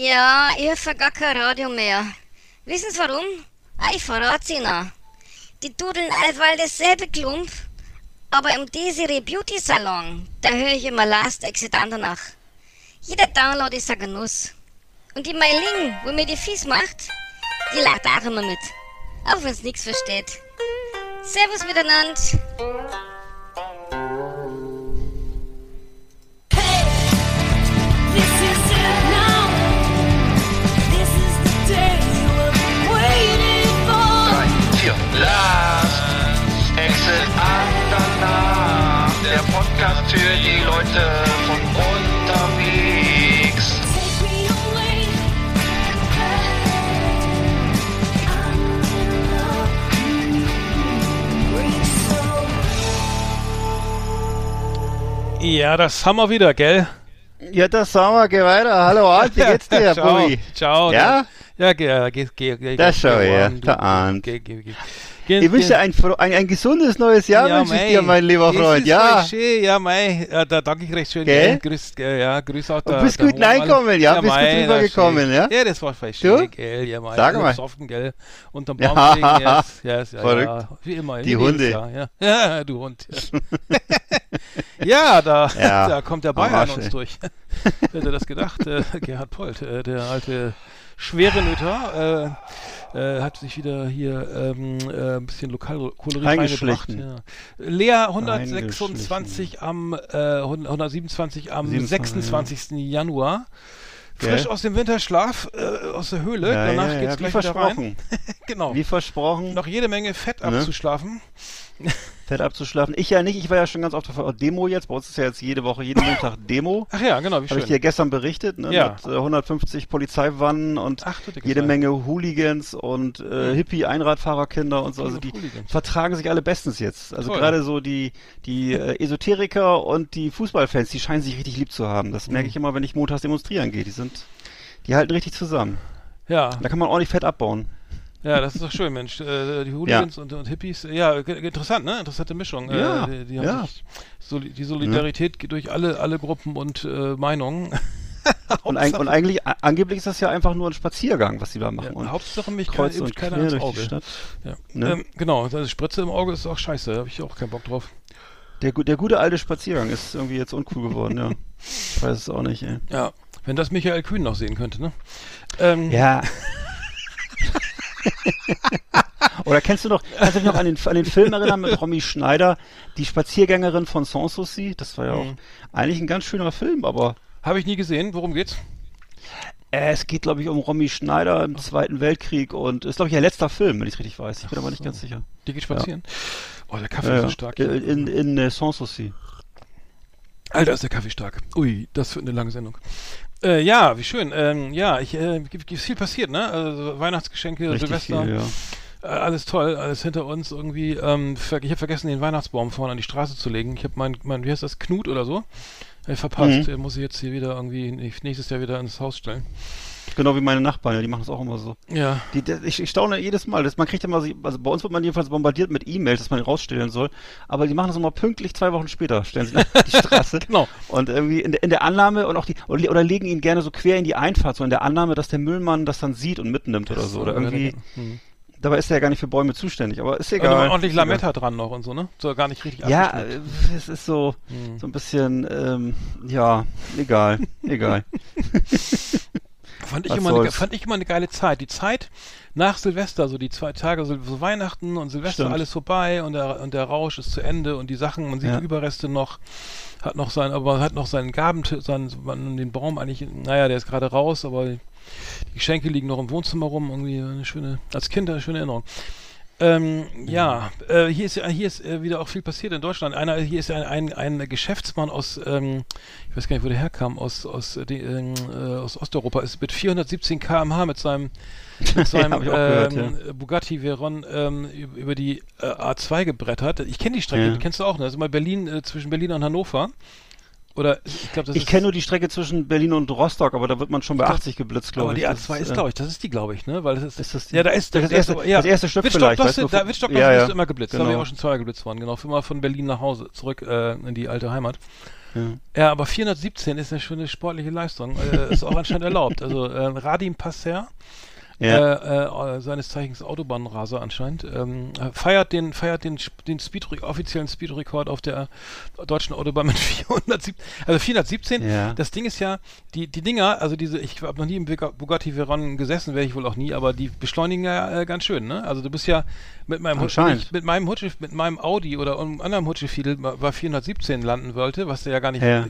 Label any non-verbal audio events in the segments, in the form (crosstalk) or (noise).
Ja, ich höre gar kein Radio mehr. Wissen Sie warum? Ah, ich verrat's Ihnen. Die dudeln allweil dasselbe Klump, aber im Desiree Beauty Salon, da höre ich immer Last Exit Andernach. Jeder Download ist ein Genuss. Und die Meiling, wo mir die Fies macht, die lacht auch immer mit. Auch wenn's nix versteht. Servus miteinander. Andernach. Der Podcast für die Leute von unterwegs. Ja, das haben wir wieder, gell? Ja, das sagen wir, geh weiter. Hallo Arndt, wie geht's dir, (laughs) ciao, Bui? ciao. Ja? Ja, geh, ja, geh, geh, geh. Das schau geh, her, der Arndt. Geh, Ich wünsche dir ein, ein, ein gesundes neues Jahr, wünsche ich dir, mein lieber Freund. Ja, schön, ja, mei, ja, da danke ich recht schön. Gell? Gell? Grüß, ja, grüß auch da. bist gut oben alle. reingekommen, ja? Bist gut mei, na, rübergekommen, ja? Ja, das war Du? schön, gell, ja, mei. Sag mal. besoffen, gell, unterm Ja. Baum gelegen, yes, yes, ja, Verrückt. ja, wie immer. Die wie Hunde. Jahr, Ja, (laughs) ja du Hund. Ja, (laughs) ja da, Ja, da kommt der Bayern Arsch, uns durch. Wer (laughs) hätte das gedacht? Äh, Gerhard Polt, äh, der alte schwere Nöter, äh, äh, hat sich wieder hier ähm, äh, ein bisschen Lokalkolorit reingebracht. Ja. Lea 126 am äh, 127 am 27, 26. Januar. Frisch aus dem Winterschlaf, äh, aus der Höhle. ja, Danach ja, geht's ja, wie gleich wieder rein. versprochen. (laughs) Genau. Wie versprochen, Noch jede Menge Fett Ne? abzuschlafen. (laughs) fett abzuschlafen. Ich ja nicht, ich war ja schon ganz oft auf Demo jetzt. Bei uns ist ja jetzt jede Woche, jeden Montag (laughs) Demo. Ach ja, genau, wie Habe schön. ich dir gestern berichtet, ne? Ja. Mit äh, 150 Polizeiwannen und Ach, jede. Menge Hooligans und äh, Hippie-Einradfahrerkinder und so. Also die Hooligans. vertragen sich alle bestens jetzt. Also Toll. gerade so die, die äh, Esoteriker und die Fußballfans, die scheinen sich richtig lieb zu haben. Das Mhm. merke ich immer, wenn ich montags demonstrieren gehe. Die sind, die halten richtig zusammen. Ja, Da kann man ordentlich Fett abbauen. Ja, das ist doch schön, Mensch. Äh, die Hooligans und, und Hippies, ja, g- interessant, ne? Interessante Mischung. Ja, äh, die, die haben ja. sich Soli die Solidarität geht durch alle, alle Gruppen und äh, Meinungen. (laughs) Und, Hauptsache- und eigentlich, angeblich ist das ja einfach nur ein Spaziergang, was sie da machen. ja, Hauptsache mich kreuz kein, und keiner quer durch die Auge. Stadt. Ja. Ne? Ähm, genau, das Spritze im Auge ist auch scheiße, da habe ich auch keinen Bock drauf. Der, der gute alte Spaziergang ist irgendwie jetzt uncool geworden, ja. Ich (laughs) weiß es auch nicht, ey. Ja, wenn das Michael Kühn noch sehen könnte, ne? Ähm, Ja. (laughs) Oder kennst du noch, kannst du dich noch an den, an den Film erinnern mit Romy Schneider, die Spaziergängerin von Sanssouci? Das war ja auch Mhm. eigentlich ein ganz schöner Film, aber Habe ich nie gesehen, worum geht's? äh, es geht, glaube ich, um Romy Schneider im Zweiten Weltkrieg und ist, glaube ich, ihr letzter Film, wenn ich es richtig weiß. Ich bin aber nicht ganz sicher. Die geht spazieren. Oh, der Kaffee Ja, ist so ja. stark. In, in, in äh, Sanssouci. Alter, ist der Kaffee stark. Ui, das wird eine lange Sendung. Äh, ja, wie schön. Ähm, ja, ich, äh, gibt viel passiert, ne? Also Weihnachtsgeschenke, Richtig Silvester, viel, ja. äh, alles toll, alles hinter uns irgendwie. Ähm, ich habe vergessen, den Weihnachtsbaum vorne an die Straße zu legen. Ich habe mein, mein, wie heißt das, Knut oder so? Äh, verpasst. Mhm. Muss ich jetzt hier wieder irgendwie nächstes Jahr wieder ins Haus stellen. Genau wie meine Nachbarn, ja, die machen das auch immer so. Ja. Die, die, ich, ich staune jedes Mal. Das, man kriegt immer, so- also bei uns wird man jedenfalls bombardiert mit E-Mails, dass man ihn rausstellen soll. Aber die machen das immer pünktlich zwei Wochen später, stellen sie auf (laughs) die Straße. Genau. Und irgendwie in, der- in der Annahme und auch die, oder, oder legen ihn gerne so quer in die Einfahrt, so in der Annahme, dass der Müllmann das dann sieht und mitnimmt oder so. Oder irgendwie, Hm. dabei ist er ja gar nicht für Bäume zuständig, aber ist Und egal. ordentlich Ist egal. Lametta dran noch und so, ne? So gar nicht richtig Ja, äh, es ist so, Hm. so ein bisschen, ähm, ja, egal, egal. (laughs) (laughs) Fand ich, Was immer eine, fand ich immer eine geile Zeit. Die Zeit nach Silvester, so die zwei Tage, so, so Weihnachten und Silvester, Stimmt. alles vorbei und der, und der Rausch ist zu Ende und die Sachen, man sieht Ja. die Überreste noch, hat noch sein, aber man hat noch seinen Gabentisch, seinen, den Baum eigentlich, naja, der ist gerade raus, aber die Geschenke liegen noch im Wohnzimmer rum, irgendwie eine schöne, als Kind eine schöne Erinnerung. Ähm, ja, äh, hier ist hier ist äh, wieder auch viel passiert in Deutschland. Einer, hier ist ein, ein, ein Geschäftsmann aus, ähm, ich weiß gar nicht, wo der herkam, aus aus, äh, die, ähm, äh, aus Osteuropa, ist mit 417 km/h mit seinem mit (laughs) seinem auch gehört, ähm, Bugatti Veyron ähm, üb- über die äh, A2 gebrettert. Ich kenne die Strecke, Ja. die kennst du auch, ne? Das ist mal Berlin äh, zwischen Berlin und Hannover. Oder ich glaube, das Ich ist kenne nur die Strecke zwischen Berlin und Rostock, aber da wird man schon bei 80 geblitzt, glaube aber ich. die Das A2 ist, äh, glaube ich, das ist die, glaube ich, ne? Weil das ist, Ist das die- ja, da ist das da erste- ist aber- ja. das erste Stück Wittstock, vielleicht, Dosse, da Wittstock, ja, ja. immer geblitzt. Da bin ich Genau. auch schon zweimal geblitzt worden, genau. Immer von Berlin nach Hause, zurück äh, in die alte Heimat. Ja. Ja, aber 417 ist eine schöne sportliche Leistung. Äh, ist auch anscheinend erlaubt. Also äh, Radim Passer, Ja. äh, äh, seines Zeichens Autobahnraser anscheinend, ähm, äh, feiert den feiert den den Speed offiziellen Speedrekord auf der deutschen Autobahn mit (laughs) 417. Also 417. Ja. Das Ding ist ja die die Dinger, also diese ich habe noch nie im Bug- Bugatti Veyron gesessen, werde ich wohl auch nie, aber die beschleunigen ja äh, ganz schön, ne? Also du bist ja mit meinem Hut- Anscheinend. ich mit meinem Hutsche, mit meinem Audi oder einem anderen Hutschefiedel war 417 landen wollte, was der ja gar nicht Ja.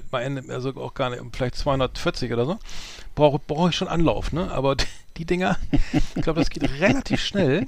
also auch gar nicht vielleicht 240 oder so. Brauche brauche ich schon Anlauf, ne? Aber (laughs) die, Dinger, ich glaube, das geht relativ schnell.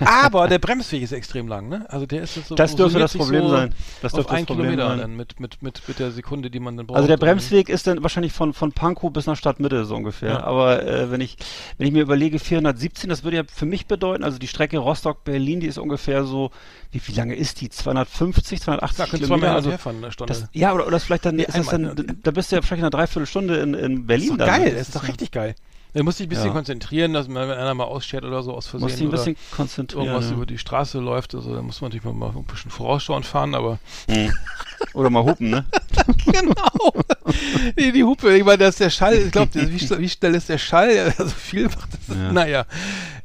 Aber der Bremsweg ist extrem lang, ne? Also der ist so Das dürfte das Problem so sein. Das dürfte das ein Problem Kilometer sein. dann mit, mit, mit, mit der Sekunde, die man dann braucht. Also der Bremsweg ist dann wahrscheinlich von, von Pankow bis nach Stadtmitte so ungefähr. Ja. Aber äh, wenn ich wenn ich mir überlege, 417, das würde ja für mich bedeuten, also die Strecke Rostock-Berlin, die ist ungefähr so, wie, wie lange ist die? 250, 280 Da Kilometer? Mal Also herfahren in der Stunde. das, ja, oder, oder das vielleicht dann, Nee, ist das einmal, dann, ja. da bist du ja vielleicht in einer Dreiviertelstunde in, in Berlin ist doch dann. geil, Das ist doch richtig geil. Da musst du dich ein bisschen Ja. konzentrieren, dass man, wenn einer mal ausschert oder so aus Versehen dich ein bisschen konzentrieren. irgendwas ja. über die Straße läuft, also da muss man natürlich mal, ein bisschen vorausschauend fahren, aber Hm. Oder mal hupen, ne? (laughs) genau. die, die Hupe, ich meine, das ist der Schall, ich glaube, wie, schnell- wie schnell ist der Schall? Also viel macht das. Ja. Naja,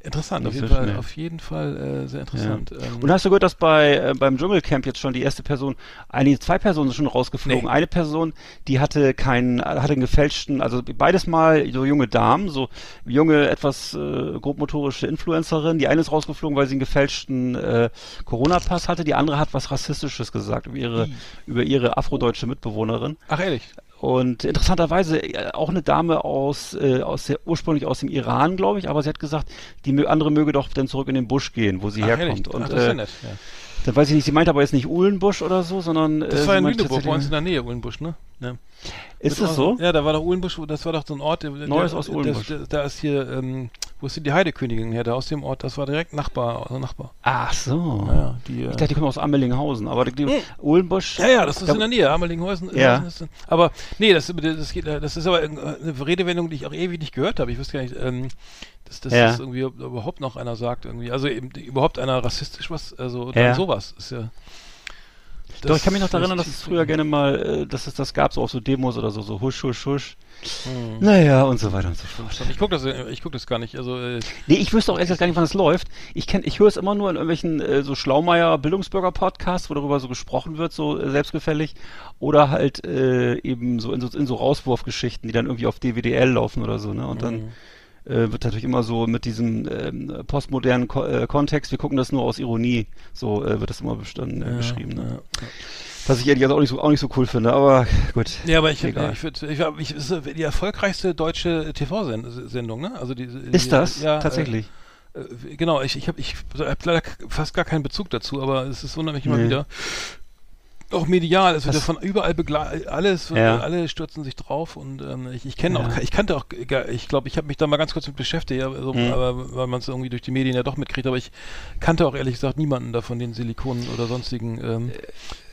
interessant, auf jeden Fall, schnell. auf jeden Fall äh, sehr interessant. Ähm, Und hast du gehört, dass bei äh, beim Dschungelcamp jetzt schon die erste Person, einige zwei Personen sind schon rausgeflogen. Nee. Eine Person, die hatte keinen, hatte einen gefälschten, also beides mal so junge Damen, so junge, etwas äh, grobmotorische Influencerin. Die eine ist rausgeflogen, weil sie einen gefälschten äh, Corona-Pass hatte. Die andere hat was Rassistisches gesagt über ihre über ihre afrodeutsche Mitbewohnerin. ach ehrlich, Und interessanterweise äh, auch eine Dame aus, äh, aus der, ursprünglich aus dem Iran, glaube ich, aber sie hat gesagt, die andere möge doch dann zurück in den Busch gehen, wo sie ach, herkommt. ehrlich. Und ach, das ist ja äh, nett. Ja. Dann weiß ich nicht, sie meinte aber jetzt nicht Uhlenbusch oder so, sondern. Das äh, war in Lüneburg, bei uns in der Nähe, Uhlenbusch, ne? Ja. Ist Mit das so? Ja, da war doch Uhlenbusch, das war doch so ein Ort. Der, Neues der, aus Uhlenbusch. das- Da ist hier, ähm, wo ist denn die Heidekönigin her? Da aus dem Ort, das war direkt Nachbar, also Nachbar. Ach so. Ja, die, äh, Ich dachte, die kommen aus Ammelinghausen, aber die, die Hm. Uhlenbusch. Ja, ja, das ist da- in der Nähe, Amelinghausen. Ja. Ist, aber nee, das, das, geht, das ist aber eine Redewendung, die ich auch ewig nicht gehört habe. Ich wusste gar nicht, ähm, dass das Ja. ist irgendwie überhaupt noch einer sagt irgendwie. Also eben, überhaupt einer rassistisch was, also Ja. sowas ist ja. Doch, ich kann mich noch daran erinnern, dass es früher gerne mal, äh, dass es das gab, so auf so Demos oder so, so husch, husch, husch. Hm. Naja, und so weiter und so fort. Ich gucke das, ich guck das gar nicht. Also äh, Nee, ich wüsste auch ehrlich gesagt gar nicht, wann es läuft. Ich kenn, ich höre es immer nur in irgendwelchen äh, so Schlaumeier Bildungsbürger Podcasts, wo darüber so gesprochen wird, so äh, selbstgefällig, oder halt äh, eben so in so in so Rauswurfgeschichten, die dann irgendwie auf DWDL laufen oder so, ne? Und dann äh, wird natürlich immer so mit diesem ähm, postmodernen Ko äh, Kontext, wir gucken das nur aus Ironie, so äh, wird das immer bestand, äh, beschrieben, ne? ja. Was ich ehrlich gesagt auch nicht so auch nicht so cool finde, aber gut. Ja, aber ich, Egal. ich würde, ich, ich, ich, ist die erfolgreichste deutsche TV-Sendung, ne? Also die, die, Ist das ja, tatsächlich? Äh, äh, genau, ich, ich habe ich hab leider fast gar keinen Bezug dazu, aber es ist wundert mich immer Nee. wieder. Auch medial, es wird ja von überall begleitet, alles, Ja. alle stürzen sich drauf und ähm, ich, ich kenne Ja. auch, ich kannte auch, ich glaube, ich habe mich da mal ganz kurz mit beschäftigt, also, Mhm. aber weil man es irgendwie durch die Medien ja doch mitkriegt, aber ich kannte auch ehrlich gesagt niemanden da von den Silikonen oder sonstigen ähm,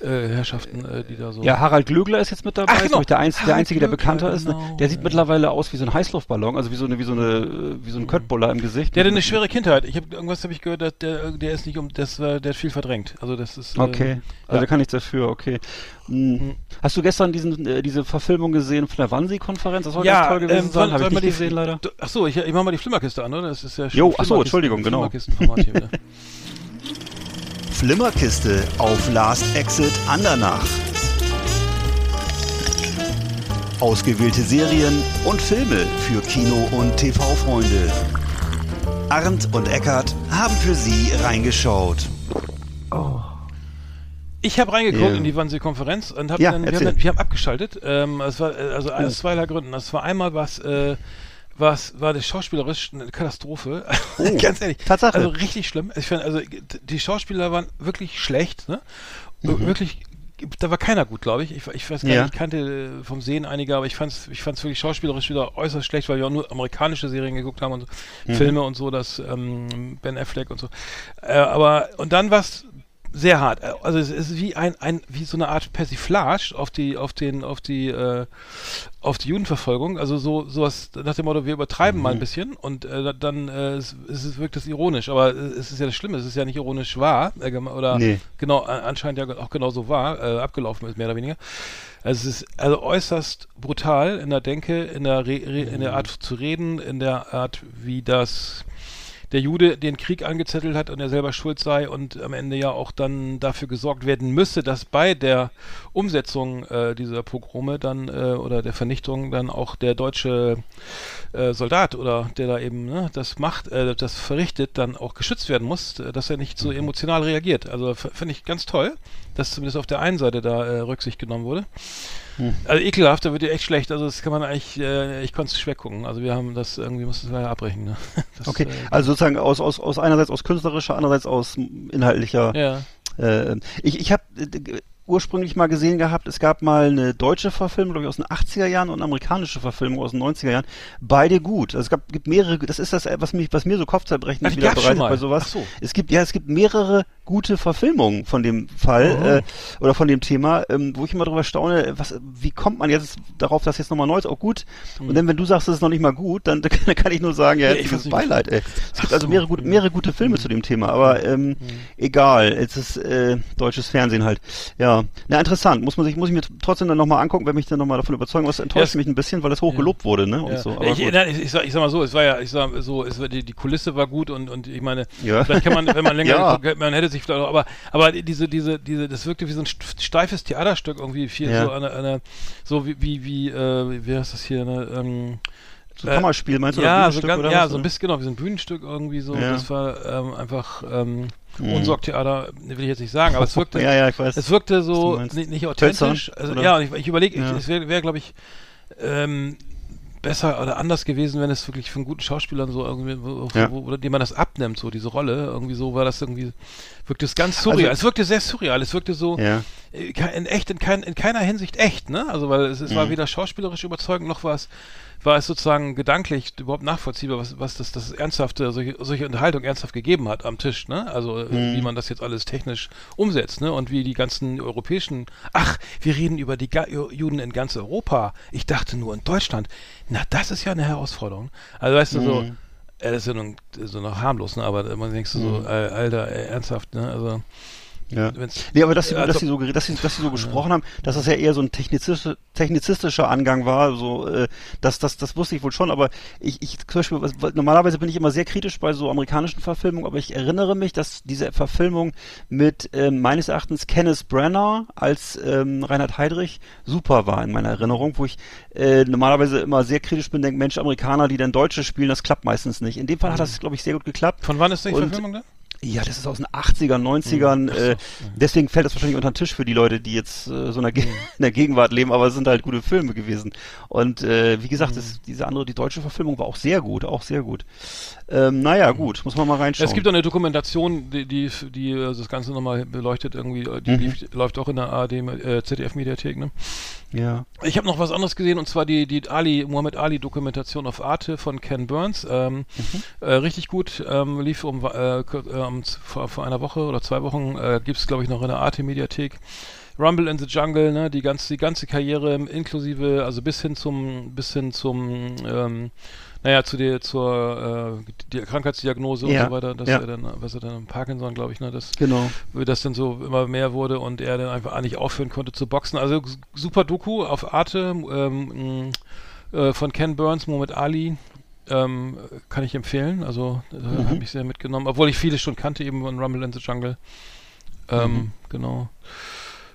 äh, Herrschaften, äh, die da so. Ja, Harald Glögler ist jetzt mit dabei, Ach, ist genau. der, Einz der Einzige, der bekannter ist. Ne? genau, Der sieht ja. mittlerweile aus wie so ein Heißluftballon, also wie so eine, wie so eine, äh, wie so ein Köttbuller im Gesicht. Der hatte eine schwere Kindheit. Ich habe irgendwas habe ich gehört, der, der ist nicht um, das, der hat viel verdrängt. Also das ist. ähm, Okay, also ja. der kann nichts dafür, okay. Hm. Hast du gestern diesen, äh, diese Verfilmung gesehen von der Wannsee-Konferenz? Das soll Ja, ganz toll gewesen ähm, sein, habe ich nicht die- gesehen leider. Du- Ach so, ich, ich mach mal die Flimmerkiste an, oder? Das ist ja Jo, ach so, Flimmerkisten- Entschuldigung, genau. (laughs) Flimmerkiste auf Last Exit Andernach. Ausgewählte Serien und Filme für Kino- und TV-Freunde. Arndt und Eckart haben für Sie reingeschaut. Ich habe reingeguckt in die Wannsee-Konferenz und hab Ja, dann, wir, haben, wir haben Gründen. Ähm, es war äh, also aus zweierlei Gründen. Das war einmal was, äh, war's, war das schauspielerisch eine Katastrophe. Oh, (laughs) Ganz ehrlich. Tatsache. Also richtig schlimm. Ich fand, also die Schauspieler waren wirklich schlecht, ne? Wirklich, da war keiner gut, glaube ich. ich. Ich weiß gar Mhm. Ja. nicht, ich kannte vom Sehen einige, aber ich fand's, ich fand's wirklich schauspielerisch wieder äußerst schlecht, weil wir auch nur amerikanische Serien geguckt haben und so, Mhm. Filme und so, das ähm, Ben Affleck und so. Äh, aber und dann war's sehr hart. Also es ist wie ein, ein wie so eine Art Persiflage auf die auf den auf die äh, auf die Judenverfolgung. Also so sowas nach dem Motto, wir übertreiben Mhm. mal ein bisschen und äh, dann äh, es, es wirkt das ironisch. Aber es ist ja das Schlimme, es ist ja nicht ironisch wahr äh, oder Nee. genau anscheinend ja auch genauso wahr äh, abgelaufen ist mehr oder weniger. Also es ist also äußerst brutal in der Denke, in der Re Re in der Art zu reden, in der Art wie das der Jude den Krieg angezettelt hat und er selber schuld sei und am Ende ja auch dann dafür gesorgt werden müsse, dass bei der Umsetzung äh, dieser Pogrome dann äh, oder der Vernichtung dann auch der deutsche äh, Soldat oder der da eben ne, das macht, äh, das verrichtet, dann auch geschützt werden muss, äh, dass er nicht so emotional reagiert. Also finde ich ganz toll, dass zumindest auf der einen Seite da äh, Rücksicht genommen wurde. Also ekelhaft, da wird dir echt schlecht. Also das kann man eigentlich, äh, ich konnte es schwer gucken. Also wir haben das irgendwie, mussten es leider abbrechen. Ne? (laughs) Das, Okay, äh, also sozusagen aus, aus, aus einerseits aus künstlerischer, andererseits aus inhaltlicher. ja. Ich ich habe ursprünglich mal gesehen gehabt, es gab mal eine deutsche Verfilmung, glaube ich, aus den 80er Jahren und eine amerikanische Verfilmung aus den 90er Jahren. Beide gut. Also es gab, gibt mehrere, das ist das, was mich, was mir so Kopfzerbrechen Ach, wieder bereitet bei sowas. So. Es gibt, ja, es gibt mehrere gute Verfilmungen von dem Fall Oh. äh, oder von dem Thema, ähm, wo ich immer drüber staune, was, wie kommt man jetzt darauf, dass jetzt nochmal neu ist, auch gut. Und dann, wenn du sagst, es ist noch nicht mal gut, dann, (laughs) dann kann ich nur sagen, ja, Ja, ich dieses Beileid, ey. Es gibt also so. mehrere, gut, mehrere gute Filme zu dem Thema, aber ähm, egal, es ist äh, deutsches Fernsehen halt. Ja, na interessant, muss man sich, muss ich mir trotzdem dann nochmal angucken, wenn mich dann nochmal davon überzeugen, was enttäuscht Ja, mich ein bisschen, weil das hoch gelobt wurde, ne? Und Ja. so. Ich, nein, ich, ich, sag, ich sag mal so, es war ja, ich sag so, es war die, die Kulisse war gut und, und ich meine, Ja. vielleicht kann man, wenn man länger (laughs) Ja. guckt, man hätte sich vielleicht auch, aber, aber diese, diese, diese, das wirkte wie so ein st- steifes Theaterstück irgendwie, viel Ja. so eine, eine, so wie, wie, wie, äh, wie heißt das hier, ne, ähm, so ein Kammerspiel, meinst du? ja, so ganz, ja, so ein bisschen, genau, wie so ein Bühnenstück irgendwie so. Ja. Das war ähm, einfach ähm, Mhm. Unsorgtheater, will ich jetzt nicht sagen, aber es wirkte, (laughs) Ja, ja, weiß. es wirkte was so nicht, nicht authentisch. Also, oder? ja, ich, ich überlege, Ja. es wäre, wär, glaube ich, ähm, besser oder anders gewesen, wenn es wirklich von guten Schauspielern so irgendwie, wo, Ja. wo, oder dem man das abnimmt, so diese Rolle. Irgendwie so war das irgendwie, wirkte es ganz surreal. Also- es wirkte sehr surreal. Es wirkte so Ja. äh, in echt, in, kein, in keiner Hinsicht echt, ne? Also weil es, es war Mhm. weder schauspielerisch überzeugend noch war es war es sozusagen gedanklich überhaupt nachvollziehbar, was, was das, das ernsthafte, solche, solche Unterhaltung ernsthaft gegeben hat am Tisch, ne? Also äh, Mhm. wie man das jetzt alles technisch umsetzt, ne? Und wie die ganzen europäischen, ach, wir reden über die Ga Ju- Juden in ganz Europa. Ich dachte nur in Deutschland. Na, das ist ja eine Herausforderung. Also weißt du, so, Mhm. äh, das ist ja nun, so noch harmlos, ne? Aber man denkst du so, Mhm. äh, Alter, äh, ernsthaft, ne? Also Ja. Nee, aber dass sie, Also- dass sie so, dass sie, dass sie so gesprochen haben, dass das ja eher so ein technizistisch, technizistischer Angang war, so, äh, das, das, das wusste ich wohl schon, aber ich, ich, zum Beispiel, was, normalerweise bin ich immer sehr kritisch bei so amerikanischen Verfilmungen, aber ich erinnere mich, dass diese Verfilmung mit, ähm, meines Erachtens Kenneth Branagh als, ähm, Reinhard Heydrich super war in meiner Erinnerung, wo ich, äh, normalerweise immer sehr kritisch bin, denke, Mensch, Amerikaner, die dann Deutsche spielen, das klappt meistens nicht. In dem Fall hat das, glaube ich, sehr gut geklappt. von wann ist die Verfilmung da? Ja, das ist aus den 80ern, 90ern. Äh, deswegen fällt das wahrscheinlich unter den Tisch für die Leute, die jetzt äh, so in der, Ge (laughs) in der Gegenwart leben, aber es sind halt gute Filme gewesen. Und äh, wie gesagt, das, diese andere, die deutsche Verfilmung war auch sehr gut, auch sehr gut. Ähm, naja, gut, muss man mal reinschauen. Es gibt auch eine Dokumentation, die, die, die also das Ganze nochmal beleuchtet irgendwie, die Mhm. lief, läuft auch in der ARD, äh, ZDF-Mediathek, ne? ja. Ich habe noch was anderes gesehen und zwar die, die Ali, Muhammad Ali Dokumentation auf Arte von Ken Burns. Ähm, äh, richtig gut, ähm, lief um, äh, äh, um, z- vor, vor einer Woche oder zwei Wochen, äh, gibt es glaube ich noch in der Arte Mediathek. Rumble in the Jungle, ne, die ganze, die ganze Karriere inklusive, also bis hin zum, bis hin zum, ähm, naja, zu der, zur äh, die Krankheitsdiagnose Ja, und so weiter, dass ja. er dann, was er dann Parkinson, glaube ich, ne, das Genau. das dann so immer mehr wurde und er dann einfach eigentlich aufhören konnte zu boxen. Also super Doku auf Arte ähm, äh, von Ken Burns, Muhammad Ali. Ähm, kann ich empfehlen. Also äh, Mhm. habe ich sehr mitgenommen, obwohl ich viele schon kannte, eben von Rumble in the Jungle. Ähm, Mhm. Genau.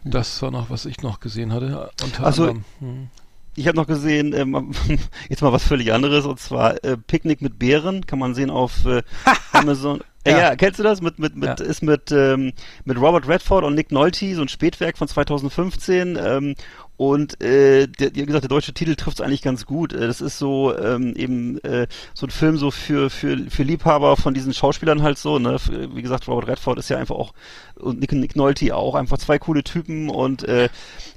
Das war noch, was ich noch gesehen hatte. Unter Also- anderem. Hm. Ich habe noch gesehen, ähm, (laughs) jetzt mal was völlig anderes, und zwar äh, Picknick mit Bären, kann man sehen auf äh, (laughs) Amazon. Äh, Ja. ja. kennst du das? Mit, mit, mit, Ja. Ist mit, ähm, mit Robert Redford und Nick Nolte, so ein Spätwerk von 2015. Ähm, Und äh, der, wie gesagt, der deutsche Titel trifft es eigentlich ganz gut. Äh, Das ist so ähm, eben äh, so ein Film so für für für Liebhaber von diesen Schauspielern halt so. Ne, wie gesagt, Robert Redford ist ja einfach auch und Nick, Nick Nolte auch einfach zwei coole Typen und äh,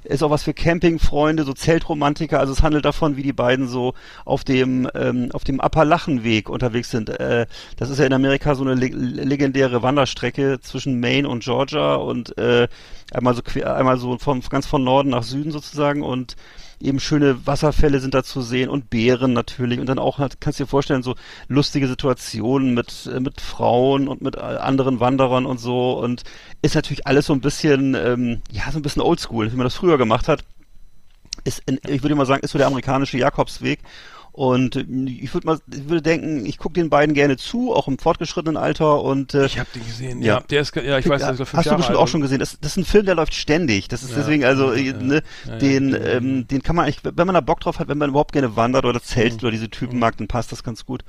ist auch was für Campingfreunde, so Zeltromantiker. Also es handelt davon, wie die beiden so auf dem ähm, auf dem Appalachenweg unterwegs sind. Äh, das ist ja in Amerika so eine le legendäre Wanderstrecke zwischen Maine und Georgia und äh, einmal so quer, einmal so von ganz von Norden nach Süden sozusagen und eben schöne Wasserfälle sind da zu sehen und Bären natürlich. Und dann auch halt, kannst du dir vorstellen so lustige Situationen mit äh, mit Frauen und mit äh, anderen Wanderern und so. Und ist natürlich alles so ein bisschen ähm, ja so ein bisschen Oldschool, wie man das früher gemacht hat. Ist in, ich würde mal sagen, ist so der amerikanische Jakobsweg und äh, ich würde mal ich würde denken, ich gucke den beiden gerne zu, auch im fortgeschrittenen Alter und äh, Ich habe den gesehen. Ja. Ja, der ist, ja, ich weiß, das ist fünf hast du Jahre bestimmt alt. auch schon gesehen. Das, das ist ein Film, der läuft ständig. Das ist Ja, deswegen, also, ja, äh, ne, den, ähm, den kann man eigentlich, wenn man da Bock drauf hat, wenn man überhaupt gerne wandert oder zeltet oder diese Typen mag, dann passt das ganz gut.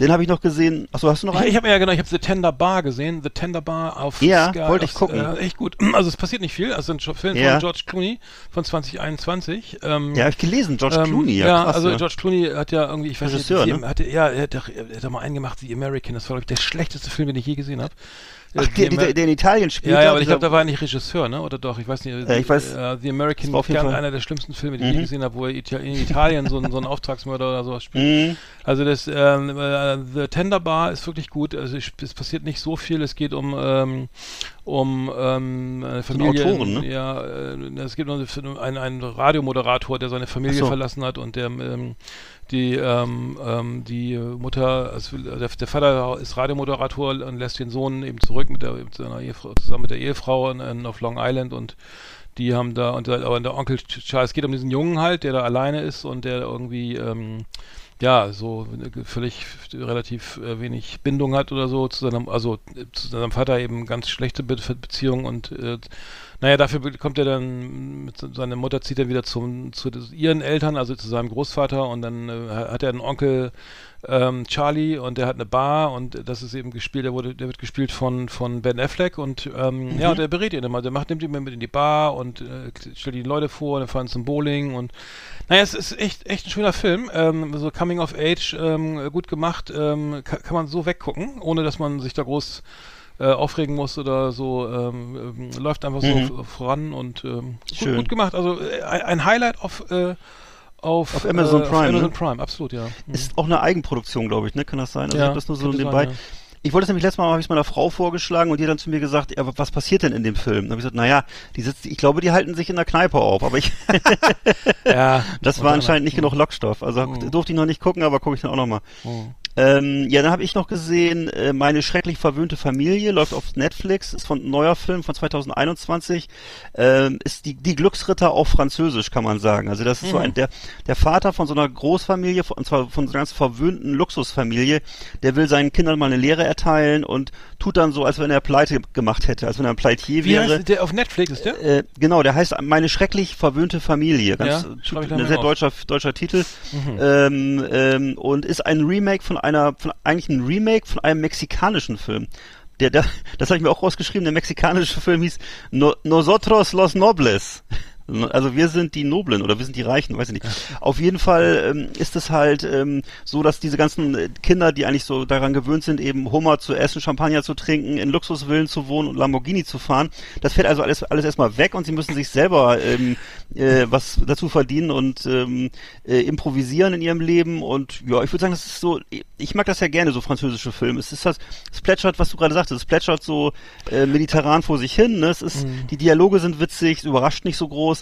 Den habe ich noch gesehen. Achso, hast du noch Mhm. Ich, einen? ich habe ja genau, ich habe The Tender Bar gesehen, The Tender Bar auf Ja, Sky, wollte ich auf, gucken. Äh, echt gut. (clears throat) Also es passiert nicht viel. Also ein Film von George Clooney von 2021. Ähm, ja, habe ich gelesen. George ähm, Clooney, ja, ja krass, also. George Clooney hat ja irgendwie, ich weiß Regisseur, nicht, ne? hatte, ja, er hat, doch, er hat mal einen gemacht, The American. Das war glaube ich der schlechteste Film, den ich je gesehen habe. Ach, der, der, der in Italien spielt. ja, ja, aber ich glaube, da war er nicht Regisseur, ne? Oder doch? Ich weiß nicht. Ja, ich weiß- Äh, The American war auf jeden gern Fall- einer der schlimmsten Filme, die ich Mhm. je gesehen habe, wo er in Italien so, ein- so einen Auftragsmörder oder sowas spielt. Mhm. Also das ähm, äh, The Tender Bar ist wirklich gut. Also ich, es passiert nicht so viel. Es geht um ähm, um ähm, eine Familie. Autoren, ne? Ja, äh, es geht um einen, einen Radiomoderator, der seine Familie so. verlassen hat und der ähm, die ähm, ähm, die Mutter, also der, der Vater ist Radiomoderator und lässt den Sohn eben zurück mit, der, mit seiner Ehefrau, zusammen mit der Ehefrau in, in, auf Long Island und die haben da und der, aber der Onkel Charles es geht um diesen Jungen halt, der da alleine ist und der irgendwie ähm, ja, so völlig relativ äh, wenig Bindung hat oder so zu seinem, also äh, zu seinem Vater eben ganz schlechte Be Beziehung und äh, naja, dafür kommt er dann, mit se- seine Mutter zieht er wieder zum, zu ihren Eltern, also zu seinem Großvater und dann äh, hat er einen Onkel ähm, Charlie und der hat eine Bar und das ist eben gespielt, der wurde, der wird gespielt von, von Ben Affleck und ähm, ja, und der berät ihn immer, der macht, nimmt ihn mit in die Bar und äh, stellt die Leute vor, dann fahren zum Bowling und naja, es ist echt, echt ein schöner Film, ähm, so Coming of Age, ähm, gut gemacht, ähm, kann, kann man so weggucken, ohne dass man sich da groß äh, aufregen muss oder so, ähm, ähm, läuft einfach so Mhm. f- voran und ähm, gut, gut gemacht, also äh, ein, Highlight auf, äh, auf, Auf Amazon äh, Prime, Auf Amazon ne? Prime, absolut, ja. Mhm. Ist auch eine Eigenproduktion, glaube ich, ne? Kann das sein? Also Ja, ich habe das nur so nebenbei. sein, ja. Ich wollte es nämlich letztes Mal, habe ich es meiner Frau vorgeschlagen und die hat dann zu mir gesagt, ja, was passiert denn in dem Film? Dann habe ich gesagt, naja, die sitzt, ich glaube, die halten sich in der Kneipe auf, aber ich, (laughs) ja, (laughs) das war anscheinend nicht genug Lockstoff. Also Mhm. durfte ich noch nicht gucken, aber gucke ich dann auch noch mal. Mhm. Ähm, ja, dann habe ich noch gesehen, äh, meine schrecklich verwöhnte Familie läuft auf Netflix, ist von ein neuer Film von 2021, ähm, ist die, die Glücksritter auf Französisch, kann man sagen. Also das ist so Mhm. ein, der, der Vater von so einer Großfamilie, von- und zwar von so einer ganz verwöhnten Luxusfamilie, der will seinen Kindern mal eine Lehre erteilen und tut dann so, als wenn er Pleite gemacht hätte, als wenn er ein Pleitier Wie wäre. heißt der auf Netflix ist der? Äh, genau, der heißt meine schrecklich verwöhnte Familie. Ganz, Ja, äh, ein sehr deutscher, deutscher Titel. Mhm. Ähm, ähm, und ist ein Remake von einer, von, eigentlich ein Remake von einem mexikanischen Film. Der, der, das habe ich mir auch rausgeschrieben, der mexikanische Film hieß no, Nosotros los Nobles. Also wir sind die Noblen oder wir sind die Reichen, weiß ich nicht. Auf jeden Fall ähm, ist es halt ähm, so, dass diese ganzen äh, Kinder, die eigentlich so daran gewöhnt sind, eben Hummer zu essen, Champagner zu trinken, in Luxusvillen zu wohnen und Lamborghini zu fahren, das fällt also alles, alles erstmal weg und sie müssen sich selber ähm, äh, was dazu verdienen und ähm, äh, improvisieren in ihrem Leben und ja, ich würde sagen, das ist so, ich mag das ja gerne, so französische Filme. Es ist das, es plätschert, was du gerade sagtest, es plätschert so äh, mediterran vor sich hin, ne? es ist, Mhm. die Dialoge sind witzig, es überrascht nicht so groß.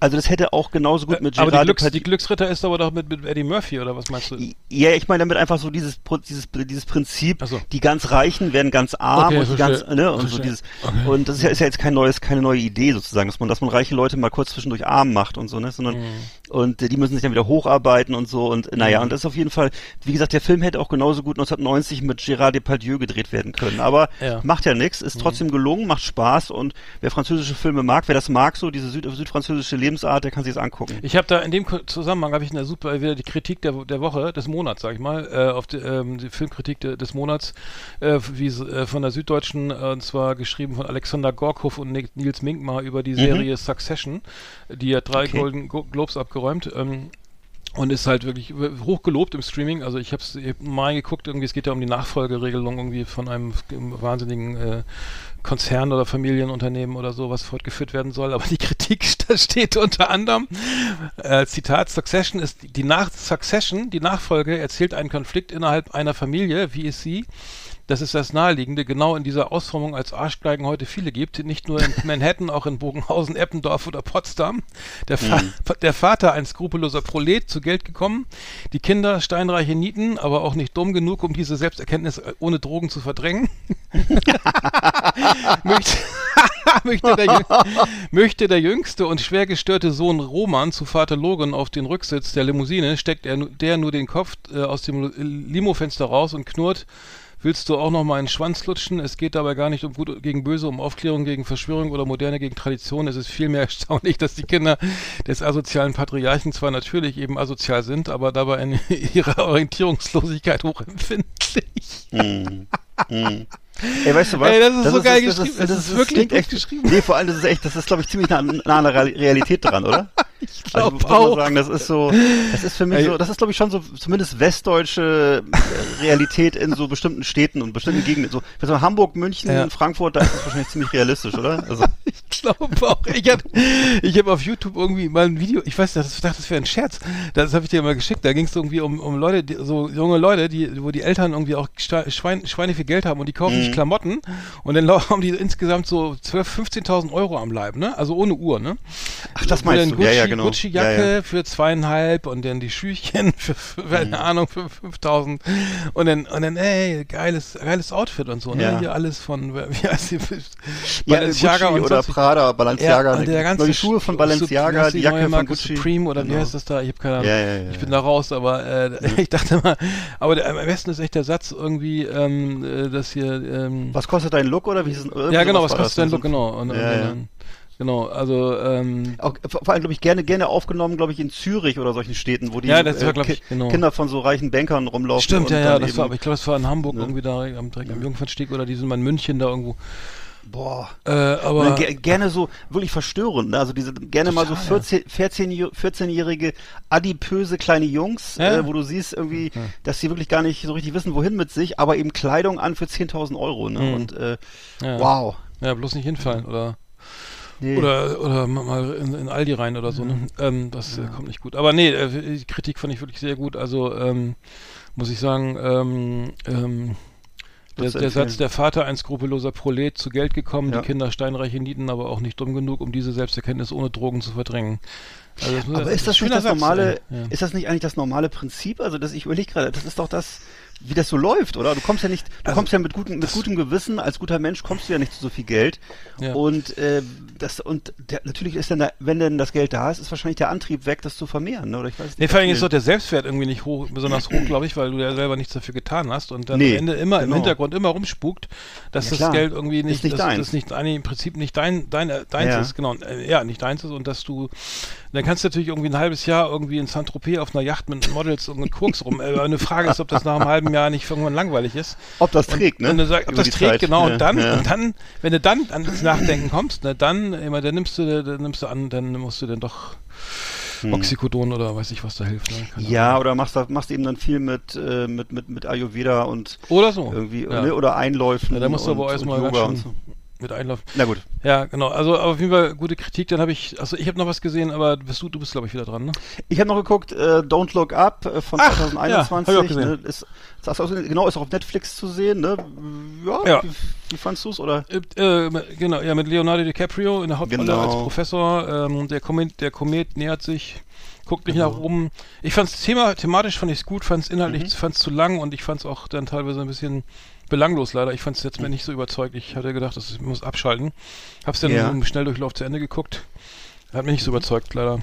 Also das hätte auch genauso gut mit aber die, Gerard Glücks, die Glücksritter ist aber doch mit, mit Eddie Murphy, oder was meinst du? ja, ich meine damit einfach so dieses dieses dieses Prinzip, so. die ganz Reichen werden ganz arm Okay, und die ganz ne und so dieses Okay. und das ist ja, ist ja jetzt kein neues keine neue Idee sozusagen, dass man dass man reiche Leute mal kurz zwischendurch arm macht und so, ne, sondern Mhm. Und äh, die müssen sich dann wieder hocharbeiten und so. Und äh, naja, und das ist auf jeden Fall, wie gesagt, der Film hätte auch genauso gut 1990 mit Gérard Depardieu gedreht werden können. Aber Ja. macht ja nichts, ist trotzdem gelungen, macht Spaß. Und wer französische Filme mag, wer das mag, so diese Süd südfranzösische Lebensart, der kann sich das angucken. Ich habe da in dem Zusammenhang habe ich eine super wieder die Kritik der, der Woche, des Monats, sag ich mal, äh, auf die, ähm, die Filmkritik de, des Monats, äh, wie äh, von der Süddeutschen, äh, und zwar geschrieben von Alexander Gorkhoff und Ni- Nils Minkmar über die Serie Succession, die hat drei Okay. Golden Go Globes abgeräumt. Ähm, und ist halt wirklich hoch gelobt im Streaming. Also ich habe es mal geguckt, irgendwie, es geht ja um die Nachfolgeregelung irgendwie von einem wahnsinnigen äh, Konzern oder Familienunternehmen oder so, was fortgeführt werden soll. Aber die Kritik (laughs) da steht unter anderem, äh, Zitat, Succession ist die nach Succession, die Nachfolge erzählt einen Konflikt innerhalb einer Familie, wie es sie das ist das Naheliegende, genau in dieser Ausformung als Arschgeigen heute viele gibt, nicht nur in (laughs) Manhattan, auch in Bogenhausen, Eppendorf oder Potsdam. Der, Fa der Vater, ein skrupelloser Prolet, zu Geld gekommen, die Kinder steinreiche Nieten, aber auch nicht dumm genug, um diese Selbsterkenntnis äh, ohne Drogen zu verdrängen. (laughs) (laughs) möchte, möchte, der, möchte der jüngste und schwer gestörte Sohn Roman zu Vater Logan auf den Rücksitz der Limousine, steckt er, der nur den Kopf äh, aus dem Limofenster raus und knurrt, Willst du auch noch mal einen Schwanz lutschen? Es geht dabei gar nicht um Gut gegen Böse, um Aufklärung gegen Verschwörung oder Moderne gegen Tradition. Es ist vielmehr (laughs) erstaunlich, dass die Kinder des asozialen Patriarchen zwar natürlich eben asozial sind, aber dabei in (laughs) ihrer Orientierungslosigkeit hochempfindlich. Mhm. Mhm. Ey, weißt du was? Ey, das ist so geil das geschrieben. Das ist wirklich klingt gut echt geschrieben. Nee, vor allem, das ist echt, das ist, glaube ich, ziemlich nah, nah an der Real- Realität dran, oder? (laughs) Ich Also, glaube man auch. sagen, das ist so, das ist für mich Ey. so, das ist, glaube ich, schon so, zumindest westdeutsche äh, Realität in so bestimmten Städten und bestimmten Gegenden. So, so Hamburg, München, Ja. Frankfurt, da ist das wahrscheinlich ziemlich realistisch, oder? Also, (laughs) Ich glaube auch. Ich habe ich hab auf YouTube irgendwie mal ein Video, ich weiß nicht, ich dachte, das wäre ein Scherz. Das habe ich dir mal geschickt. Da ging es irgendwie um, um Leute, die, so junge Leute, die, wo die Eltern irgendwie auch Schwein, Schweine viel Geld haben und die kaufen Mhm. sich Klamotten und dann haben die insgesamt so 12.000, 15.000 Euro am Leib, ne? Also ohne Uhr, ne? ach, das meinst du? Gucci, Ja, ja, genau. Gucci-Jacke ja, ja. für zweieinhalb und dann die Schüchchen für, für keine Mhm. Ahnung, für 5000 und dann, und dann, ey, geiles, geiles Outfit und so, ne? Ja. Hier alles von, wie heißt die? Ja, Balenciaga und oder Prada, Balenciaga, und der ganze die Schuhe von Balenciaga, Sup- die wie Jacke von Gucci. Supreme oder wie Genau. heißt das da? Ich habe keine Ahnung. Ja, ja, ja, ich bin ja. da raus, aber äh, (laughs) ich dachte mal, aber der, am besten ist echt der Satz irgendwie, ähm, äh, dass hier, ähm, Was kostet dein Look oder wie ist es? ja genau, was kostet das, dein ne? Look, genau. Und, Ja, und, ja. Genau, also ähm, Auch, vor vor allem, glaube ich, gerne, gerne aufgenommen, glaube ich, in Zürich oder solchen Städten, wo die Ja, das war, äh, ich, genau. Kinder von so reichen Bankern rumlaufen. Stimmt, ja, ja, das eben, war, aber ich glaube, das war in Hamburg Ne? irgendwie da am, direkt am Jungfernstieg oder die sind mal in München da irgendwo. Boah. Äh, aber ge gerne so wirklich verstörend, ne? Also diese gerne mal so Total, 14, 14, 14-jährige adipöse kleine Jungs, Ja. äh, wo du siehst irgendwie, dass sie wirklich gar nicht so richtig wissen, wohin mit sich, aber eben Kleidung an für 10.000 Euro, ne? Mhm. Und äh, ja, wow. ja, bloß nicht hinfallen oder Nee. oder oder ma- mal in, in Aldi rein oder so. Ne? Ähm, das äh, kommt nicht gut. Aber nee, äh, die Kritik fand ich wirklich sehr gut. Also ähm, muss ich sagen, ähm, ähm, der, der? Satz, der Vater, ein skrupelloser Prolet, zu Geld gekommen, Ja. die Kinder steinreiche Nieten, aber auch nicht dumm genug, um diese Selbsterkenntnis ohne Drogen zu verdrängen. Also Aber ist das schöner nicht das Satz, normale, ey. Ja. ist das nicht eigentlich das normale Prinzip? Also das, ich überlege gerade, das ist doch das, wie das so läuft, oder? Du kommst ja nicht, du Also, kommst ja mit gutem, mit gutem Gewissen, als guter Mensch kommst du ja nicht zu so viel Geld. Ja. Und äh, das und der, natürlich ist dann, da, wenn denn das Geld da ist, ist wahrscheinlich der Antrieb weg, das zu vermehren, ne? Oder ich weiß nicht. Nee, vor allem ist doch der Selbstwert irgendwie nicht hoch, besonders hoch, glaube ich, weil du ja selber nichts dafür getan hast und dann Nee, am Ende immer im genau. Hintergrund immer rumspukt, dass Ja, das. Geld irgendwie nicht, nicht dass deins. das nicht eigentlich im Prinzip nicht dein, dein deins Ja. ist, genau, äh, ja, nicht deins ist und dass du dann kannst du natürlich irgendwie ein halbes Jahr irgendwie in Saint-Tropez auf einer Yacht mit Models und mit Koks rum. Äh, eine Frage ist, ob das nach einem halben Jahr nicht irgendwann langweilig ist. Ob das trägt, ne? Und du sagst, ob Über das trägt, Zeit. genau. Ja, und dann, ja. und dann, wenn du dann ans Nachdenken kommst, ne, dann, immer, dann nimmst du, dann nimmst du an, dann musst du dann doch Oxycodon oder weiß ich was da hilft. Ne? Hm. Ja, Ahnung. oder machst, machst eben dann viel mit, äh, mit, mit, mit Ayurveda und Oder so. irgendwie, ja. ne, oder Einläufen. Ja, da musst du aber erstmal ganz schön so. Mit einlaufen. Na gut. Ja, genau. Also auf jeden Fall gute Kritik. Dann habe ich, also ich habe noch was gesehen, aber bist du, du bist glaube ich wieder dran, ne? Ich habe noch geguckt, äh, Don't Look Up äh, von Ach, 2021. ja, ich auch gesehen. ne, ist, ist, auch- genau, ist auch auf Netflix zu sehen. Ne? Ja, Ja. Wie, wie fandst du's oder? Äh, äh, genau, ja, mit Leonardo DiCaprio in der Hauptrolle Genau. als Professor. Ähm, der, Komet, der Komet nähert sich, guckt nicht Genau. nach oben. Ich fand's Thema, thematisch fand ich es gut, fand's inhaltlich, Mhm. fand's zu lang und ich fand's auch dann teilweise ein bisschen belanglos leider. Ich fand's jetzt mir nicht so überzeugt. Ich hatte gedacht, das muss abschalten. Hab's dann Ja. im Schnelldurchlauf zu Ende geguckt. Hat mich nicht so überzeugt, leider.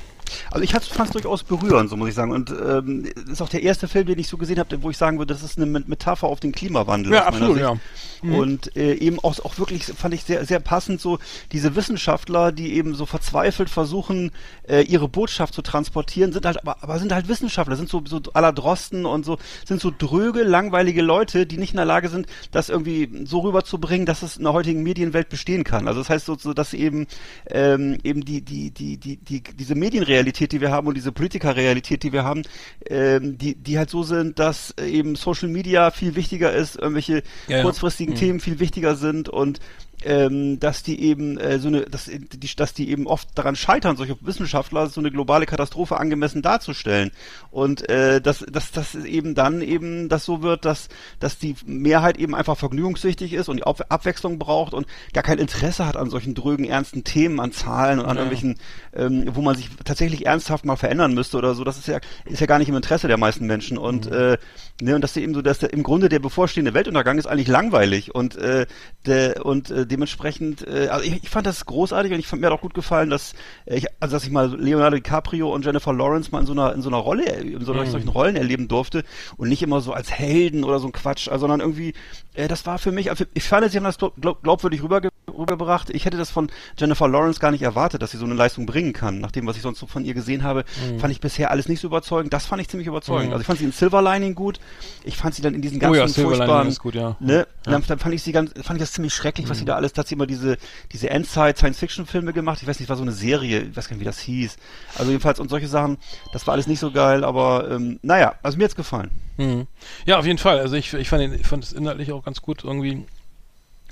Also ich fand es durchaus berührend, so muss ich sagen. Und ähm, ist auch der erste Film, den ich so gesehen habe, wo ich sagen würde, das ist eine Me- Metapher auf den Klimawandel. Ja, absolut, ja. Mhm. Und äh, eben auch, auch wirklich, fand ich sehr, sehr passend, so diese Wissenschaftler, die eben so verzweifelt versuchen, äh, ihre Botschaft zu transportieren, sind halt, aber, aber sind halt Wissenschaftler, sind so, so aller Drosten und so, sind so dröge, langweilige Leute, die nicht in der Lage sind, das irgendwie so rüberzubringen, dass es in der heutigen Medienwelt bestehen kann. Also das heißt so, so dass eben, ähm, eben die, die, die, die, die, diese Medienrealität, die wir haben und diese Politikerrealität, die wir haben, ähm, die, die halt so sind, dass äh, eben Social Media viel wichtiger ist, irgendwelche Ja, ja. kurzfristigen Themen viel wichtiger sind und ähm, dass die eben äh, so eine, dass die, dass die eben oft daran scheitern, solche Wissenschaftler so eine globale Katastrophe angemessen darzustellen. Und äh, dass, dass dass eben dann eben das so wird, dass dass die Mehrheit eben einfach vergnügungssüchtig ist und die Ab Abwechslung braucht und gar kein Interesse hat an solchen drögen ernsten Themen, an Zahlen und an irgendwelchen, ähm, wo man sich tatsächlich ernsthaft mal verändern müsste oder so. Das ist ja ist ja gar nicht im Interesse der meisten Menschen. Und äh, ne und dass eben so, dass der, im Grunde der bevorstehende Weltuntergang ist eigentlich langweilig und äh, der und äh, dementsprechend, äh, also ich, ich fand das großartig und ich fand mir hat auch gut gefallen, dass äh, ich, also dass ich mal Leonardo DiCaprio und Jennifer Lawrence mal in so einer in so einer Rolle, in so einer, solchen Rollen erleben durfte und nicht immer so als Helden oder so ein Quatsch, sondern irgendwie, äh, das war für mich, also ich fand, sie haben das glaub, glaub, glaubwürdig rüberge rübergebracht. Ich hätte das von Jennifer Lawrence gar nicht erwartet, dass sie so eine Leistung bringen kann. Nach dem, was ich sonst so von ihr gesehen habe, fand ich bisher alles nicht so überzeugend. Das fand ich ziemlich überzeugend. Mhm. Also ich fand sie in Silver Lining gut. Ich fand sie dann in diesen ganzen Oh ja, furchtbaren, ist gut, ja. ne, dann, dann fand ich sie ganz, fand ich das ziemlich schrecklich, was sie da alles, da hat sie immer diese, diese Endzeit Science-Fiction-Filme gemacht. Ich weiß nicht, war so eine Serie, ich weiß gar nicht, wie das hieß. Also jedenfalls und solche Sachen, das war alles nicht so geil, aber ähm, naja, also mir hat's gefallen. Mhm. Ja, auf jeden Fall. Also ich, ich fand es inhaltlich auch ganz gut irgendwie.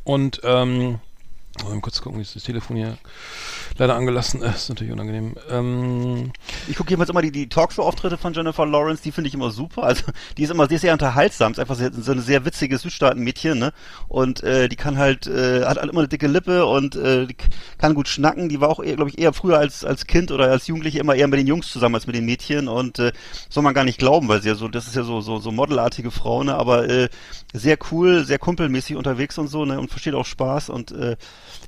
Und ähm, mal kurz gucken, wie ist das Telefon hier leider angelassen ist. Ist natürlich unangenehm. Ähm, Ich gucke jedenfalls immer die, die Talkshow-Auftritte von Jennifer Lawrence, die finde ich immer super. Also die ist immer ist sehr unterhaltsam, ist einfach sehr, so eine sehr witzige Südstaaten-Mädchen, ne? Und äh, die kann halt, äh, hat halt immer eine dicke Lippe und äh, kann gut schnacken. Die war auch, glaube ich, eher früher als als Kind oder als Jugendliche immer eher mit den Jungs zusammen als mit den Mädchen und äh, soll man gar nicht glauben, weil sie ja so, das ist ja so so so modelartige Frau, ne? Aber äh, sehr cool, sehr kumpelmäßig unterwegs und so, ne? Und versteht auch Spaß und äh,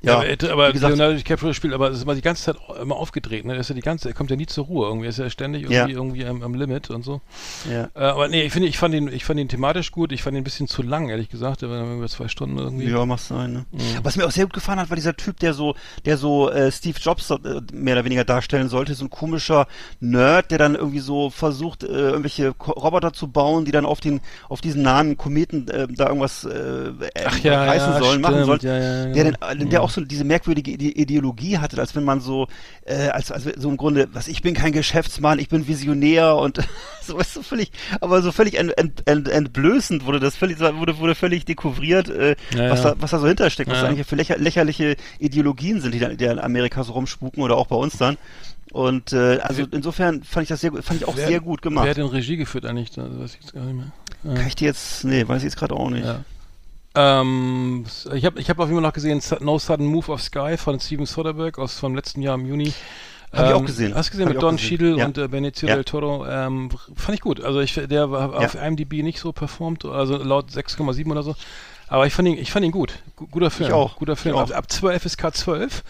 ja, ja, aber, aber wie gesagt, Leonardo DiCaprio spielt, aber ist immer die ganze Zeit immer aufgedreht. Ne? Er ist ja die ganze, er kommt ja nie zur Ruhe. Irgendwie Er ist ja ständig irgendwie, Ja. irgendwie am, am Limit und so. ja. Äh, aber nee, ich finde, ich fand ihn, ich fand ihn thematisch gut. Ich fand ihn ein bisschen zu lang, ehrlich gesagt. Über zwei Stunden irgendwie. Ja, mach's sein, ne? Mhm. Was mir auch sehr gut gefallen hat, war dieser Typ, der so, der so äh, Steve Jobs äh, mehr oder weniger darstellen sollte, so ein komischer Nerd, der dann irgendwie so versucht, äh, irgendwelche Ko Roboter zu bauen, die dann auf den, auf diesen nahen Kometen äh, da irgendwas äh, Ach ja, reißen sollen, machen stimmt, sollen. ja, ja, der, genau. den, der auch so diese merkwürdige Ide Ideologie hatte, als wenn man so, äh, als, als so im Grunde, was ich bin kein Geschäftsmann, ich bin Visionär und (laughs) so ist so völlig, aber so völlig ent, ent, ent, entblößend wurde das völlig, wurde, wurde völlig dekouvriert, äh, Ja, was. Da, was da so hintersteckt, was Ja. da eigentlich für lächer, lächerliche Ideologien sind, die, da, die in Amerika so rumspuken oder auch bei uns dann. Und äh, also insofern fand ich das sehr gut, fand ich auch Wer- sehr gut Wer gemacht. hat denn Regie geführt eigentlich? Da weiß ich jetzt gar nicht mehr. Ja. Kann ich dir jetzt, nee, weiß ich jetzt gerade auch nicht. Ja. Ähm, ich habe ich hab auf jeden Fall noch gesehen No Sudden Move of Sky von Steven Soderbergh aus vom letzten Jahr im Juni. Hab ich auch Ähm, gesehen. Hast du gesehen Hab mit auch Don gesehen. Cheadle Ja. und äh, Benicio Ja. del Toro? Ähm, fand ich gut. Also ich, der war auf IMDb nicht so performt, also laut 6,7 oder so. Aber ich fand ihn, ich fand ihn gut. Gu- Guter Film. Ich auch. Guter Film. Ich Ab, auch. ab 12 ist K12.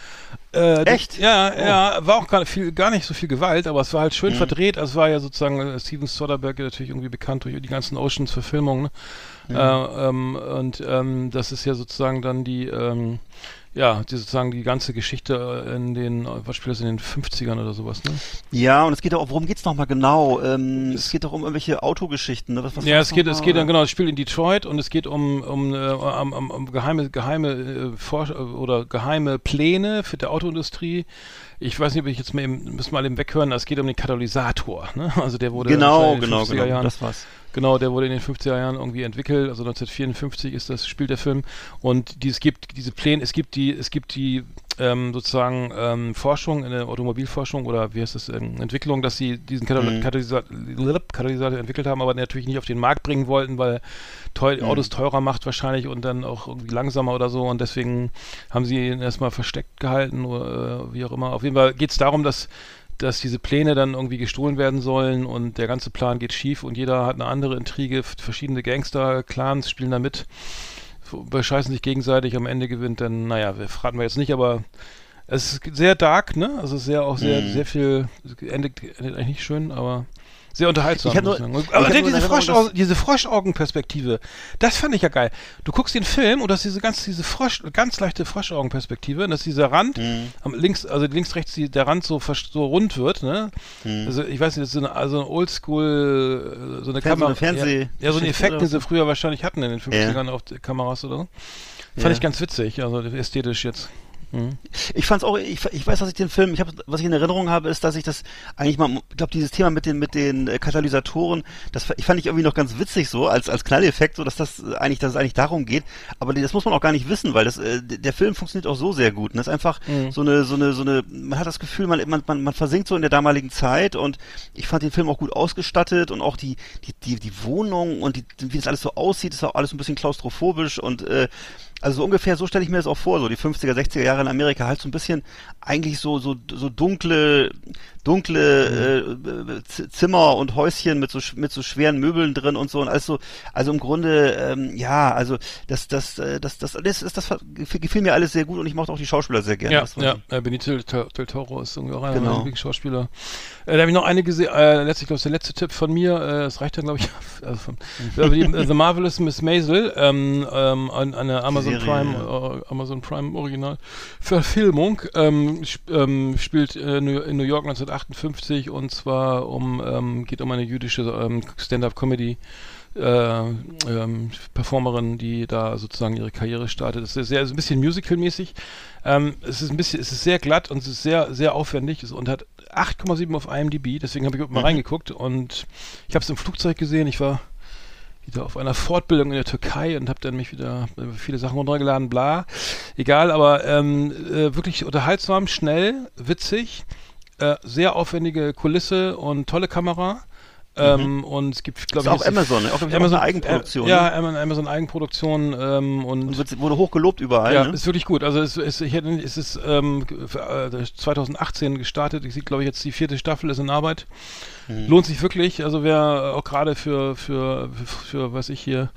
Äh, Echt? Ja, Oh. ja, war auch gar nicht, viel, gar nicht so viel Gewalt, aber es war halt Mhm. schön verdreht. Also es war ja sozusagen äh, Steven Soderbergh natürlich irgendwie bekannt durch die ganzen Oceans-Verfilmungen. Ne? Äh, ähm, und ähm, das ist ja sozusagen dann die, ähm, ja, die sozusagen die ganze Geschichte in den, was spielt das in den 50ern oder sowas, ne? Ja, und es geht auch, worum geht's nochmal genau? Ähm, es geht doch um irgendwelche Autogeschichten, ne? Was, was Ja, es geht, noch es mal? geht dann genau, es spielt in Detroit und es geht um, um, äh, um, um, um geheime, geheime äh, Forsch oder geheime Pläne für die Autoindustrie. Ich weiß nicht, ob ich jetzt mal eben, müssen wir mal eben weghören, es geht um den Katalysator, ne? Also der wurde Genau, in den genau, 50er genau, Jahren, das war's. Genau, der wurde in den 50er Jahren irgendwie entwickelt, also 1954 ist das, spielt der Film. Und die, es gibt diese Pläne, es gibt die, es gibt die ähm, sozusagen ähm, Forschung in der Automobilforschung oder wie heißt das, ähm, Entwicklung, dass sie diesen Katal Mhm. Katalysator, Katalysator entwickelt haben, aber natürlich nicht auf den Markt bringen wollten, weil teuer, Mhm. Autos teurer macht wahrscheinlich und dann auch irgendwie langsamer oder so und deswegen haben sie ihn erstmal versteckt gehalten oder äh, wie auch immer. Auf jeden Fall geht es darum, dass dass diese Pläne dann irgendwie gestohlen werden sollen und der ganze Plan geht schief und jeder hat eine andere Intrige, verschiedene Gangster, Clans spielen da mit, bescheißen sich gegenseitig, am Ende gewinnt dann, naja, wir verraten wir jetzt nicht, aber Es ist sehr dark, ne? Also sehr auch sehr, Mhm. sehr viel, endet, endet eigentlich nicht schön, aber sehr unterhaltsam. Nur- aber diese, Froschaugen, diese Froschaugenperspektive, das fand ich ja geil. Du guckst den Film und das ist diese ganz, diese Frosch, ganz leichte Froschaugenperspektive, und dass dieser Rand, Mhm. am links, also links, rechts, die, der Rand so, so rund wird, ne? Mhm. Also ich weiß nicht, das ist so eine, also ein Oldschool, so eine Fern- so Kamera. Fernseh- ja, ja, so ein Effekt, den sie früher wahrscheinlich hatten in den 50ern auf die Kameras oder so. Fand Ja. ich ganz witzig, also ästhetisch jetzt. Mhm. Ich fand's auch, ich, ich weiß, dass ich den Film, ich hab, was ich in Erinnerung habe, ist, dass ich das eigentlich mal, ich glaube, dieses Thema mit den mit den äh, Katalysatoren, das ich fand ich irgendwie noch ganz witzig so als als Knalleffekt, so dass das äh, eigentlich, dass es eigentlich darum geht. Aber das muss man auch gar nicht wissen, weil das äh, der Film funktioniert auch so sehr gut. Und das ist einfach Mhm. so eine so eine so eine, man hat das Gefühl, man man man, man versinkt so in der damaligen Zeit und ich fand den Film auch gut ausgestattet und auch die die die die Wohnung und die, wie das alles so aussieht, ist auch alles ein bisschen klaustrophobisch und äh, also so ungefähr so stelle ich mir das auch vor, so die 50er, 60er Jahre in Amerika, halt so ein bisschen eigentlich so so so dunkle dunkle äh, Zimmer und Häuschen mit so mit so schweren Möbeln drin und so und alles so also im Grunde ähm, ja, also das das äh, das das das, das, das gefiel, mir alles sehr gut und ich mochte auch die Schauspieler sehr gerne. Ja, ja, äh, Benito del, Toro ist irgendwie auch einer Genau. meiner Lieblingsschauspieler. Äh, da habe ich noch eine gesehen, äh, letztlich, glaube ich, der letzte Tipp von mir, äh, das reicht dann, glaube ich, (laughs) also von, Mhm. die, äh, The Marvelous Miss Maisel, ähm, ähm, an- eine Amazon Serie, Prime, äh, Amazon Prime Original Verfilmung, ähm, sp ähm, spielt äh, in New York 1958 und zwar um, ähm, geht um eine jüdische ähm, Stand-Up-Comedy äh, ähm, Performerin, die da sozusagen ihre Karriere startet. Es ist sehr, ist ein bisschen Musical-mäßig. Ähm, es ist ein bisschen, es ist sehr glatt und es ist sehr, sehr aufwendig und hat 8,7 auf IMDb. Deswegen habe ich mal Mhm. reingeguckt und ich habe es im Flugzeug gesehen. Ich war wieder auf einer Fortbildung in der Türkei und habe dann mich wieder äh, viele Sachen runtergeladen, bla. Egal, aber ähm, äh, wirklich unterhaltsam, schnell, witzig, äh, sehr aufwendige Kulisse und tolle Kamera. Ähm, und es gibt, glaube Mhm. Ich, auch Amazon, ne? Auch, ich, Amazon, eine Eigenproduktion. Äh, ja, ne? Amazon, Eigenproduktion ähm, und, Und wird, wurde hoch gelobt überall, ja, ne? ist wirklich gut. Also es, es, ich hätte, es ist ähm, für, äh, 2018 gestartet. Ich sehe, glaube ich, jetzt die vierte Staffel ist in Arbeit. Mhm. Lohnt sich wirklich. Also wer auch gerade für, für, für, für, was ich hier,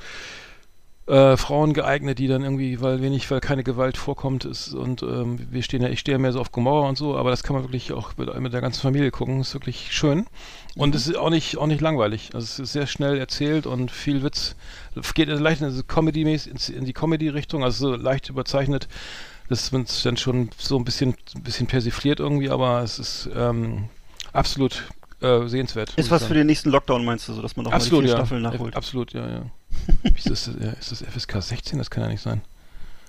äh, Frauen geeignet, die dann irgendwie, weil wenig, weil keine Gewalt vorkommt ist und ähm, wir stehen ja, ich stehe ja mehr so auf Gomorra und so, aber das kann man wirklich auch mit, mit der ganzen Familie gucken, ist wirklich schön und es ist auch nicht, auch nicht langweilig, also es ist sehr schnell erzählt und viel Witz, geht leicht in, Comedy in die Comedy-Richtung, also so leicht überzeichnet, das wird dann schon so ein bisschen, ein bisschen persifliert irgendwie, aber es ist ähm, absolut äh, sehenswert. Ist was für den nächsten Lockdown, meinst du, so dass man noch Absolut, mal die vier ja. Staffeln nachholt? Absolut, ja, ja. (laughs) ist, das. Ist das FSK 16? Das kann ja nicht sein.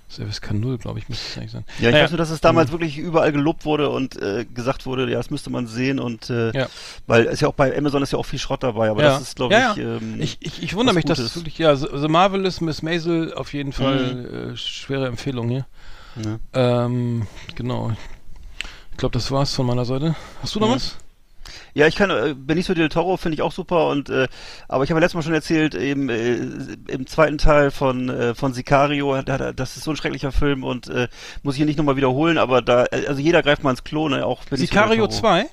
Das ist FSK 0, glaube ich, müsste es eigentlich sein. Ja, ich Naja, weiß nur, dass es damals wirklich überall gelobt wurde und äh, gesagt wurde, ja, das müsste man sehen und äh, Ja. weil es ja auch bei Amazon ist ja auch viel Schrott dabei, aber ja. das ist, glaube ja, ich, ja. ähm, ich, ich, ich wundere was mich, dass es wirklich, ja, The The Marvelous Miss Maisel auf jeden Fall äh, schwere Empfehlung hier. Ähm, genau. Ich glaube, das war's von meiner Seite. Hast du noch Mhm. was? Ja, ich kann äh, Benicio del Toro finde ich auch super und äh, aber ich habe ja letztes Mal schon erzählt, eben äh, im zweiten Teil von äh, von Sicario, das ist so ein schrecklicher Film und äh, muss ich hier nicht nochmal wiederholen, aber da äh, also jeder greift mal ins Klo, ne, auch Benicio Sicario Toro. 2,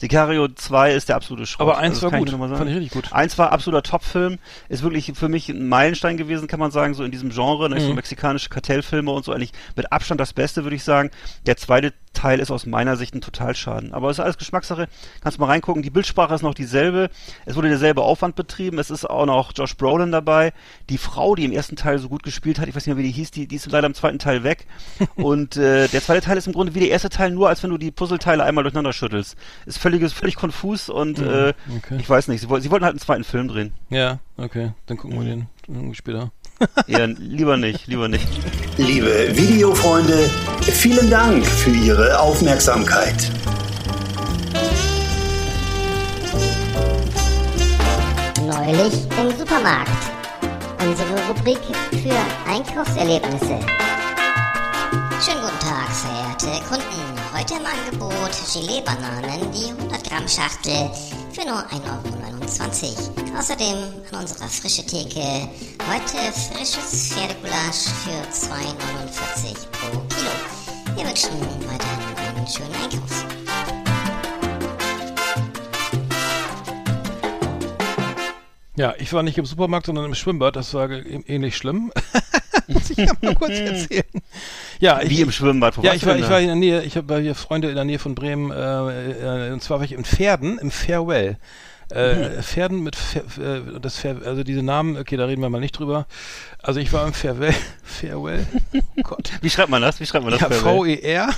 Sicario 2 ist der absolute Schrott. aber 1 Also war gut. Fand ich richtig gut. Eins war absoluter Top-Film, ist wirklich für mich ein Meilenstein gewesen, kann man sagen, so in diesem Genre, ne, so Mhm. mexikanische Kartellfilme und so eigentlich mit Abstand das Beste, würde ich sagen. Der zweite Teil ist aus meiner Sicht ein Totalschaden. Aber es ist alles Geschmackssache, kannst mal reingucken. Die Bildsprache ist noch dieselbe, es wurde derselbe Aufwand betrieben, es ist auch noch Josh Brolin dabei. Die Frau, die im ersten Teil so gut gespielt hat, ich weiß nicht mehr, wie die hieß, die, die ist leider im zweiten Teil weg. (laughs) und äh, der zweite Teil ist im Grunde wie der erste Teil, nur als wenn du die Puzzleteile einmal durcheinander schüttelst. Ist völliges, völlig konfus und äh, Mhm, okay. ich weiß nicht, sie, sie wollten halt einen zweiten Film drehen. Ja, okay. Dann gucken wir den irgendwie später. Eher lieber nicht, lieber nicht. Liebe Videofreunde, vielen Dank für Ihre Aufmerksamkeit. Neulich im Supermarkt. Unsere Rubrik für Einkaufserlebnisse. Schönen guten Tag, verehrte Kunden. Heute im Angebot Gelee-Bananen, die 100 Gramm Schachtel für nur 1,29 Euro. Außerdem an unserer frische Theke heute frisches Pferdegulasch für 2,49 pro Kilo. Wir wünschen weiterhin einen schönen Einkauf. Ja, ich war nicht im Supermarkt, sondern im Schwimmbad. Das war ähnlich schlimm. (laughs) (laughs) Muss ich ja mal kurz erzählen. Ja, ich, Wie im Schwimmbad. Wo ja, ich war, ich war in der Nähe, ich habe hier Freunde in der Nähe von Bremen, äh, äh, und zwar war ich in Pferden, im Farewell. Äh, Pferden mit Fair, äh, das Fair, also diese Namen, okay, da reden wir mal nicht drüber. Also ich war im Farewell, (laughs) Farewell, oh Gott. Wie schreibt man das? Wie schreibt man das? Ja? V-E-R,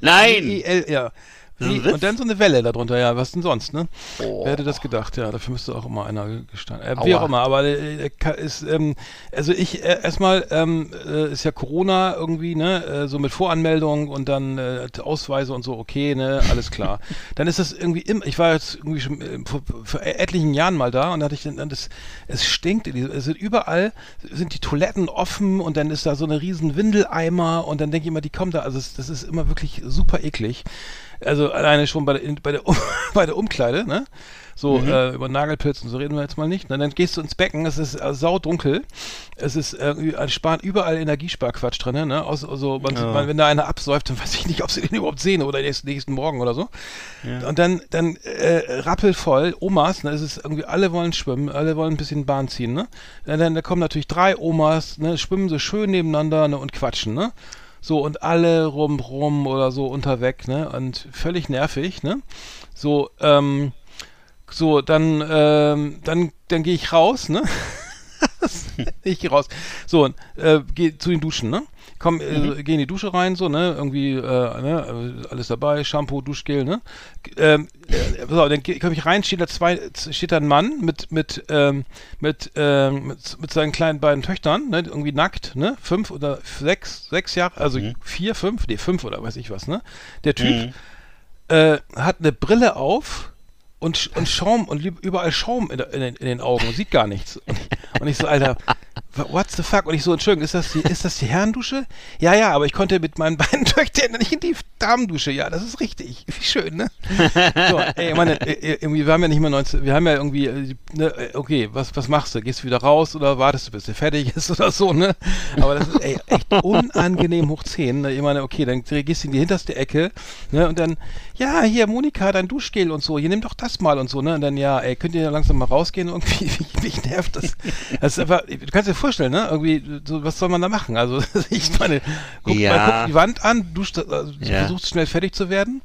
Nein! E-L, ja. Das Witz? und dann so eine Welle darunter, ja, was denn sonst, ne? Oh. Wer hätte das gedacht, ja, dafür müsste auch immer einer gestanden. Äh, wie auch immer, aber äh, ka- ist, ähm, also ich, äh, erstmal ähm, äh, ist ja Corona irgendwie, ne, äh, so mit Voranmeldung und dann äh, Ausweise und so, okay, ne, alles klar. (laughs) dann ist das irgendwie immer, ich war jetzt irgendwie schon äh, vor, vor etlichen Jahren mal da und da hatte ich dann, das, es stinkt, es sind überall sind die Toiletten offen und dann ist da so eine riesen Windeleimer und dann denke ich immer, die kommen da, also es, das ist immer wirklich super eklig. Also alleine schon bei der, bei der, Um- (laughs) bei der Umkleide, ne? So, äh, über Nagelpilz und so reden wir jetzt mal nicht. Und dann gehst du ins Becken, es ist äh, saudunkel, es ist äh, sparen überall Energiesparquatsch drin, ne? Aus, also man, sieht, man, wenn da einer absäuft, dann (laughs) weiß ich nicht, ob sie den überhaupt sehen oder nächsten, nächsten Morgen oder so. Und dann, dann äh, rappelvoll, Omas, ne? Es ist irgendwie, alle wollen schwimmen, alle wollen ein bisschen Bahn ziehen, ne? Dann, dann da kommen natürlich drei Omas, ne? Schwimmen so schön nebeneinander ne? und quatschen, ne? So, und alle rum, rum oder so unterweg, ne? Und völlig nervig, ne? So, ähm, so, dann, ähm, dann, dann gehe ich raus, ne? (laughs) ich gehe raus. So, und, äh, geh zu den Duschen, ne? Komm, äh, geh in die Dusche rein, so, ne? Irgendwie, äh, ne? Alles dabei, Shampoo, Duschgel, ne? Ähm, äh, so, dann geh- komm ich rein, steht da zwei, steht da ein Mann mit, mit, ähm, mit, ähm, mit, mit seinen kleinen beiden Töchtern, ne? Irgendwie nackt, ne? Fünf oder sechs, sechs Jahre, also vier, fünf, nee, fünf oder weiß ich was, ne? Der Typ, äh, hat eine Brille auf und, und Schaum und überall Schaum in, in, den, in den Augen sieht gar nichts. Und, und ich so, Alter, what the fuck? Und ich so, Entschuldigung, ist das die, ist das die Herrendusche? Ja, ja, aber ich konnte mit meinen (laughs) beiden Töchtern nicht in die Damendusche. Ja, das ist richtig. Wie schön, ne? So, ey, meine, äh, irgendwie, wir haben ja nicht mehr 19, wir haben ja irgendwie, äh, ne, äh, okay, was, was machst du? Gehst du wieder raus oder wartest du, bis der fertig ist oder so, ne? Aber das ist, ey, echt unangenehm hoch 10. Ne? Ich meine, okay, dann gehst du in die hinterste Ecke, ne? Und dann, ja, hier, Monika, dein Duschgel und so, hier, nimm doch das mal und so, ne? Und dann, ja, ey, könnt ihr langsam mal rausgehen? Irgendwie, mich, mich nervt das. Das ist einfach, du kannst dir vorstellen, ne? Irgendwie, so, was soll man da machen? Also, (laughs) ich meine, guck, Ja. man guckt die Wand an, duscht, also, Ja. versucht schnell fertig zu werden.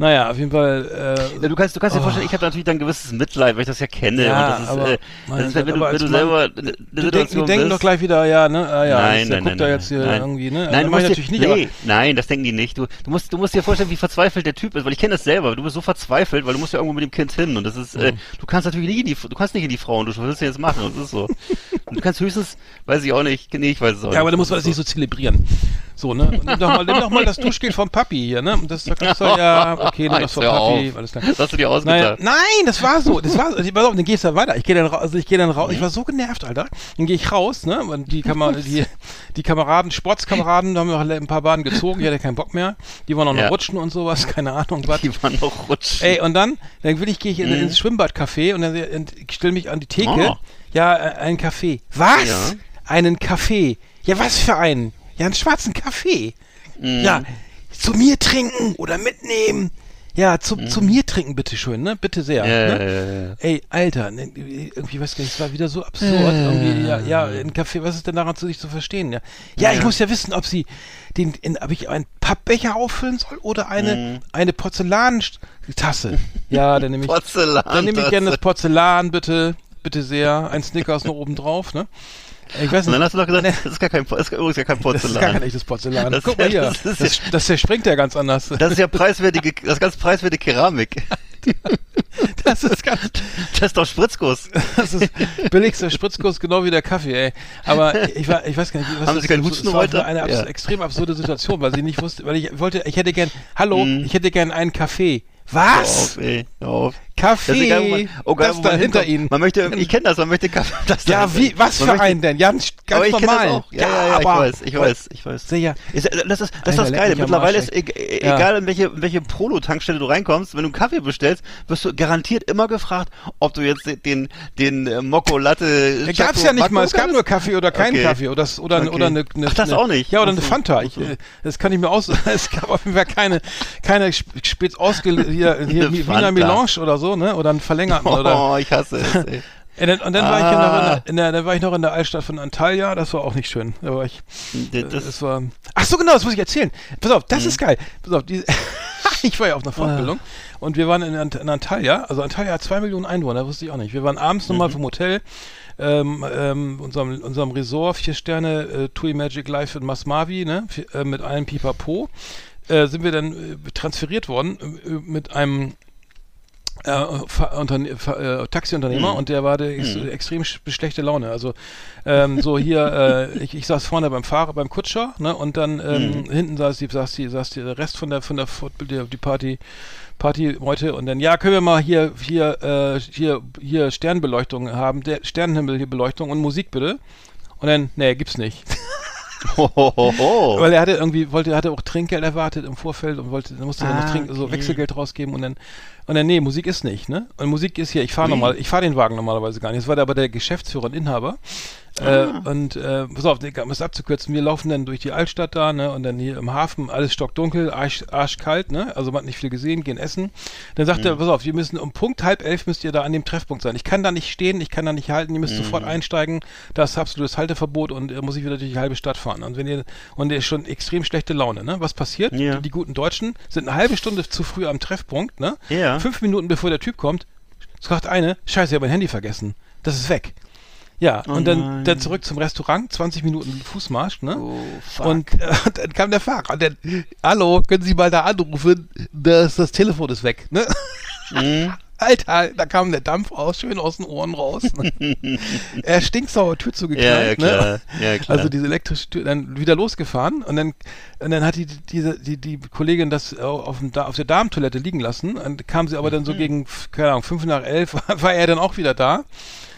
Naja, auf jeden Fall, äh, Ja, du kannst, du kannst dir vorstellen, ich habe natürlich dann ein gewisses Mitleid, weil ich das ja kenne. Ja, das ist, aber, äh, das ist, wenn, Gott, du, wenn du selber Mann- eine Die denken, die Situation denken doch gleich wieder, ja, ne? Ah, ja, nein, das, der nein, guckt nein, da nein, jetzt hier nein. irgendwie, ne? Nein, Das du natürlich dir, nicht, nee, nein, das denken die nicht. Du, du musst, du musst dir vorstellen, wie verzweifelt der Typ ist, weil ich kenne das selber. Du bist so verzweifelt, weil du musst ja irgendwo mit dem Kind hin und das ist, äh, du kannst natürlich nicht in die, du kannst nicht in die Frauendusche. Was willst du jetzt machen? Das ist so. (laughs) Du kannst höchstens, weiß ich auch nicht, nee, ich weiß es auch aber, nicht. ja, aber du musst das nicht so zelebrieren. So, ne? Und nimm doch mal, nimm doch mal das Duschgel vom Papi hier, ne? Und das da kannst du, ja, okay, nimm das Jetzt vom Papi, auf. alles klar. Das hast du dir Naja, ausgedacht. nein, das war so. Das war so. Also, pass auf, dann gehst du weiter. Ich gehe dann raus, also ich gehe dann raus. Ich war so genervt, Alter. Dann gehe ich raus, ne? Und die, Kamer die, die Kameraden, Sportskameraden, da haben wir noch ein paar Bahnen gezogen. Ich hatte keinen Bock mehr. Die waren auch noch Ja. rutschen und sowas. (laughs) Keine Ahnung, was. Die waren noch rutschen. Ey, und dann, dann will ich, gehe ich in, Mhm. ins Schwimmbadcafé und dann ich stelle mich an die Theke. Oh. Ja, äh, einen Kaffee. Was? Ja. Einen Kaffee. Ja, was für einen? Ja, einen schwarzen Kaffee. Mhm. Ja, zu mir trinken oder mitnehmen. Ja, zu, Mhm. zu mir trinken, bitte schön, ne? Bitte sehr. Ja, ne? ja, ja, ja. Ey, Alter, ne, irgendwie weiß gar nicht, es war wieder so absurd. Irgendwie, ja, ja, ein Kaffee, was ist denn daran zu sich zu verstehen? Ja, ja, ich muss ja wissen, ob sie den, in, ob ich einen Pappbecher auffüllen soll oder eine, Mhm. eine Porzellantasse. Ja, dann nehme ich, (laughs) Porzellan. dann nehme ich gerne das Porzellan, bitte, bitte sehr. Ein Snickers noch oben drauf, ne? Ich weiß Und dann nicht. hast du noch gesagt, das ist gar kein, das ist übrigens gar kein Das Porzellan. ist gar kein echtes Porzellan. Das Guck mal ja- hier. das Das, ist das, zerspringt ja ganz anders. Das ist ja preiswertige, das ist ganz preiswerte Keramik. (laughs) Das ist ganz, Das ist doch Spritzguss. Das ist billigster Spritzkurs, genau wie der Kaffee, ey. Aber ich war, ich weiß gar nicht, was Haben das Sie keinen Husten heute? eine abs Ja. extrem absurde Situation, weil sie nicht wusste, weil ich wollte, ich hätte gern, hallo, Mhm. ich hätte gern einen Kaffee. Hör Was? auf, ey. Hör auf. Kaffee? Das ist egal, man, oh, das wo da man hinter. Ihnen. Man möchte, ich kenne das, man möchte Kaffee. (laughs) Das Ja, wie, was für möchte- einen denn? Ganz, ganz aber ich normal. das auch. Ja, ja, ja, ich aber- weiß, ich weiß, ich weiß. Sehr, Ist, äh, das ist, das ist das Geile. Mittlerweile ist, e e- Ja. egal in welche, in welche Polo-Tankstelle du reinkommst, wenn du einen Kaffee bestellst, wirst du garantiert immer gefragt, ob du jetzt den, den äh, Mocco Latte. Ja, gab's ja nicht mal. Es gab nur Kaffee oder keinen Okay. Kaffee oder oder Okay. oder eine, eine Ach, das eine, auch nicht? Ja oder eine. Fanta. Ich, äh, das kann ich mir aus. (laughs) Es gab auf jeden Fall keine keine sp- spitz ausge hier, hier (laughs) Wiener. Melange oder so ne oder einen verlängerten (laughs) oder Oh, ich hasse es, ey. (laughs) Und dann, und dann war ich ja noch in Ah. der, in der, dann war ich noch in der Altstadt von Antalya, das war auch nicht schön. Da war ich, das- das war, ach so genau, das muss ich erzählen. Pass auf, das ist geil. Pass auf, die, (laughs) ich war ja auf einer Fortbildung und wir waren in, in Antalya, also Antalya hat zwei Millionen Einwohner, wusste ich auch nicht. Wir waren abends nochmal vom Hotel, ähm, ähm, unserem, unserem Resort, vier Sterne, äh, TUI Magic Life in Masmavi, ne, Vier- äh, mit allem Pipapo, äh, sind wir dann äh, transferiert worden äh, mit einem äh, Unterne äh, Taxiunternehmer und der war der ex extrem sch schlechte Laune. Also ähm, so hier, äh, (laughs) ich, ich saß vorne beim Fahrer, beim Kutscher, ne, und dann ähm, hinten saß die, saß die, saß die, der Rest von der von der die, die Party Partymeute und dann ja können wir mal hier hier äh, hier hier Sternbeleuchtung haben, der Sternenhimmel hier Beleuchtung und Musik bitte. Und dann nee gibt's nicht. (laughs) Weil er hatte irgendwie, wollte, hatte auch Trinkgeld erwartet im Vorfeld und wollte, dann musste er Ah, noch Trink, so okay. Wechselgeld rausgeben und dann, und dann, nee, Musik ist nicht, ne? Und Musik ist hier, ich fahre normal, ich fahre den Wagen normalerweise gar nicht. Das war aber der Geschäftsführer und Inhaber. Äh, und äh, pass auf, um es abzukürzen, wir laufen dann durch die Altstadt da, ne? Und dann hier im Hafen, alles stockdunkel, arsch, arschkalt, ne? Also man hat nicht viel gesehen, gehen essen. Dann sagt er, pass auf, wir müssen um Punkt halb elf müsst ihr da an dem Treffpunkt sein. Ich kann da nicht stehen, ich kann da nicht halten, ihr müsst sofort einsteigen. Da ist absolutes Halteverbot und äh, muss ich wieder durch die halbe Stadt fahren. Und wenn ihr, und der ist schon extrem schlechte Laune, ne? Was passiert? Ja. Die, die guten Deutschen sind eine halbe Stunde zu früh am Treffpunkt, ne? Ja. Fünf Minuten bevor der Typ kommt, sagt eine, scheiße, ich habe mein Handy vergessen. Das ist weg. Ja, und dann, Oh nein. dann zurück zum Restaurant, 20 Minuten Fußmarsch, ne? Oh, fuck. Und äh, (laughs) dann kam der Fahrer und dann, hallo, können Sie mal da anrufen? Das, das Telefon ist weg, ne? Mhm. Alter, da kam der Dampf aus, schön aus den Ohren raus. Ne? (laughs) er stinksauer Tür zugeknallt, Ja, ja, klar. ne? Ja, klar. Also diese elektrische Tür, dann wieder losgefahren und dann, und dann hat die, diese, die, die Kollegin das auf, dem, Da- auf der Darmtoilette liegen lassen. Und kam sie aber dann Mhm. so gegen, keine Ahnung, fünf nach elf, war, (laughs) war er dann auch wieder da.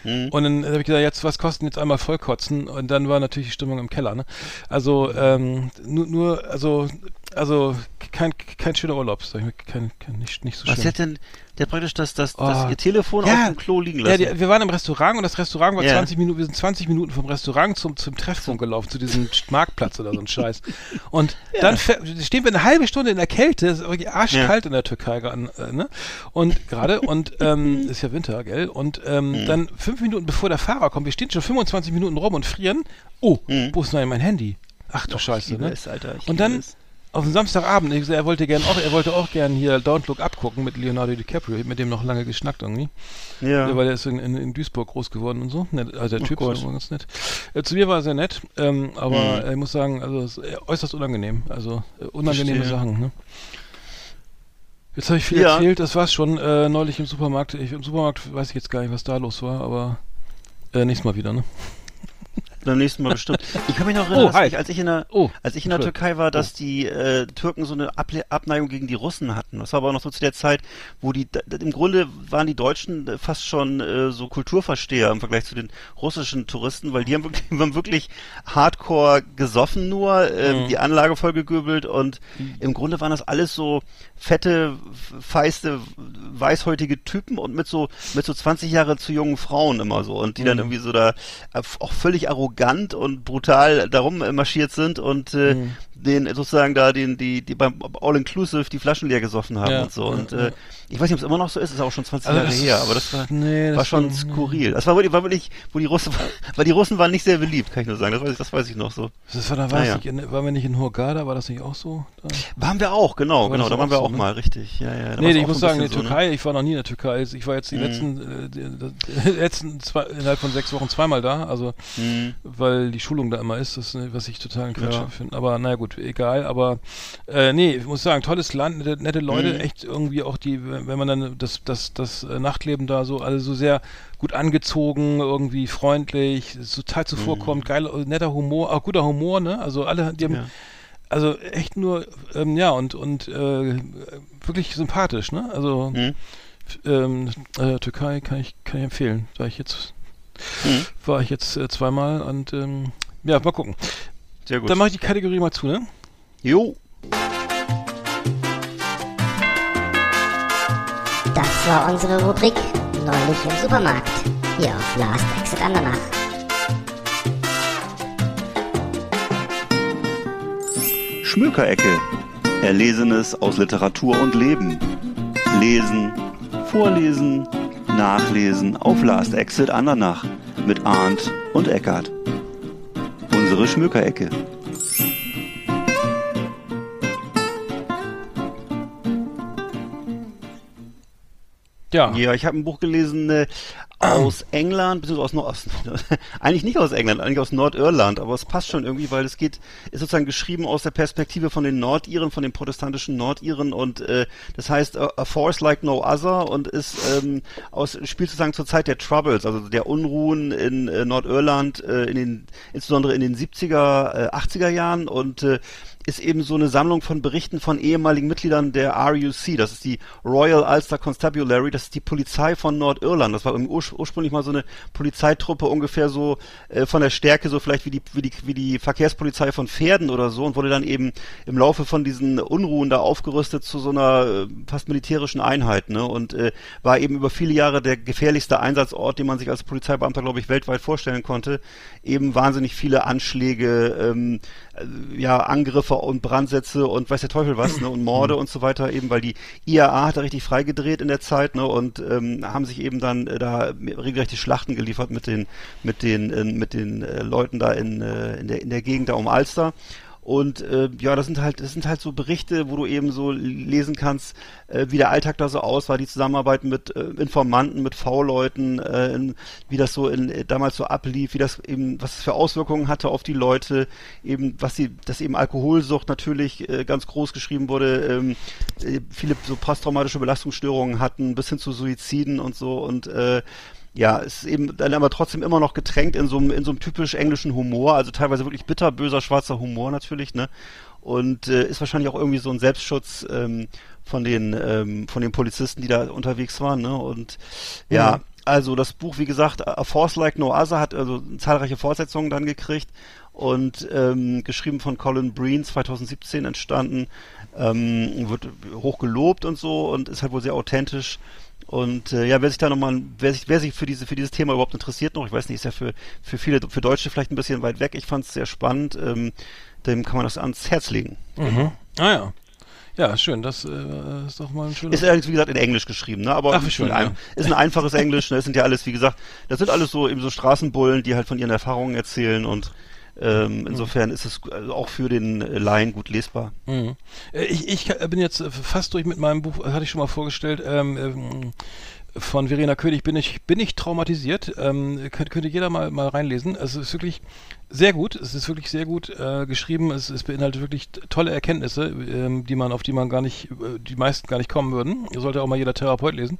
Mhm. Und dann habe ich gesagt, jetzt, was kosten jetzt einmal vollkotzen? Und dann war natürlich die Stimmung im Keller, ne? Also, ähm, nur, nur, also, also, kein, kein schöner Urlaub, sag ich mal, kein, kein, nicht, nicht so Was schön. hat denn der praktisch das, das, Oh. das ihr Telefon Ja. auf dem Klo liegen Ja, lassen? die, wir waren im Restaurant und das Restaurant war Ja. 20 Minuten, wir sind 20 Minuten vom Restaurant zum, zum Treffpunkt gelaufen, zu diesem (laughs) Marktplatz oder so ein Scheiß. (laughs) Und dann fäh- stehen wir eine halbe Stunde in der Kälte, es ist wirklich arschkalt in der Türkei gerade, äh, ne? Und gerade, und ähm, (laughs) ist ja Winter, gell? Und ähm, Mhm. dann fünf Minuten bevor der Fahrer kommt, wir stehen schon 25 Minuten rum und frieren. Oh, wo ist denn mein Handy? Ach du Scheiße, Mhm. ne? es, Alter, und dann es. Auf dem Samstagabend, ich, er wollte gern auch, er wollte auch gern hier Don't Look Up gucken mit Leonardo DiCaprio, mit dem noch lange geschnackt irgendwie. Ja. Weil er ist in, in, in Duisburg groß geworden und so. Also der Ach Typ Gott. ist ganz nett. Äh, zu mir war er sehr nett, ähm, aber Mhm. ich muss sagen, also es ist äußerst unangenehm. Also äh, unangenehme Verstehe. Sachen. Ne? Jetzt habe ich viel Ja. erzählt, das war's schon. Äh, neulich im Supermarkt. Ich, Im Supermarkt weiß ich jetzt gar nicht, was da los war, aber äh, nächstes Mal wieder, ne? Beim nächsten Mal bestimmt. (laughs) Ich kann mich noch erinnern, Oh, dass ich, als ich in der, Oh, als ich in der. Türkei war, dass die äh, Türken so eine Able Abneigung gegen die Russen hatten. Das war aber auch noch so zu der Zeit, wo die, im Grunde waren die Deutschen äh, fast schon äh, so Kulturversteher im Vergleich zu den russischen Touristen, weil die haben wirklich, (laughs) haben wirklich hardcore gesoffen nur, ähm, Mhm. die Anlage vollgegöbelt und im Grunde waren das alles so fette, feiste, weißhäutige Typen und mit so, mit so 20 Jahre zu jungen Frauen immer so und die dann Mhm. irgendwie so da äh, auch völlig arrogant und brutal darum marschiert sind und äh, Mhm. Den sozusagen da den die die beim All Inclusive die Flaschen leer gesoffen haben Ja, und so und äh, ich weiß nicht, ob es immer noch so ist, ist auch schon 20 Also Jahre her, aber das war nee, das war schon war- skurril. Das war wirklich, war wirklich, wo die Russen, (laughs) weil die Russen waren nicht sehr beliebt, kann ich nur sagen. Das weiß ich, das weiß ich noch so. Das war, da war, Ah, es ja. nicht in, waren wir nicht in Hurghada, war das nicht auch so? Da? Waren wir auch, genau, War genau, da waren wir so, auch ne? mal, richtig. Ja, ja. Nee, ich muss so sagen, die bisschen so, ne? Türkei, ich war noch nie in der Türkei. Ich war jetzt die Mhm. letzten, äh, die, die (laughs) letzten zwei, innerhalb von sechs Wochen zweimal da, also Mhm. weil die Schulung da immer ist, das, ist, was ich total Quatsch Ja. finde. Aber naja gut, egal. Aber äh, nee, ich muss sagen, tolles Land, nette, nette Leute, Mhm. echt irgendwie auch die, wenn man dann das, das, das äh, Nachtleben da so, alle so sehr gut angezogen, irgendwie freundlich, total zuvorkommt, geil, netter Humor, auch guter Humor, ne? Also alle, die haben Mhm. Ja. also echt nur, ähm, ja, und, und äh, wirklich sympathisch, ne? Also Mhm. ähm, äh, Türkei kann ich, kann ich empfehlen. War ich jetzt, Mhm. war ich jetzt äh, zweimal und ähm, ja, mal gucken. Sehr gut. Dann mache ich die Kategorie mal zu, ne? jo. Das war unsere Rubrik Neulich im Supermarkt. Hier auf Last Exit Andernach. Schmökerecke. Erlesenes aus Literatur und Leben. Lesen, vorlesen, nachlesen auf Last Exit Andernach mit Arndt und Eckart. Unsere Schmökerecke. Ja. Ja, ich habe ein Buch gelesen äh, aus (clears throat) England, beziehungsweise aus, Nord aus (laughs) eigentlich nicht aus England, eigentlich aus Nordirland, aber es passt schon irgendwie, weil es geht, ist sozusagen geschrieben aus der Perspektive von den Nordiren, von den protestantischen Nordiren und äh, das heißt a, a Force Like No Other und ist ähm, aus spielt sozusagen zur Zeit der Troubles, also der Unruhen in äh, Nordirland, äh, in den insbesondere in den 70er, äh, 80er Jahren und äh, ist eben so eine Sammlung von Berichten von ehemaligen Mitgliedern der RUC. Das ist die Royal Ulster Constabulary. Das ist die Polizei von Nordirland. Das war ur ursprünglich mal so eine Polizeitruppe ungefähr so äh, von der Stärke so vielleicht wie die, wie die wie die Verkehrspolizei von Pferden oder so und wurde dann eben im Laufe von diesen Unruhen da aufgerüstet zu so einer äh, fast militärischen Einheit. Ne? Und äh, war eben über viele Jahre der gefährlichste Einsatzort, den man sich als Polizeibeamter glaube ich weltweit vorstellen konnte. Eben wahnsinnig viele Anschläge, ähm, äh, ja Angriffe und Brandsätze und weiß der Teufel was, ne, und Morde und so weiter, eben weil die IAA hat da richtig freigedreht in der Zeit, ne, und ähm, haben sich eben dann äh, da regelrechte Schlachten geliefert mit den mit den äh, mit den äh, Leuten da in äh, in der in der Gegend da um Alster. Und äh, ja, das sind halt, das sind halt so Berichte, wo du eben so lesen kannst, äh, wie der Alltag da so aussah, die Zusammenarbeit mit äh, Informanten, mit V-Leuten, äh, wie das so in, äh, damals so ablief, wie das eben, was es für Auswirkungen hatte auf die Leute, eben, was sie, dass eben Alkoholsucht natürlich äh, ganz groß geschrieben wurde, ähm, äh, viele so posttraumatische Belastungsstörungen hatten, bis hin zu Suiziden und so. Und äh, ja, es ist eben dann aber trotzdem immer noch getränkt in so einem, in so einem typisch englischen Humor, also teilweise wirklich bitter, böser, schwarzer Humor natürlich, ne? Und äh, ist wahrscheinlich auch irgendwie so ein Selbstschutz ähm, von den ähm, von den Polizisten, die da unterwegs waren, ne? Und ja, Mhm. also das Buch, wie gesagt, A Force Like No Other hat also zahlreiche Fortsetzungen dann gekriegt und ähm, geschrieben von Colin Breen 2017 entstanden, ähm, wird hoch gelobt und so und ist halt wohl sehr authentisch. Und äh, ja, wer sich da nochmal, wer sich, wer sich für diese, für dieses Thema überhaupt interessiert noch, ich weiß nicht, ist ja für, für viele, für Deutsche vielleicht ein bisschen weit weg. Ich fand es sehr spannend. Ähm, dem kann man das ans Herz legen. Mhm. Ah ja. Ja, schön. Das äh, ist doch mal ein schönes. Ist allerdings, wie gesagt, in Englisch geschrieben, ne? Aber Ach, schön, ein, ja. ist ein einfaches Englisch, ne? Das sind ja alles, wie gesagt, das sind alles so eben so Straßenbullen, die halt von ihren Erfahrungen erzählen und ähm, insofern ist es also auch für den Laien gut lesbar. Mhm. Äh, Ich, ich bin jetzt äh, fast durch mit meinem Buch, hatte ich schon mal vorgestellt, ähm, ähm, von Verena König bin ich, bin ich traumatisiert. Ähm, könnte, könnte jeder mal, mal reinlesen. Es ist wirklich sehr gut. Es ist wirklich sehr gut äh, geschrieben. Es, es beinhaltet wirklich tolle Erkenntnisse, ähm, die man, auf die man gar nicht, äh, die meisten gar nicht kommen würden. Sollte auch mal jeder Therapeut lesen.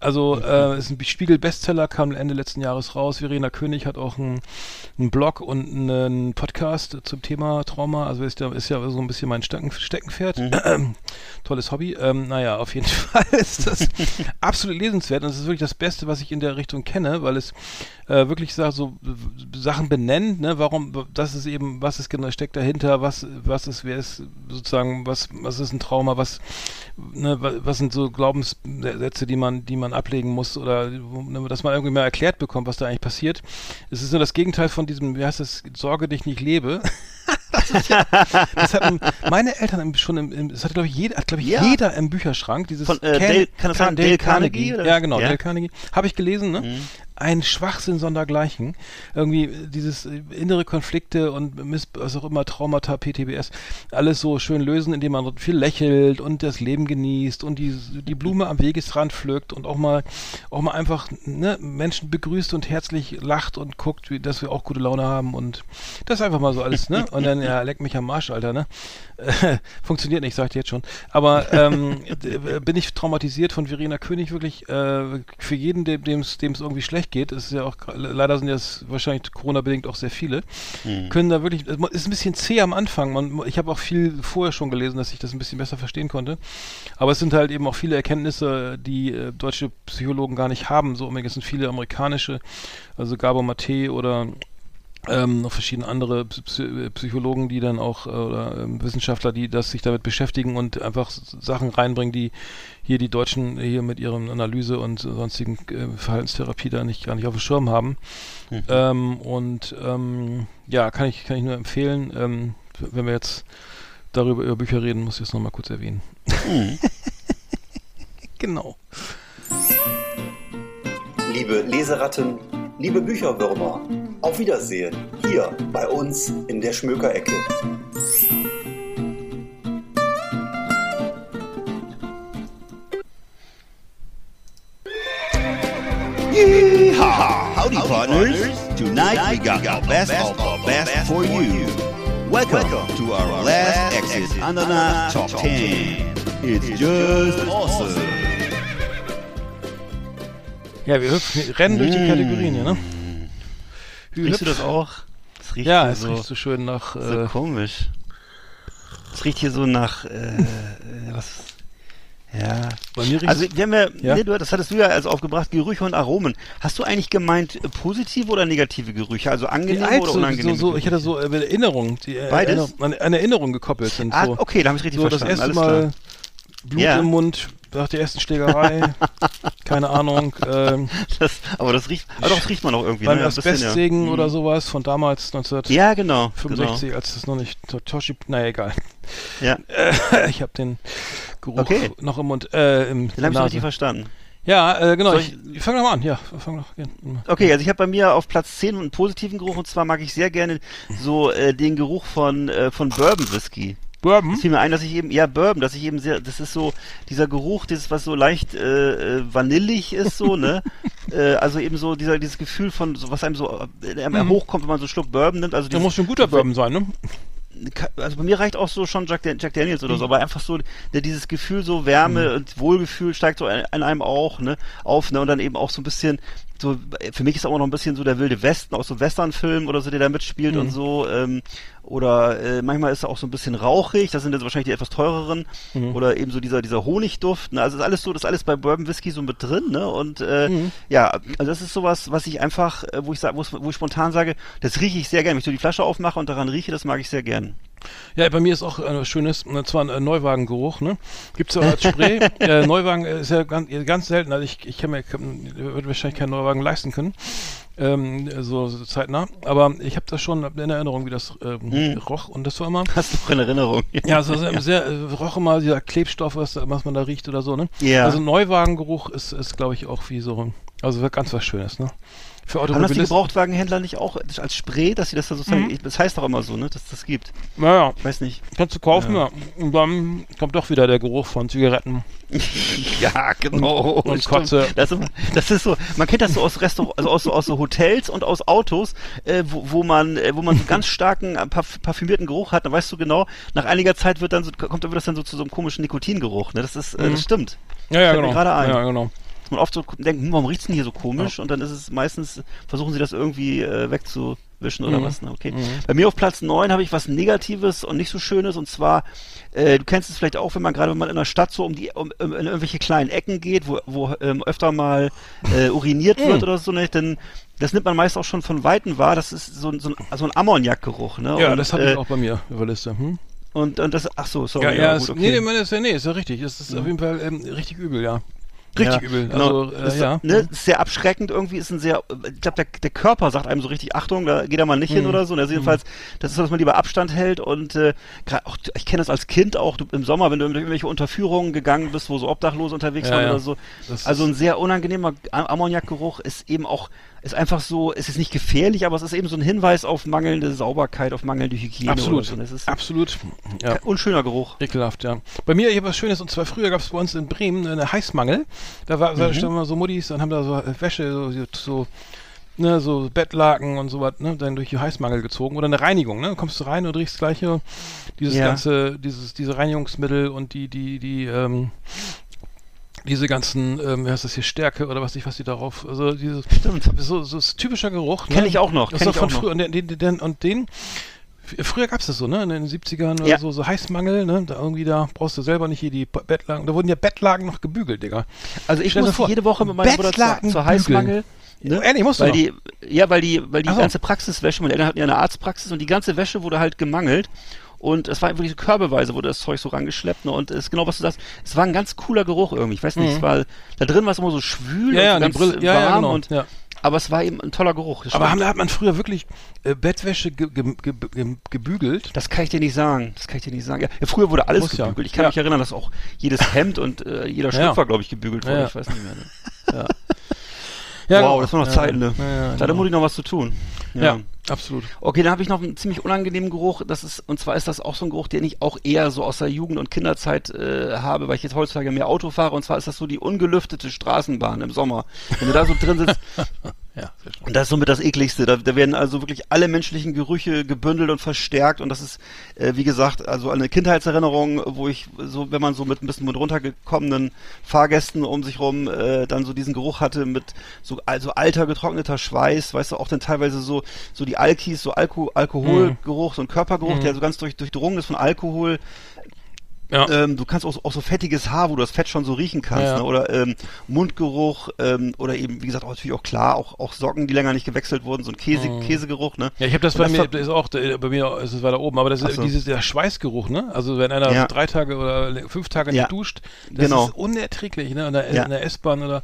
Also äh, ist ein Spiegel-Bestseller, kam Ende letzten Jahres raus. Verena König hat auch einen, einen Blog und einen Podcast zum Thema Trauma. Also ist ja, ist ja so ein bisschen mein Stecken, Steckenpferd. (clears throat) Tolles Hobby. Ähm, naja, auf jeden (laughs) Fall ist das (laughs) absolut lesenswert. Und es ist wirklich das Beste, was ich in der Richtung kenne, weil es äh, wirklich so äh, Sachen benennt, ne, warum, das ist eben, was ist genau, steckt dahinter, was, was ist, wer ist sozusagen, was, was ist ein Trauma, was, ne, wa- was sind so Glaubenssätze, die man, die man ablegen muss oder ne, dass man irgendwie mal erklärt bekommt, was da eigentlich passiert. Es ist nur das Gegenteil von diesem, wie heißt das, Sorge dich nicht lebe. (laughs) das, ja, das hatten meine Eltern schon im, im das hat glaube ich jeder, hat glaube ich Ja. jeder im Bücherschrank dieses Von, äh, Dale- kann das sein, Dale Carnegie, oder? Ja, genau, Ja. Dale Carnegie. Habe ich gelesen, ne? Ein Schwachsinn sondergleichen. Irgendwie dieses innere Konflikte und Miss, was auch immer, Traumata, PTBS, alles so schön lösen, indem man viel lächelt und das Leben genießt und die, die Blume am Wegesrand pflückt und auch mal, auch mal einfach ne, Menschen begrüßt und herzlich lacht und guckt, wie, dass wir auch gute Laune haben und das ist einfach mal so alles, ne? (laughs) Und dann, ja, leck mich am Marsch, Alter, ne? (laughs) Funktioniert nicht, sag ich dir jetzt schon. Aber ähm, bin ich traumatisiert von Verena König wirklich äh, für jeden, dem es irgendwie schlecht geht. Es ist ja auch leider sind das wahrscheinlich Corona-bedingt auch sehr viele. Können da wirklich, es ist ein bisschen zäh am Anfang. Man, ich habe auch viel vorher schon gelesen, dass ich das ein bisschen besser verstehen konnte. Aber es sind halt eben auch viele Erkenntnisse, die äh, deutsche Psychologen gar nicht haben. So, es sind viele amerikanische, also Gabor Mate oder ähm, noch verschiedene andere Psy- Psychologen, die dann auch äh, oder ähm, Wissenschaftler, die das sich damit beschäftigen und einfach Sachen reinbringen, die hier die Deutschen hier mit ihren Analyse und sonstigen äh, Verhaltenstherapie da nicht gar nicht auf dem Schirm haben. Ähm, und ähm, ja, kann ich kann ich nur empfehlen, ähm, wenn wir jetzt darüber über Bücher reden, muss ich es nochmal kurz erwähnen. (laughs) genau. liebe Leseratten, liebe Bücherwürmer, auf Wiedersehen hier bei uns in der Schmökerecke. Yeehaw! Howdy, partners. Tonight we got the best of the best for you. Welcome to our last exit Andana Top 10. It's just awesome. Ja, wir hüpfen, rennen durch die Kategorien hier, ne? Riechst du das auch? Das riecht Ja, es so, riecht so schön nach. so Äh, komisch. Es riecht hier so nach, äh, äh, was, ja. bei mir riecht Also, wir haben ja, Ja? Nee, du, das hattest du ja als aufgebracht, Gerüche und Aromen. Hast du eigentlich gemeint äh, positive oder negative Gerüche? Also Wie angenehme alt, oder so, unangenehme so, so, ich hatte so äh, Erinnerungen, die äh, Beides? Erinnerung- an, an Erinnerungen gekoppelt sind. Ah, so. okay, da habe ich richtig so das verstanden. erste Alles Mal klar. Blut Ja. im Mund nach der ersten Schlägerei. Keine Ahnung. Ähm, Das, aber das riecht, aber doch, das riecht man auch irgendwie. beim ne? Asbestsägen ja. oder Mhm. sowas von damals 1965, Ja, genau. genau. als das noch nicht to- Toshi. Naja, egal. Ja, Äh, ich habe den Geruch Okay. noch im Mund. Äh, im den habe ich Nase. richtig verstanden. Ja, äh, genau. Soll Ich, ich fange doch mal an. Ja, fang doch. gerne. Okay, also ich habe bei mir auf Platz 10 einen positiven Geruch und zwar mag ich sehr gerne so äh, den Geruch von, äh, von Bourbon Whisky. Bourbon. Es fiel mir ein, dass ich eben, ja, Bourbon, dass ich eben sehr, das ist so, dieser Geruch, dieses, was so leicht äh, äh, vanillig ist, so, ne? (laughs) äh, also eben so dieser, dieses Gefühl von, so, was einem so äh, einem hochkommt, wenn man so einen Schluck Bourbon nimmt. Also dieses, muss schon guter Bourbon sein, ne? also bei mir reicht auch so schon Jack, Jack Daniels oder so, aber einfach so dieses Gefühl so Wärme und Wohlgefühl steigt so an an einem auch ne auf ne und dann eben auch so ein bisschen so für mich ist auch noch ein bisschen so der wilde Westen aus so Westernfilmen oder so der da mitspielt und so ähm, oder äh, manchmal ist er auch so ein bisschen rauchig das sind jetzt wahrscheinlich die etwas teureren oder eben so dieser dieser Honigduft ne also ist alles so das ist alles bei Bourbon Whisky so mit drin ne und äh, ja also das ist sowas was ich einfach äh, wo ich sag, wo ich- spontan sage das rieche ich sehr gerne. Wenn ich so die Flasche aufmache und daran rieche das mag ich sehr gern Ja, bei mir ist auch äh, schönes, und zwar ein äh, Neuwagengeruch, ne? Gibt's auch als Spray. (laughs) äh, Neuwagen äh, ist ja ganz, äh, ganz selten, also ich, ich kann mir, kann, würde wahrscheinlich keinen Neuwagen leisten können, ähm, so, so zeitnah, aber ich habe das schon in Erinnerung, wie das ähm, roch und das war immer, Hast du noch in Erinnerung? (laughs) ja, also sehr, (laughs) sehr äh, roch immer dieser Klebstoff, was, was man da riecht oder so, ne? Ja. Also Neuwagengeruch ist, ist glaube ich, auch wie so, also ganz was Schönes, ne? Für Haben das die Automobilisten. Gebrauchtwagenhändler nicht auch als Spray, dass sie das da sozusagen, Mhm. das heißt doch immer so, ne, dass das gibt. Naja, Ich weiß nicht. kannst du kaufen, ja. Und dann kommt doch wieder der Geruch von Zigaretten. (laughs) Ja, genau. Und stimmt. Kotze. Das, ist- das ist so, man kennt das so aus Restaurants, also aus, so- aus so Hotels und aus Autos, äh, wo, wo man, äh, wo man so ganz starken äh, parf parfümierten Geruch hat, dann weißt du genau, nach einiger Zeit wird dann so, kommt dann das dann so zu so einem komischen Nikotingeruch, ne, das ist, äh, das stimmt. Ja, ja, Fällt mir genau. gerade ein. Ja, genau. Man oft so denkt, hm, warum riecht's denn hier so komisch? Und dann ist es meistens, versuchen sie das irgendwie äh, wegzuwischen oder Mhm. was. Ne? Okay. Bei mir auf Platz 9 habe ich was Negatives und nicht so Schönes und zwar, äh, du kennst es vielleicht auch, wenn man gerade wenn man in der Stadt so um die um, um, in irgendwelche kleinen Ecken geht, wo, wo ähm, öfter mal äh, uriniert Mhm. wird oder so, ne? dann das nimmt man meist auch schon von Weitem wahr. Das ist so, ein- so ein, so ein Ammoniakgeruch. Ne? Ja, und, das äh, ich auch bei mir der Liste. Hm? Und, und das, ach so, sorry. Ja, ja, gut, es, okay. nee, nee, ja, nee, ist ja richtig. Es ist auf jeden Fall ähm, richtig übel, ja. Richtig Ja, übel. Genau. Also, äh, das, ja. ne, ist sehr abschreckend irgendwie, ist ein sehr, ich glaube, der, der Körper sagt einem so richtig, Achtung, da geht er mal nicht hin Mhm. oder so. Und also jedenfalls, das ist so, dass man lieber Abstand hält und äh, grad auch, ich kenne das als Kind auch du, im Sommer, wenn du in irgendwelche Unterführungen gegangen bist, wo so Obdachlose unterwegs Ja, waren ja. oder so. Das Also ist- ein sehr unangenehmer Am- Ammoniakgeruch ist eben auch, ist einfach so, es ist nicht gefährlich, aber es ist eben so ein Hinweis auf mangelnde Sauberkeit, auf mangelnde Hygiene. Absolut. So. Absolut. Ja. unschöner Geruch. Ekelhaft, ja. Bei mir, ich habe was Schönes, und zwar früher gab es bei uns in Bremen eine Heißmangel. Da war, Mhm. da standen mal so Muttis und haben da so äh, Wäsche, so, so, ne, so Bettlaken und so was, ne, dann durch die Heißmangel gezogen. Oder eine Reinigung, ne? Kommst du rein und riechst gleich hier dieses Ja. ganze, dieses, diese Reinigungsmittel und die, die, die, ähm, diese ganzen, ähm, wie heißt das hier, Stärke oder was ich, was die darauf, also dieses, Stimmt. so, so ist typischer Geruch. Kenn ich auch noch, Das kenn ist ich von früher. Und den, den, und den früher gab es das so, ne? In den 70ern oder Ja. so, so Heißmangel, ne? Da irgendwie da brauchst du selber nicht hier die Bettlaken. Da wurden ja Bettlaken noch gebügelt, Digga. Also ich Stell dir muss vor, jede Woche mit meiner Mutter zur, zur. Heißmangel. Ne? Ehrlich, musst du weil noch. die, ja, weil die, weil die Ach so. ganze Praxiswäsche, meine Eltern hatten ja eine Arztpraxis und die ganze Wäsche wurde halt gemangelt. Und es war wirklich so körbeweise, wurde das Zeug so rangeschleppt. Ne? Und es ist genau, was du sagst, es war ein ganz cooler Geruch irgendwie. Ich weiß nicht, es war, da drin war es immer so schwül Mhm. ja, ja, und so ganz Brille, ja, warm. ja, genau. und, ja. Aber es war eben ein toller Geruch. Aber haben, hat man früher wirklich äh, Bettwäsche ge ge ge ge gebügelt? das kann ich dir nicht sagen. Das kann ich dir nicht sagen. Ja, ja, früher wurde alles Muss ja. gebügelt. Ich kann Ja. mich erinnern, dass auch jedes Hemd und äh, jeder Ja, ja. Schlüpfer, glaube ich, gebügelt wurde. Ja, ja. Ich weiß nicht mehr. Ne? (laughs) Ja. Ja, wow, genau. das war noch Ja, Zeiten, ne? ja, da hat genau. Mutti noch was zu tun. Ja, absolut. Okay, dann habe ich noch einen ziemlich unangenehmen Geruch. Das ist und zwar ist das auch so ein Geruch, den ich auch eher so aus der Jugend und Kinderzeit äh, habe, weil ich jetzt heutzutage mehr Auto fahre. Und zwar ist das so die ungelüftete Straßenbahn im Sommer. Wenn du da so drin sitzt, (laughs) Ja, und das ist somit das ekligste. Da, da werden also wirklich alle menschlichen Gerüche gebündelt und verstärkt. Und das ist, äh, wie gesagt, also eine Kindheitserinnerung, wo ich so, wenn man so mit ein bisschen mit runtergekommenen Fahrgästen um sich rum äh, dann so diesen Geruch hatte mit so also alter getrockneter Schweiß, weißt du, auch dann teilweise so so die Alkis, so Alko Alkoholgeruch, so ein Körpergeruch, der so ganz durch, durchdrungen ist von Alkohol. Ja. Ähm, du kannst auch, auch so fettiges Haar, wo du das Fett schon so riechen kannst, Ja. ne? oder ähm, Mundgeruch ähm, oder eben, wie gesagt, auch natürlich auch klar, auch, auch Socken, die länger nicht gewechselt wurden, so ein Käse, Käsegeruch, ne? Ja, ich habe das Und bei mir, ver- das ist auch, äh, bei mir ist es weiter oben, aber das ist so. dieses, der Schweißgeruch, ne? Also wenn einer Ja. drei Tage oder fünf Tage nicht duscht, das Genau. ist unerträglich, ne? In der, der S-Bahn oder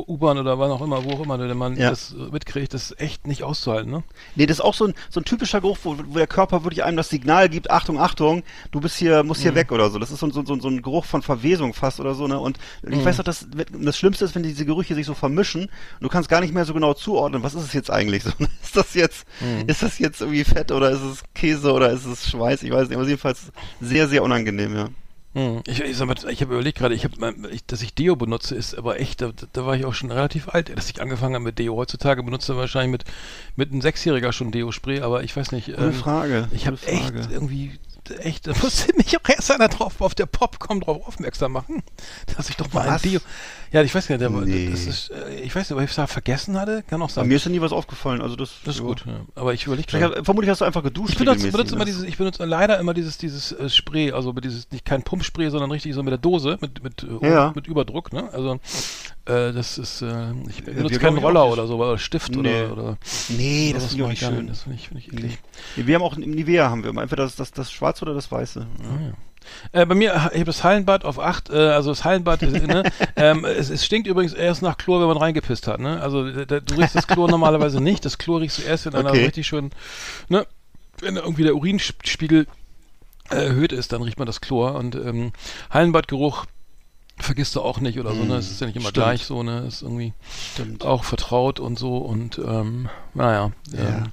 U-Bahn oder wann auch immer, wo auch immer, wenn man Ja. das äh, mitkriegt, das ist echt nicht auszuhalten, ne? Nee, das ist auch so ein, so ein typischer Geruch, wo, wo der Körper wirklich einem das Signal gibt, Achtung, Achtung, du bist hier, musst Mhm. hier weg oder so. Das ist so, ein- so, so, so ein Geruch von Verwesung fast oder so, ne? Und ich Mhm. weiß doch, das, das Schlimmste ist, wenn diese Gerüche sich so vermischen und du kannst gar nicht mehr so genau zuordnen, was ist es jetzt eigentlich so? (laughs) Ist das jetzt, Mhm. ist das jetzt irgendwie Fett oder ist es Käse oder ist es Schweiß? Ich weiß nicht, aber jedenfalls sehr, sehr unangenehm, ja. Hm. Ich, ich, mal, ich habe überlegt gerade, ich hab, ich, dass ich Deo benutze, ist aber echt, da, da war ich auch schon relativ alt, dass ich angefangen habe mit Deo. Heutzutage benutze ich wahrscheinlich mit, mit einem Sechsjähriger schon Deo-Spray, aber ich weiß nicht. Gute ähm, Frage. Ich habe echt irgendwie, echt, da musste mich auch erst einer drauf auf der Popcom drauf aufmerksam machen, dass ich doch mal ein Was? Deo. Ja, ich weiß nicht, der, Nee. das ist, äh, ich weiß nicht, ob ich es da vergessen hatte, kann auch sein. mir ist ja nie was aufgefallen, also das, das ist ja. gut, ja. aber ich überlege vermutlich hast du einfach geduscht. Ich benutze, benutze immer ne? dieses, ich benutze leider immer dieses, dieses äh, Spray, also mit dieses, nicht kein Pumpspray, sondern richtig so mit der Dose, mit, mit, äh, Ja. mit Überdruck, ne? Also, äh, das ist, äh, ich benutze keinen Roller oder so, oder Stift Nee. oder, oder Nee, das sowas finde ich nicht schön. Das finde ich, finde ich eklig. Nee, wir haben auch im Nivea haben wir immer entweder das, das, das Schwarze oder das Weiße. Ja. Äh, bei mir, ich habe das Hallenbad auf 8, äh, also das Hallenbad, äh, ne, (laughs) ähm, es, es stinkt übrigens erst nach Chlor, wenn man reingepisst hat, ne? Also da, da- du riechst das Chlor normalerweise nicht, das Chlor riechst du erst in einer Okay. richtig schönen, ne, wenn irgendwie der Urinspiegel äh, erhöht ist, dann riecht man das Chlor und ähm, Hallenbadgeruch vergisst du auch nicht oder so, ne? Es ist ja nicht immer Mm, stimmt. gleich so, ne? Es ist irgendwie Stimmt. auch vertraut und so und ähm, naja. Ja. Ähm,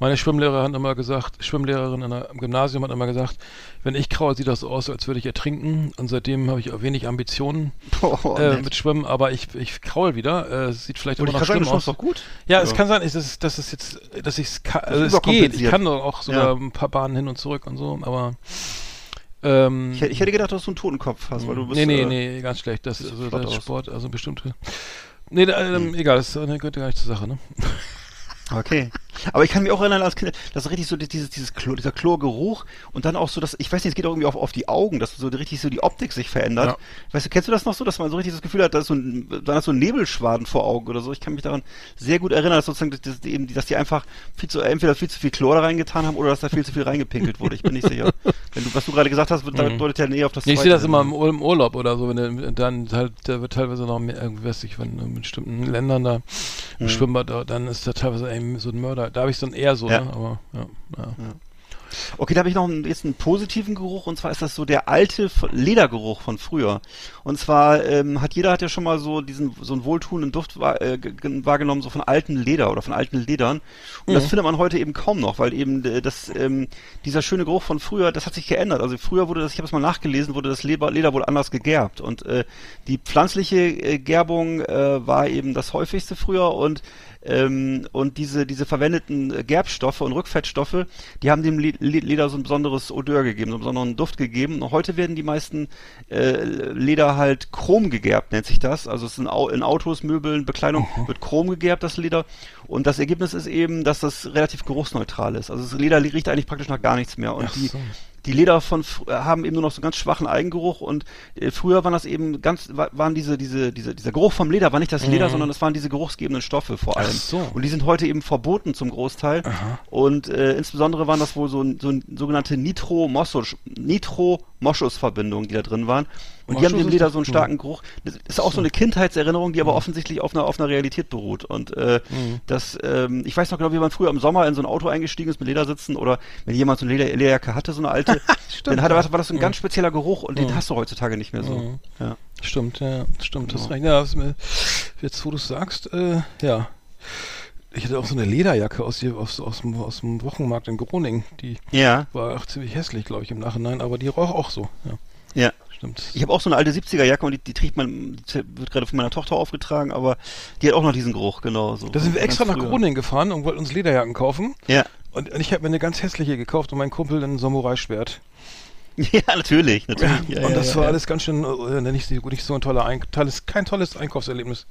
meine Schwimmlehrerin hat immer gesagt, Schwimmlehrerin in der, im Gymnasium hat immer gesagt, wenn ich kraul, sieht das so aus, als würde ich ertrinken. Und seitdem habe ich auch wenig Ambitionen Boah, (laughs) äh, mit Schwimmen, aber ich, ich kraul wieder. Äh, es sieht vielleicht Und immer ich noch schlimm aus. doch gut. Ja, es Ja. kann sein, dass es, dass es jetzt, dass ich es also es geht. Ich kann doch auch sogar Ja. ein paar Bahnen hin und zurück und so, aber ähm, Ich, hätte- ich hätte gedacht, dass du einen Totenkopf hast, weil du bist. nee, nee, äh, nee, ganz schlecht. Das, siehst also der. Hm. Sport, also bestimmte. Nee, da, ähm, egal, das äh, gehört ja gar nicht zur Sache, ne? Okay. Aber ich kann mich auch erinnern als Kind, das ist richtig so dieses, dieses Chlor, dieser Chlorgeruch und dann auch so, dass, ich weiß nicht, es geht auch irgendwie auf, auf die Augen, dass so richtig so die Optik sich verändert. Weißt du, kennst du das noch so, dass man so richtig das Gefühl hat, dass so ein, dann hast du einen Nebelschwaden vor Augen oder so. Ich kann mich daran sehr gut erinnern, dass sozusagen, dass, eben, dass die einfach viel zu, entweder viel zu viel Chlor da reingetan haben oder dass da viel zu viel reingepinkelt wurde. Ich bin nicht sicher. (laughs) Wenn du, was du gerade gesagt hast, wird- Mhm. deutet ja näher auf das Ja, ich sehe das immer im, im Urlaub oder so, wenn dann halt, da wird teilweise noch mehr, irgendwie weiß ich, wenn in bestimmten Ländern da Mhm. Schwimmbad, da, dann ist da teilweise eben so ein Mörder. Da habe ich es dann eher so, Ja. ne? Aber ja, ja. Okay, da habe ich noch einen, jetzt einen positiven Geruch und zwar ist das so der alte Ledergeruch von früher. Und zwar ähm, hat jeder hat ja schon mal so diesen so einen wohltuenden Duft wahr, äh, ge- ge- wahrgenommen so von alten Leder oder von alten Ledern. Und das findet man heute eben kaum noch, weil eben äh, das ähm, dieser schöne Geruch von früher, das hat sich geändert. Also früher wurde das, ich habe es mal nachgelesen, wurde das Leder, Leder wohl anders gegerbt und äh, die pflanzliche äh, Gerbung äh, war eben das häufigste früher und ähm, und diese, diese verwendeten äh, Gerbstoffe und Rückfettstoffe, die haben dem Le Le Leder so ein besonderes Odeur gegeben, so einen besonderen Duft gegeben. Und heute werden die meisten äh, Leder halt chrom gegerbt, nennt sich das. Also es sind in Autos, Möbeln, Bekleidung wird chrom gegerbt, das Leder. Und das Ergebnis ist eben, dass das relativ geruchsneutral ist. Also das Leder riecht eigentlich praktisch nach gar nichts mehr. Und Ach die, so. Die Leder von äh, haben eben nur noch so einen ganz schwachen Eigengeruch und äh, früher waren das eben ganz wa- waren diese diese diese dieser Geruch vom Leder war nicht das Leder, sondern es waren diese geruchsgebenden Stoffe vor allem. Mhm. so. Und die sind heute eben verboten zum Großteil. Und äh, insbesondere waren das wohl so, ein- so sogenannte Nitro-Moschus Nitro-Moschus-Verbindungen, die da drin waren. Und die haben Moschus dem Leder so einen starken Geruch. Das ist auch so eine Kindheitserinnerung, die aber offensichtlich auf einer, auf einer Realität beruht. Und äh, Mhm. das, ähm, ich weiß noch genau, wie man früher im Sommer in so ein Auto eingestiegen ist mit Ledersitzen oder wenn jemand so eine Leder Lederjacke hatte, so eine alte, (laughs) dann hatte, war das so ein ganz spezieller Geruch und den hast du heutzutage nicht mehr so. Ja. Stimmt, ja, stimmt, das recht. Ja, mir, jetzt wo du es sagst, äh, ja. Ich hatte auch so eine Lederjacke aus, aus, aus, dem, aus dem Wochenmarkt in Groningen. Die Ja, war auch ziemlich hässlich, glaube ich, im Nachhinein, aber die roch auch so. Ja, ja. stimmt. Ich habe auch so eine alte 70er Jacke und die, die trägt man, wird gerade von meiner Tochter aufgetragen, aber die hat auch noch diesen Geruch, genau so. da sind wir extra nach früher. Groningen gefahren und wollten uns Lederjacken kaufen. Ja. Und, und ich habe mir eine ganz hässliche gekauft und mein Kumpel ein Samurai-Schwert. (laughs) Ja, natürlich, natürlich. Ja, und das war alles ganz schön, äh, nicht, so- nicht so ein toller Ein tolles, kein tolles Einkaufserlebnis.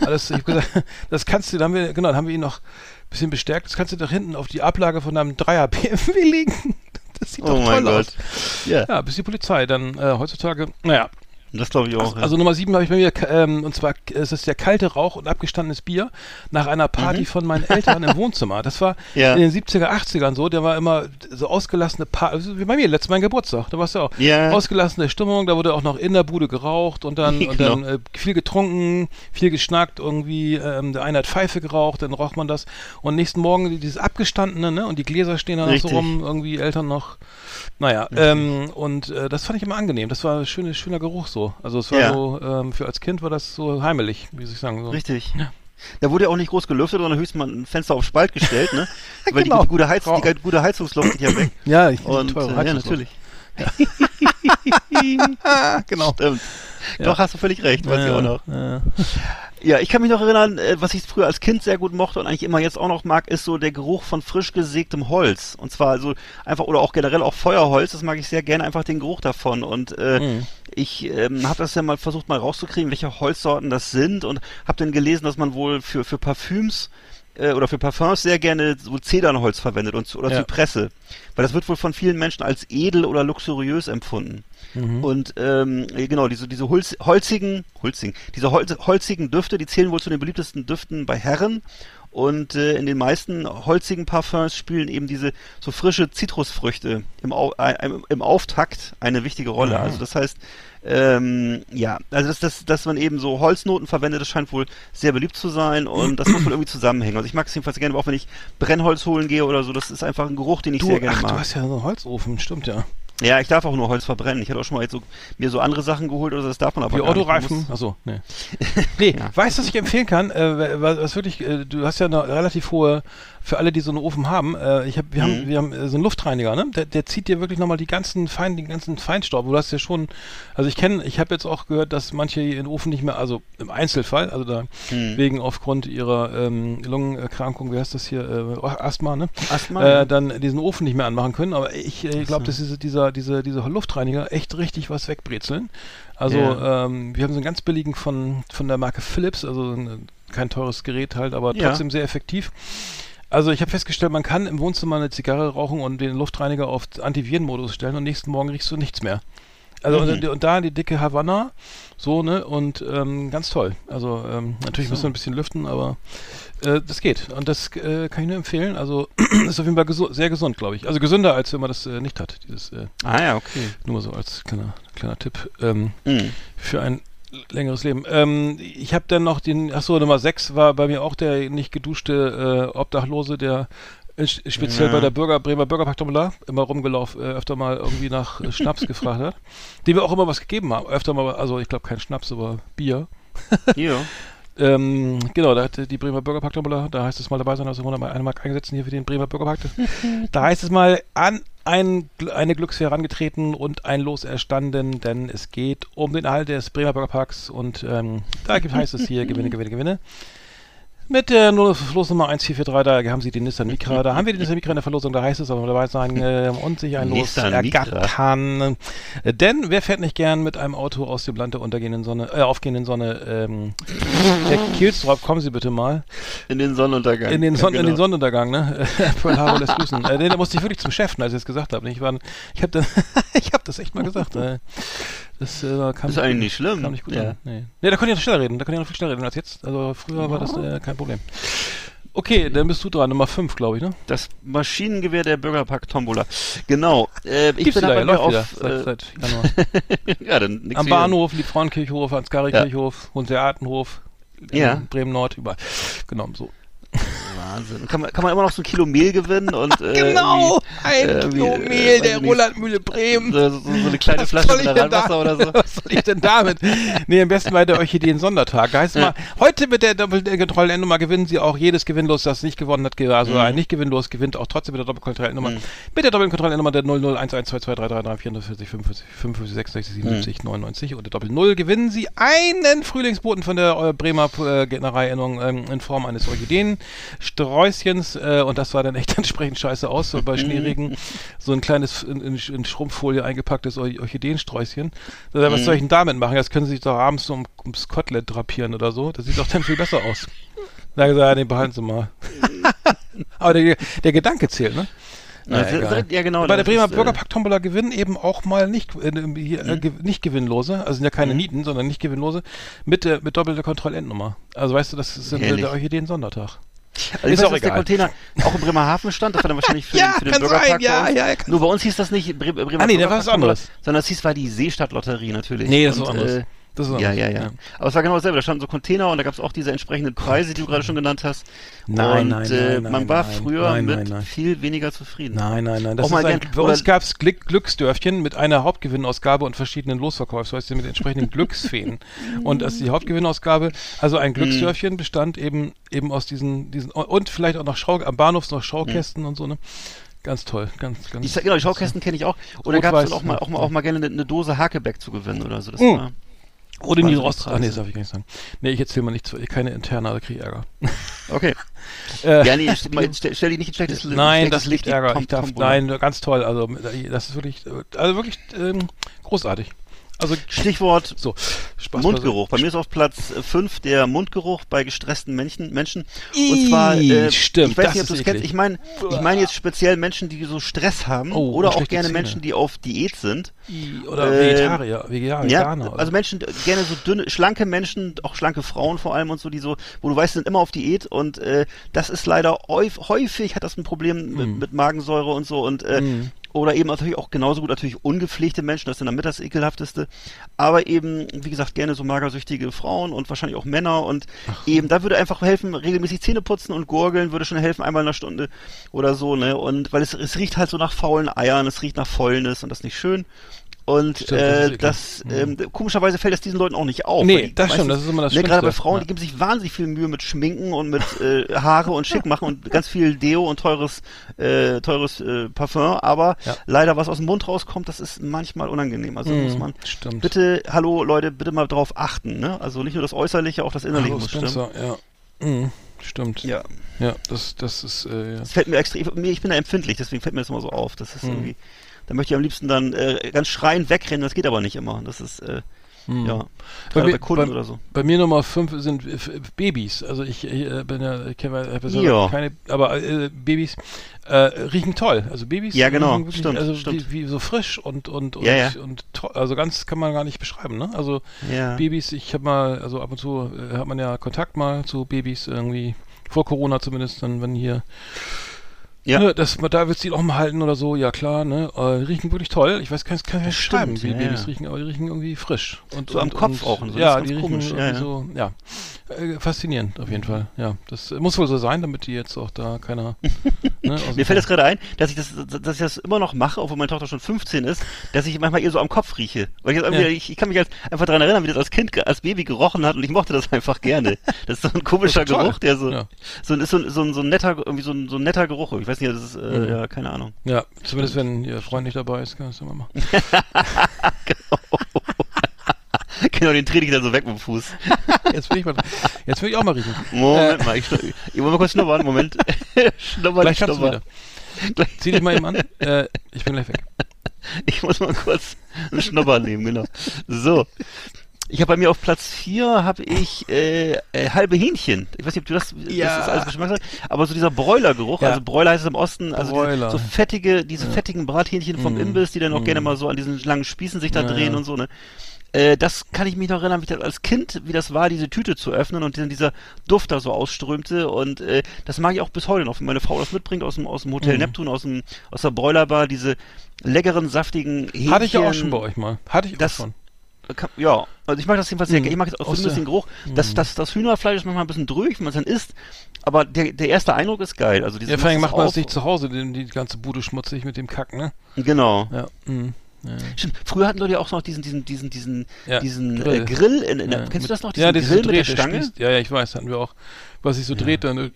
alles, ich hab gesagt, (laughs) das kannst du, da haben wir, genau, dann haben wir ihn noch ein bisschen bestärkt, das kannst du da hinten auf die Ablage von einem Dreier (laughs) BMW legen. Das sieht Oh doch toll Gott. aus. Ja, Ja, bis die Polizei dann äh, heutzutage, naja, das glaube ich auch. also, also Nummer sieben habe ich bei mir, ähm, und zwar es ist der kalte Rauch und abgestandenes Bier nach einer Party von meinen Eltern im (laughs) Wohnzimmer. Das war Mhm. Ja. in den 70er, 80ern so, der war immer so ausgelassene Party, also wie bei mir, letztes Mal Geburtstag, da warst du auch. Ja. Ausgelassene Stimmung, da wurde auch noch in der Bude geraucht und dann, (laughs) und dann Genau. äh, viel getrunken, viel geschnackt irgendwie, ähm, der eine hat Pfeife geraucht, dann raucht man das und nächsten Morgen dieses abgestandene, ne, und die Gläser stehen dann noch so Richtig. rum, irgendwie Eltern noch, naja, ähm, und äh, das fand ich immer angenehm, das war ein schöner, schöner Geruch so, also es war Ja. so, ähm, für als Kind war das so heimelig, wie soll ich sagen, so. Richtig. Da wurde ja auch nicht groß gelüftet, sondern höchstens mal ein Fenster auf Spalt gestellt, ne? (laughs) Weil Genau. die, gute Heiz, die gute Heizungsluft geht ja weg. (laughs) Ja, ich Und teure äh, ja, natürlich. (laughs) genau. Stimmt. Doch, hast du völlig recht, weiß ich auch noch. Ja. Ja, ich kann mich noch erinnern, äh, was ich früher als Kind sehr gut mochte und eigentlich immer jetzt auch noch mag, ist so der Geruch von frisch gesägtem Holz. Und zwar also einfach, oder auch generell auch Feuerholz, das mag ich sehr gerne, einfach den Geruch davon. Und äh, Mhm. Ich ähm, habe das ja mal versucht mal rauszukriegen, welche Holzsorten das sind und habe dann gelesen, dass man wohl für, für Parfüms äh, oder für Parfums sehr gerne so Zedernholz verwendet und, oder Ja. Zypresse. Weil das wird wohl von vielen Menschen als edel oder luxuriös empfunden. Mhm. Und ähm, genau, diese, diese Holz, holzigen, holzigen, diese Holz, holzigen Düfte, die zählen wohl zu den beliebtesten Düften bei Herren. Und äh, in den meisten holzigen Parfums spielen eben diese so frische Zitrusfrüchte im, Au äh, im, Auftakt eine wichtige Rolle. Aha. Also das heißt, ähm, ja, also dass, dass, dass man eben so Holznoten verwendet, das scheint wohl sehr beliebt zu sein und das muss wohl irgendwie zusammenhängen. Also ich mag es jedenfalls gerne, auch wenn ich Brennholz holen gehe oder so, das ist einfach ein Geruch, den ich Du, sehr gerne ach, mag. du hast ja so einen Holzofen, stimmt ja. Ja, ich darf auch nur Holz verbrennen. Ich hatte auch schon mal jetzt so, mir so andere Sachen geholt, oder das darf man aber Wie Autoreifen. Achso, nee. (laughs) nee, Ja. weißt du, was ich empfehlen kann? Äh, was, was wirklich, äh, du hast ja eine relativ hohe, für alle, die so einen Ofen haben, äh, ich hab, wir haben, Mhm. wir haben äh, so einen Luftreiniger, ne? Der, der zieht dir wirklich nochmal die ganzen Fein, den ganzen Feinstaub. Du hast ja schon, also ich kenne, ich habe jetzt auch gehört, dass manche den Ofen nicht mehr, also im Einzelfall, also da Mhm. wegen aufgrund ihrer ähm, Lungenerkrankung, wie heißt das hier, äh, Asthma, ne? Asthma, ja. äh, dann diesen Ofen nicht mehr anmachen können. Aber ich äh, glaube, dass diese, dieser, diese, diese Luftreiniger echt richtig was wegbrezeln. Also Ja. ähm, wir haben so einen ganz billigen von, von der Marke Philips, also ein, kein teures Gerät halt, aber Ja. trotzdem sehr effektiv. Also ich habe festgestellt, man kann im Wohnzimmer eine Zigarre rauchen und den Luftreiniger auf Antivirenmodus stellen und nächsten Morgen riechst du nichts mehr. Also Mhm. und, und da die dicke Havanna, so, ne, und ähm, ganz toll. Also ähm, natürlich müssen wir ein bisschen lüften, aber äh, das geht. Und das äh, kann ich nur empfehlen. Also (clears throat) ist auf jeden Fall gesu sehr gesund, glaube ich. Also gesünder, als wenn man das äh, nicht hat. Dieses, äh, Ah ja, okay. nur so als kleiner, kleiner Tipp ähm, Mhm. für ein längeres Leben. Ähm, ich habe dann noch den, achso, Nummer 6 war bei mir auch der nicht geduschte äh, Obdachlose, der äh, speziell Ja. bei der Bürger, Bremer Bürgerparktombola immer rumgelaufen, äh, öfter mal irgendwie nach äh, Schnaps (laughs) gefragt hat. Dem wir auch immer was gegeben haben. Öfter mal, also ich glaube kein Schnaps, aber Bier. Ja. (laughs) Ähm, genau, da hat die Bremer Bürgerpark-Tombola, da heißt es mal dabei sein, also wunderbar eine Mark eingesetzt hier für den Bremer Bürgerpark. (laughs) da heißt es mal an ein, eine Glücksfee herangetreten und ein Los erstanden, denn es geht um den Erhalt des Bremer Bürgerparks und ähm, da gibt, heißt es hier Gewinne, Gewinne, Gewinne. Mit der Losnummer 1443, da haben sie den Nissan Micra, da haben wir den Nissan Micra in der Verlosung, da heißt es aber dabei sein äh, und sich ein Los Nissan Micra. ergattern. Denn wer fährt nicht gern mit einem Auto aus dem Land der untergehenden Sonne, äh, aufgehenden Sonne, ähm, Herr Kielstrop, kommen Sie bitte mal. In den Sonnenuntergang. In den, Ja, Son in den genau. Sonnenuntergang, ne? Pearl Harbor lässt grüßen. Äh, nee, da musste ich wirklich zum Chef, als ich es gesagt habe. Ich, war, ich habe (laughs) ich hab das echt mal gesagt. Äh, das äh, kam Ist eigentlich nicht schlimm. Kam nicht gut Ja. an. Nee. nee, da konnte ich noch schneller reden. Da konnte ich noch viel schneller reden als jetzt. Also früher war das äh, kein Problem. Okay, dann bist du dran. Nummer 5, glaube ich, ne? Das Maschinengewehr der Bürgerpark Tombola. Genau. Äh, ich Gibt's bin wieder, läuft auf, wieder. Seit, seit Januar. äh, (laughs) ja, dann nix Am. Bahnhof, Liebfrauenkirchhof, Ansgari-Kirchhof, Ja. Bremen Nord, überall. Genau, so. Wahnsinn. Kann man, kann man immer noch so ein Kilo Mehl gewinnen und (laughs) äh, Genau, ein äh, Kilo irgendwie, Mehl äh, der irgendwie Rolandmühle Bremen. So, so, so eine kleine Flasche Mineralwasser oder so. (laughs) Was soll ich denn damit? Nee, am besten bei der Orchideen-Sondertag. Heißt mal, heute mit der Doppelkontrollendnummer gewinnen Sie auch jedes Gewinnlos, das nicht gewonnen hat. Also Mhm. ein nicht gewinnlos gewinnt auch trotzdem mit der Doppelkontrollendummer. Mit der Doppelkontrollendummer der 001122333445 45 55 66 77 99 oder Doppel 0 gewinnen Sie einen Frühlingsboten von der äh, Bremer äh, Gärtnerei-Innung ähm, in Form eines Orchideen-Sträußchens äh, und das sah dann echt (laughs) entsprechend scheiße aus, so bei (laughs) Schneeregen. So ein kleines in, in, in Schrumpffolie eingepacktes Or Orchideensträußchen. Ich, Was soll ich denn damit machen? Das können Sie sich doch abends so um, ums Kotelett drapieren oder so. Das sieht doch dann viel besser aus. Da gesagt, ja, den behalten Sie mal. (laughs) Aber der, der Gedanke zählt, ne? Ja, Na, se- egal. se- ja, genau. Bei der Bremer ist, äh, Bürgerpack-Tombola gewinnen eben auch mal nicht, äh, hier, Mhm. äh, ge nicht gewinnlose, also sind ja keine Nieten, sondern nicht gewinnlose, mit, äh, mit doppelter Kontrollendnummer. Also weißt du, das ist äh, der Orchideen-Sondertag. Also ich Ist weiß, auch dass der egal. Container auch in Bremerhaven stand, das war dann wahrscheinlich für, (laughs) Ja, den, für den sein, Bürgerpark. ja, ja, kann Nur bei uns hieß das nicht Bre Bremer Ah, nee, da war was anderes. Sondern es hieß war die Seestadtlotterie natürlich. Nee, das ist Und, was anderes. Äh, Das ist ja, anderes, ja, ja, Aber es war genau dasselbe. Da standen so Container und da gab es auch diese entsprechenden Preise, die du gerade schon genannt hast. Nein, und nein, äh, nein, man war nein, früher nein, mit viel weniger zufrieden. Nein, nein, nein. Das Auch mal ist ein, gern- bei uns gab es Glück, Glücksdörfchen mit einer Hauptgewinnausgabe und verschiedenen Losverkaufsweisen mit entsprechenden Glücksfeen. (laughs) Und das die Hauptgewinnausgabe, also ein Glücksdörfchen bestand eben eben aus diesen diesen und vielleicht auch noch Schau am Bahnhof noch Schaukästen und so ne. Ganz toll, ganz ganz. Ich genau, die Schaukästen kenne ich auch. Oder gab es auch mal, ja. auch mal, auch mal gerne eine, eine Dose Hakebeck zu gewinnen oder so. Das Mm. war, Oder in die waren so die Rost. Ach nee, das darf ich gar nicht sagen. Nee, ich erzähle mal nichts, keine interne, da kriege ich Ärger. (laughs) okay. (laughs) Äh, Ja, nee, stell, stell dich nicht in schlechtes Licht. Nein, das liegt Ärger. die Ich darf, nein, ganz toll. Also das ist wirklich, äh, also wirklich ähm, großartig. Also Stichwort so Spaß Mundgeruch. Bei mir ist auf Platz 5 der Mundgeruch bei gestressten Menschen. Menschen. Und zwar, äh, stimmt, ich weiß nicht, ob du es kennst. Ich meine, ich meine jetzt speziell Menschen, die so Stress haben Oh, oder auch gerne Zähne. Menschen, die auf Diät sind. Oder Ähm, Vegetarier, Vegetarier, Ja, Veganer. oder also Menschen, äh, gerne so dünne, schlanke Menschen, auch schlanke Frauen vor allem und so, die so, wo du weißt, sind immer auf Diät und äh, das ist leider häuf, häufig hat das ein Problem mit, Mm. mit Magensäure und so und äh, Mm. Oder eben natürlich auch genauso gut natürlich ungepflegte Menschen, das ist dann damit das ekelhafteste, aber eben, wie gesagt, gerne so magersüchtige Frauen und wahrscheinlich auch Männer. Und eben, da würde einfach helfen, regelmäßig Zähne putzen und gurgeln würde schon helfen, einmal in einer Stunde oder so, ne, und weil es, es riecht halt so nach faulen Eiern, es riecht nach Fäulnis und das ist nicht schön. Und Stimmt, das ist äh, das, ähm, komischerweise fällt das diesen Leuten auch nicht auf. Nee, das stimmt, das ist immer das ne, Gerade bei. Frauen, Ja. die geben sich wahnsinnig viel Mühe mit Schminken und mit äh, Haare und schick machen und ganz viel Deo und teures, äh, teures äh, Parfum, aber Ja. leider, was aus dem Mund rauskommt, das ist manchmal unangenehm. Also Mhm, muss man stimmt. bitte, hallo Leute, bitte mal drauf achten. Ne? Also nicht nur das Äußerliche, auch das Innerliche Hallo, muss stimmen. Spencer, ja. Mhm, stimmt. Ja, Ja, das, das ist, äh, ja. das fällt mir extrem, ich bin da empfindlich, deswegen fällt mir das immer so auf. Das ist Mhm. irgendwie, da möchte ich am liebsten dann äh, ganz schreiend wegrennen, das geht aber nicht immer. Das ist, äh, Mhm. ja, Bei mir- bei Kunden bei- oder so. Bei mir Nummer 5 sind äh, Babys. Also ich, ich äh, bin ja, ich kenne Ja. keine, aber äh, Babys äh, riechen toll. Also Babys Ja, genau. wirklich, Stimmt, also stimmt. Wie, wie so frisch und und und, Ja, ja. und also ganz kann man gar nicht beschreiben, ne? Also Ja. Babys, ich habe mal, also ab und zu hat man ja Kontakt mal zu Babys irgendwie vor Corona zumindest, dann wenn hier Ja. Ne, das, da willst du ihn auch mal halten oder so, ja klar, ne? Äh, riechen wirklich toll. Ich weiß, kann es nicht schreiben, wie ja, Babys ja. riechen, aber die riechen irgendwie frisch. Und, So am und, Kopf und, auch und so, Ja, die riechen komisch, ja. so, ja. Äh, faszinierend auf jeden Fall. Ja, das muss wohl so sein, damit die jetzt auch da keiner. (laughs) ne, Mir fällt das gerade ein, dass ich das, dass ich das immer noch mache, obwohl meine Tochter schon 15 ist, dass ich manchmal ihr so am Kopf rieche. Weil ich, Ja. ich, ich kann mich als, einfach daran erinnern, wie das als Kind, als Baby gerochen hat und ich mochte das einfach gerne. (laughs) Das ist so ein komischer. Geruch, der so, Ja. so, ein- ist so, ein- so, ein- so ein netter, irgendwie so ein, so ein netter Geruch. Ich weiß nicht, das ist, äh, Mhm. ja, keine Ahnung. Ja, zumindest wenn ihr Freund nicht dabei ist, kannst du mal machen. (laughs) genau, den trete ich dann so weg mit dem Fuß. (laughs) Jetzt will ich mal, jetzt will ich auch mal riechen. Moment mal, ich, ich will mal kurz schnuppern, Moment. (laughs) schnuppern, Gleich schnuppern. wieder. Zieh dich mal eben an. Äh, ich bin gleich weg. (laughs) Ich muss mal kurz einen Schnupper nehmen, genau. So. Ich habe bei mir auf Platz 4 habe ich äh, äh, halbe Hähnchen. Ich weiß nicht, ob du das, Ja. das ist alles Geschmackssache, aber so dieser Bräulergeruch, Ja. also Bräuler heißt es im Osten, also diese, so fettige, diese fettigen Brathähnchen vom Mm. Imbiss, die dann auch Mm. gerne mal so an diesen langen Spießen sich da Ja, drehen ja. und so, ne? Äh, das kann ich mich noch erinnern, wie das als Kind, wie das war, diese Tüte zu öffnen und dann dieser Duft da so ausströmte und äh, das mag ich auch bis heute noch, wenn meine Frau das mitbringt aus dem, aus dem Hotel Mhm. Neptun, aus dem, aus der Bräulerbar, diese leckeren, saftigen Hähnchen. Hatte ich ja auch schon bei euch mal. Hatte ich Das- auch schon. Kann- Ja, also ich mag das jedenfalls sehr Mhm. gerne. Ich mag jetzt auch so ein bisschen Geruch. Das, das, das Hühnerfleisch ist manchmal ein bisschen drüch, wenn man es dann isst. Aber der, der erste Eindruck ist geil. Also Ja, vor allem macht man das auf- nicht zu Hause, die, die ganze Bude schmutzig mit dem Kack, ne? Genau. Ja. Mhm. Ja. Stimmt. Früher hatten Leute ja auch noch diesen, diesen, diesen, diesen, Ja, diesen Grill. Äh, Grill in, in der, Ja, kennst mit- du das noch? Ja, Diesen das Grill mit der Stange? spießt- Ja, ja, ich weiß, hatten wir auch. Was sich so dreht, dann äh,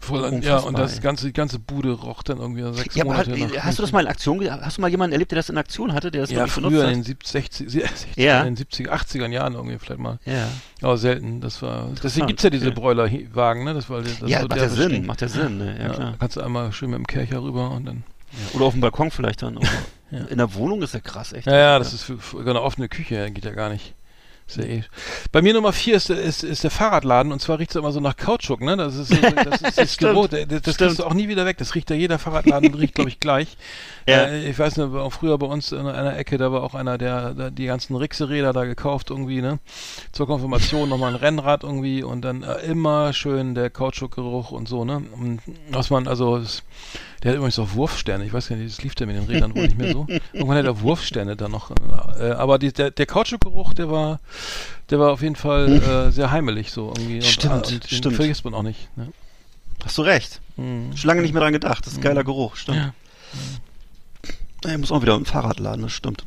voll an, ja, und das ganze, die ganze Bude roch dann irgendwie sechs Ja, hat, Monate nach. hast du das mal in Aktion, hast du mal jemanden erlebt, der das in Aktion hatte, der das Ja, benutzt früher hat? in den 70, 60, 60 Ja. in den 70er, 80er Jahren irgendwie vielleicht mal. Ja. Aber selten. Das war. Deswegen Interessant, gibt's ja diese okay. Broilerwagen, ne? Das war das Ja, so macht der ja Sinn, Bestimmt. macht ja Sinn, ne? ja, Ja, klar. kannst du einmal schön mit dem Kercher rüber und dann. Oder auf dem Balkon vielleicht dann. (laughs) Ja. In der Wohnung ist ja krass, echt. Ja, ja, das ist für, für eine offene Küche, geht ja gar nicht. Ist ja eh. Bei mir Nummer vier ist, der- ist, ist der Fahrradladen und zwar riecht es immer so nach Kautschuk, ne? Das ist, (laughs) das ist das. Gebot. Das, das kriegst du auch nie wieder weg. Das riecht ja jeder Fahrradladen, riecht, glaube ich, gleich. (laughs) Ja. Äh, ich weiß nicht, früher bei uns in einer Ecke, da war auch einer, der, der die ganzen Rixe-Räder da gekauft irgendwie, ne? Zur Konfirmation nochmal ein Rennrad irgendwie und dann äh, immer schön der Kautschukgeruch und so, ne? Und was man, also, es, der hat übrigens auch Wurfsterne. Ich weiß gar nicht, das lief der mit den Rädern wohl nicht mehr so. Irgendwann hat er Wurfsterne da noch. Äh, aber die, der, der Kautschukgeruch, der war, der war auf jeden Fall (laughs) äh, sehr heimelig so irgendwie. Und, Stimmt, äh, und den stimmt. vergisst man auch nicht. Ne? Hast du recht. Mhm. Schon lange nicht mehr dran gedacht. Das ist ein geiler Geruch, stimmt. Ja. Ich muss auch wieder ein Fahrrad laden, das stimmt.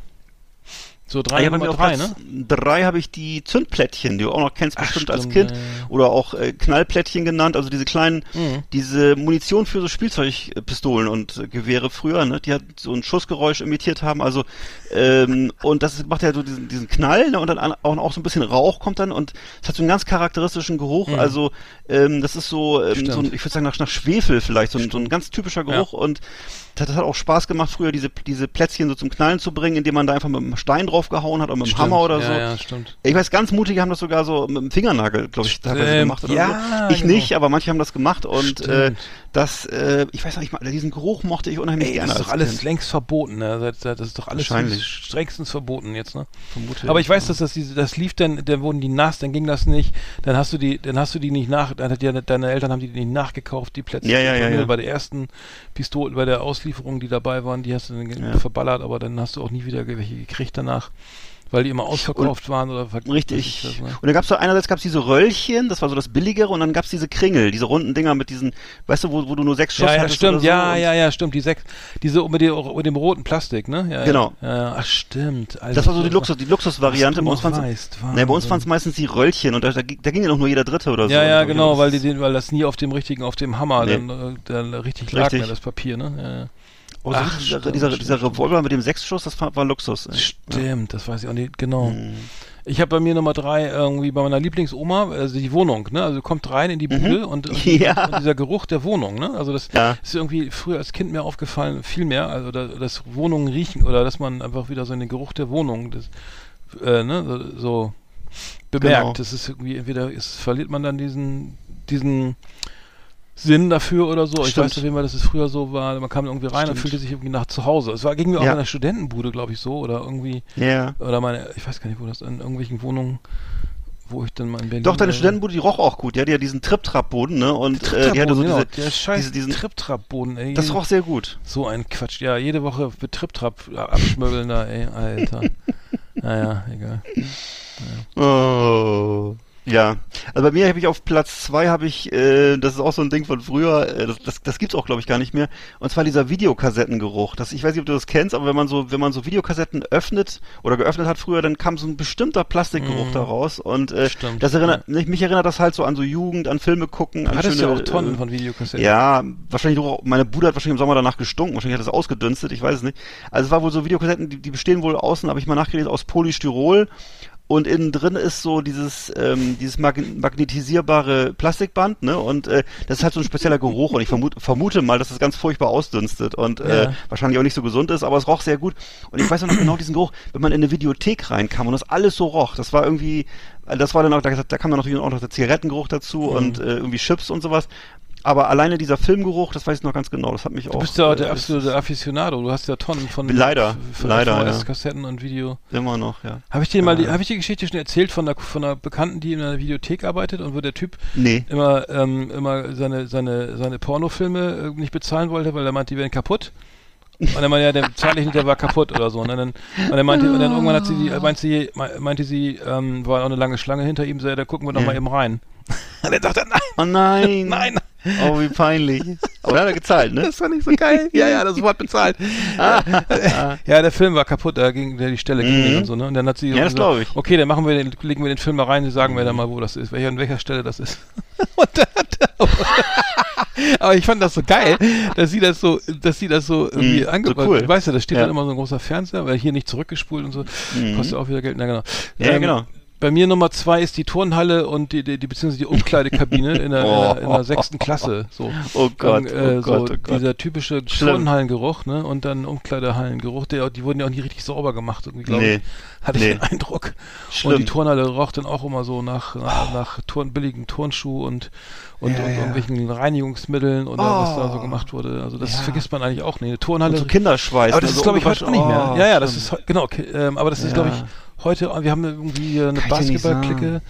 So Ah, drei, ja, bei Nummer drei, ne? Drei habe ich die Zündplättchen, die du auch noch kennst Ach, bestimmt als stimmt, Kind. ja, ja. Oder auch äh, Knallplättchen genannt, also diese kleinen, Mhm. diese Munition für so Spielzeugpistolen und äh, Gewehre früher, ne? Die hat so ein Schussgeräusch imitiert haben, also ähm, und das macht ja so diesen, diesen Knall, ne? Und dann an- auch, auch so ein bisschen Rauch kommt dann und es hat so einen ganz charakteristischen Geruch, also ähm, das ist so, ähm, so ein, ich würde sagen nach, nach Schwefel vielleicht, so ein, so ein ganz typischer Geruch und das, hat auch Spaß gemacht, früher diese, diese Plätzchen so zum Knallen zu bringen, indem man da einfach mit einem Stein draufgehauen hat oder mit einem Stimmt. Hammer oder so. Ja, stimmt. Ich weiß, ganz mutige haben das sogar so mit dem Fingernagel, glaube ich, teilweise Stimmt, gemacht oder ja, so. Ich genau. nicht, aber manche haben das gemacht und äh, das, äh, ich weiß nicht, ich mag- diesen Geruch mochte ich unheimlich Ey, gerne. das ist doch alles Kind. längst verboten, ne? Das, ist doch alles strengstens verboten jetzt, ne? Vermute Aber ich weiß, dass das das lief dann, dann wurden die nass, dann ging das nicht, dann hast du die, dann hast du die nicht nach, dann hat ja, deine Eltern haben die nicht nachgekauft, die Plätze. Ja, ja, ja, ja. Bei der ersten Pistole, bei der Auslieferung, die dabei waren, die hast du dann Ja. verballert, aber dann hast du auch nie wieder welche gekriegt danach, weil die immer ausverkauft waren oder ver Richtig. was, ne? Und dann gab's da einerseits gab's diese Röllchen, das war so das billigere, und dann gab's diese Kringel, diese runden Dinger mit diesen, weißt du, wo, wo du nur sechs Schuss Ja, ja, hattest stimmt, oder so ja, und ja, ja, stimmt, die sechs, diese mit dem, mit dem roten Plastik, ne? Ja, Genau. Ja, ach, stimmt. Alter, Das war so die das Luxus, die Luxusvariante. Bei uns Wahnsinn. waren's meistens die Röllchen und da, da, ging- da ging ja noch nur jeder Dritte oder so. Ja, ja, Und genau, das weil die weil das nie auf dem richtigen, auf dem Hammer Nee. dann, äh, dann richtig lag, Richtig. ne, das Papier, ne? Ja, ja. Oh, so Ach, dieser, stimmt, dieser, stimmt, dieser. Revolver mit dem Sechsschuss, das war, war Luxus. ey. Stimmt, das weiß ich auch nicht, genau. Mhm. Ich habe bei mir Nummer drei irgendwie bei meiner Lieblingsoma, also die Wohnung, ne? Also kommt rein in die Bude und, und, (laughs) Mhm. Ja. und dieser Geruch der Wohnung, ne? Also das Ja. ist irgendwie früher als Kind mir aufgefallen, viel mehr, also da, dass Wohnungen riechen oder dass man einfach wieder so in den Geruch der Wohnung das, äh, ne, so, so bemerkt. Genau. Das ist irgendwie entweder ist, verliert man dann diesen diesen Sinn dafür oder so. Ich Stimmt. weiß auf jeden Fall, dass es früher so war. Man kam irgendwie rein und Stimmt. fühlte sich irgendwie nach zu Hause. Es war ging mir auch Ja. in der Studentenbude, glaube ich, so oder irgendwie Ja. oder meine, ich weiß gar nicht, wo das in irgendwelchen Wohnungen, wo ich dann mal in Berlin. Doch, deine. Studentenbude, die roch auch gut. Ja, die hat diesen Trip-Trap-Boden, ne? Und äh, die hatte so diese, der scheiß diese, diesen, Trip-Trap-Boden, ey. das roch sehr gut. so ein Quatsch. Ja, jede Woche mit Trip-Trap abschmögeln da, ey, Alter. (laughs) naja, egal. Oh. Ja, also bei mir habe ich auf Platz zwei habe ich, äh, das ist auch so ein Ding von früher, äh, das, das, das gibt's auch glaube ich gar nicht mehr. Und zwar dieser Videokassettengeruch. Das, ich weiß nicht, ob du das kennst, aber wenn man so, wenn man so Videokassetten öffnet oder geöffnet hat früher, dann kam so ein bestimmter Plastikgeruch Mhm. da raus. Und äh, Stimmt, das erinnert, mich, mich erinnert das halt so an so Jugend, an Filme gucken, an Du hattest ja schöne, auch Tonnen äh, von Videokassetten. Ja, wahrscheinlich auch, meine Bude hat wahrscheinlich im Sommer danach gestunken, wahrscheinlich hat es ausgedünstet, ich weiß es nicht. Also es war wohl so Videokassetten, die, die bestehen wohl außen, habe ich mal nachgelesen, aus Polystyrol und innen drin ist so dieses ähm, dieses mag magnetisierbare Plastikband, ne? Und äh, das ist halt so ein spezieller Geruch und ich vermute, vermute mal, dass das ganz furchtbar ausdünstet und äh, Ja. wahrscheinlich auch nicht so gesund ist, aber es roch sehr gut. Und ich weiß noch genau diesen Geruch, wenn man in eine Videothek reinkam und das alles so roch. Das war irgendwie, das war dann auch, da, da kam dann natürlich auch noch der Zigarettengeruch dazu Mhm. und äh, irgendwie Chips und sowas. Aber alleine dieser Filmgeruch, das weiß ich noch ganz genau, das hat mich auch. Du bist ja auch der äh, absolute Aficionado. Du hast ja Tonnen von, Leider, von leider, ja. VHS-Kassetten und Video. Immer noch, ja. Habe ich dir mal die, Ja. habe ich die Geschichte schon erzählt von einer, von einer Bekannten, die in einer Videothek arbeitet und wo der Typ Nee. immer, ähm, immer seine, seine, seine Pornofilme äh, nicht bezahlen wollte, weil er meinte, die wären kaputt. Und dann meinte ja, der Zeitlichen, der war kaputt oder so. Und dann, und dann meinte, und dann irgendwann hat sie, die, meinte sie, meinte sie, ähm, war auch eine lange Schlange hinter ihm, so, ja, da gucken wir doch Ja. mal eben rein. (laughs) Und er dachte, nein, Oh nein. (laughs) nein, Oh, wie peinlich. Aber da hat er gezahlt, ne? (laughs) das war nicht so geil. ja, ja, das Wort bezahlt. ja, der Film war kaputt, da ging der die Stelle ging nicht und so, ne? Und dann hat sie Mhm. Ja, das gesagt, ich. okay, dann machen wir den, legen wir den Film mal rein, Sie sagen mir dann mal, wo das ist, welcher, an welcher Stelle das ist. und dann hat er, aber ich fand das so geil, dass sie das so, dass sie das so irgendwie Mhm, angebracht so cool. Weißt du, da steht Ja. dann immer so ein großer Fernseher, weil hier nicht zurückgespult und so, kostet auch wieder Geld. Na genau. Ja, genau. Bei mir Nummer zwei ist die Turnhalle und die, die, die beziehungsweise die Umkleidekabine in der, in der, in der (laughs) sechsten Klasse. So. Oh Gott, Dann, äh, oh so Gott, oh Gott. Dieser typische. Turnhallengeruch, ne? Und dann Umkleidehallengeruch, der, die wurden ja auch nie richtig sauber gemacht, irgendwie, glaube Nee. ich. Hatte ich Nee. den Eindruck. Schlimm. Und die Turnhalle roch dann auch immer so nach, nach, nach Turn, billigen Turnschuh und, und, Ja, und ja. irgendwelchen Reinigungsmitteln oder was da so gemacht wurde. Also das vergisst man eigentlich auch nicht. Eine Turnhalle. Und so Kinderschweiß. Aber das ne, ist, glaube ich, heute auch nicht mehr. oh, ja, ja, das ist, genau, okay, ähm, aber das ist, Ja. glaube ich, heute, wir haben irgendwie äh, eine Basketballklicke.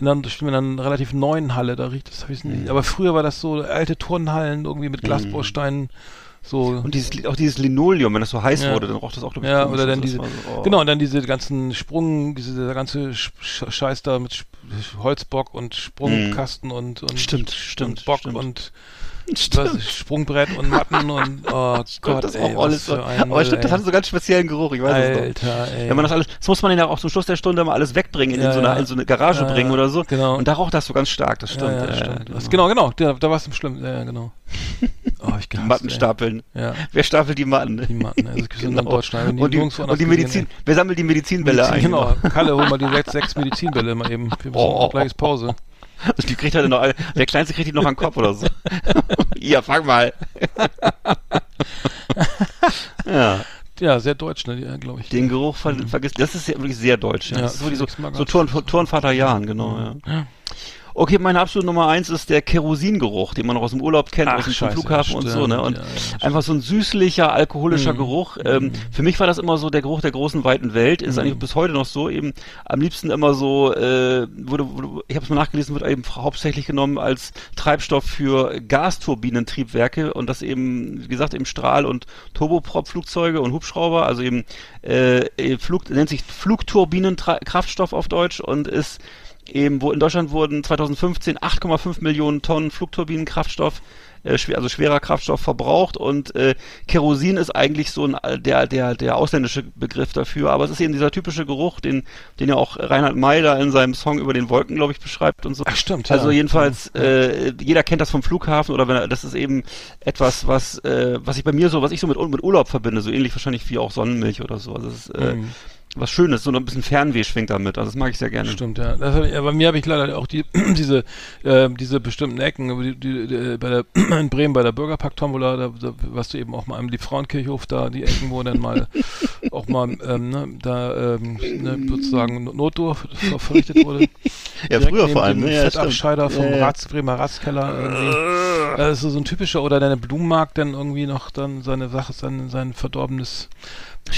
In einer, spielen wir in einer relativ neuen Halle, da riecht das, hab ich Mhm. nicht. Aber früher war das so alte Turnhallen irgendwie mit Glasbausteinen, so. Und dieses, auch dieses Linoleum, wenn das so heiß Ja. wurde, dann roch das auch, Ja, oder dann Also diese, so, oh. genau, und dann diese ganzen Sprung, diese dieser ganze Sch Sch- Scheiß da mit Holzbock und Sprungkasten und, und, Mhm. Stimmt, und stimmt, Bock stimmt. und (laughs) was, Sprungbrett und Matten und, oh (laughs) Gott, das ist ey, auch alles für ein Aber stimmt, das hat so einen ganz speziellen Geruch, ich weiß es noch. Alter, ey. Wenn man das alles, das muss man ja auch zum Schluss der Stunde mal alles wegbringen, in, Ja, so, eine, in so eine Garage Ja, bringen oder so. genau. Und da roch das so ganz stark, das stimmt. ja, äh, stimmt. Das, genau, genau, da, da war es im Schlimm, ja, genau. (laughs) Oh, ich Die gehasst, Matten ey. stapeln. Ja. Wer stapelt die Matten? Die Matten, also Genau. in Deutschland. und die, nirgendwo anders und die Medizin, wer sammelt die Medizinbälle Medizin, ein? Genau, Kalle, hol mal die sechs, sechs Medizinbälle mal eben. Wir müssen Oh. gleich Pause. Also die kriegt halt noch, der Kleinste kriegt die noch an den Kopf oder so. (laughs) ja, fang mal. (laughs) ja, Ja, sehr deutsch, ne, glaube ich. den Geruch ver vergisst, das ist ja wirklich sehr deutsch. Ja. Ja, das ist wirklich so, so Turn, Turnvater Jahren, genau, ja. Okay, meine absolute Nummer eins ist der Kerosingeruch, den man noch aus dem Urlaub kennt, Ach, aus dem scheiße, Flughafen und so, ne? stimmt, Und ja, stimmt. einfach so ein süßlicher, alkoholischer Mhm. Geruch. Ähm, Für mich war das immer so der Geruch der großen, weiten Welt. Ist Mhm. eigentlich bis heute noch so. Eben am liebsten immer so, äh, wurde, wurde, ich habe es mal nachgelesen, wird eben hauptsächlich genommen als Treibstoff für Gasturbinentriebwerke und das eben, wie gesagt, eben Strahl- und Turboprop-Flugzeuge und Hubschrauber, also eben äh, äh, Flug, nennt sich Flugturbinenkraftstoff auf Deutsch und ist eben, wo in Deutschland wurden 2015 8,5 Millionen Tonnen Flugturbinenkraftstoff, äh, schwer, also schwerer Kraftstoff verbraucht und äh, Kerosin ist eigentlich so ein, äh, der, der, der ausländische Begriff dafür, aber es ist eben dieser typische Geruch, den, den ja auch Reinhard May da in seinem Song über den Wolken, glaube ich, beschreibt und so. Ach, stimmt, Also ja. jedenfalls, äh, jeder kennt das vom Flughafen oder wenn er, das ist eben etwas, was, äh, was ich bei mir so, was ich so mit, mit Urlaub verbinde, so ähnlich wahrscheinlich wie auch Sonnenmilch oder so. Also es ist äh, Mhm. Was Schönes, so ein bisschen Fernweh schwingt damit. Also das mag ich sehr gerne. Stimmt, ja. Ich, bei mir habe ich leider auch die, (clears throat) diese, äh, diese bestimmten Ecken, die, die, die, bei der, (clears throat) in Bremen bei der Bürgerpark-Tombola, da, da warst du eben auch mal im Liebfrauenkirchhof, da die Ecken, wo dann mal (laughs) auch mal ähm, ne, da ähm, ne, sozusagen Notdurf ver- verrichtet wurde. (laughs) Ja, Direkt früher vor allem. Ne? Ja, Fettabscheider vom ja, ja. Rats, Bremer Ratskeller irgendwie. Das ist so ein typischer, oder deine Blumenmarkt dann irgendwie noch dann seine Sache, sein, sein verdorbenes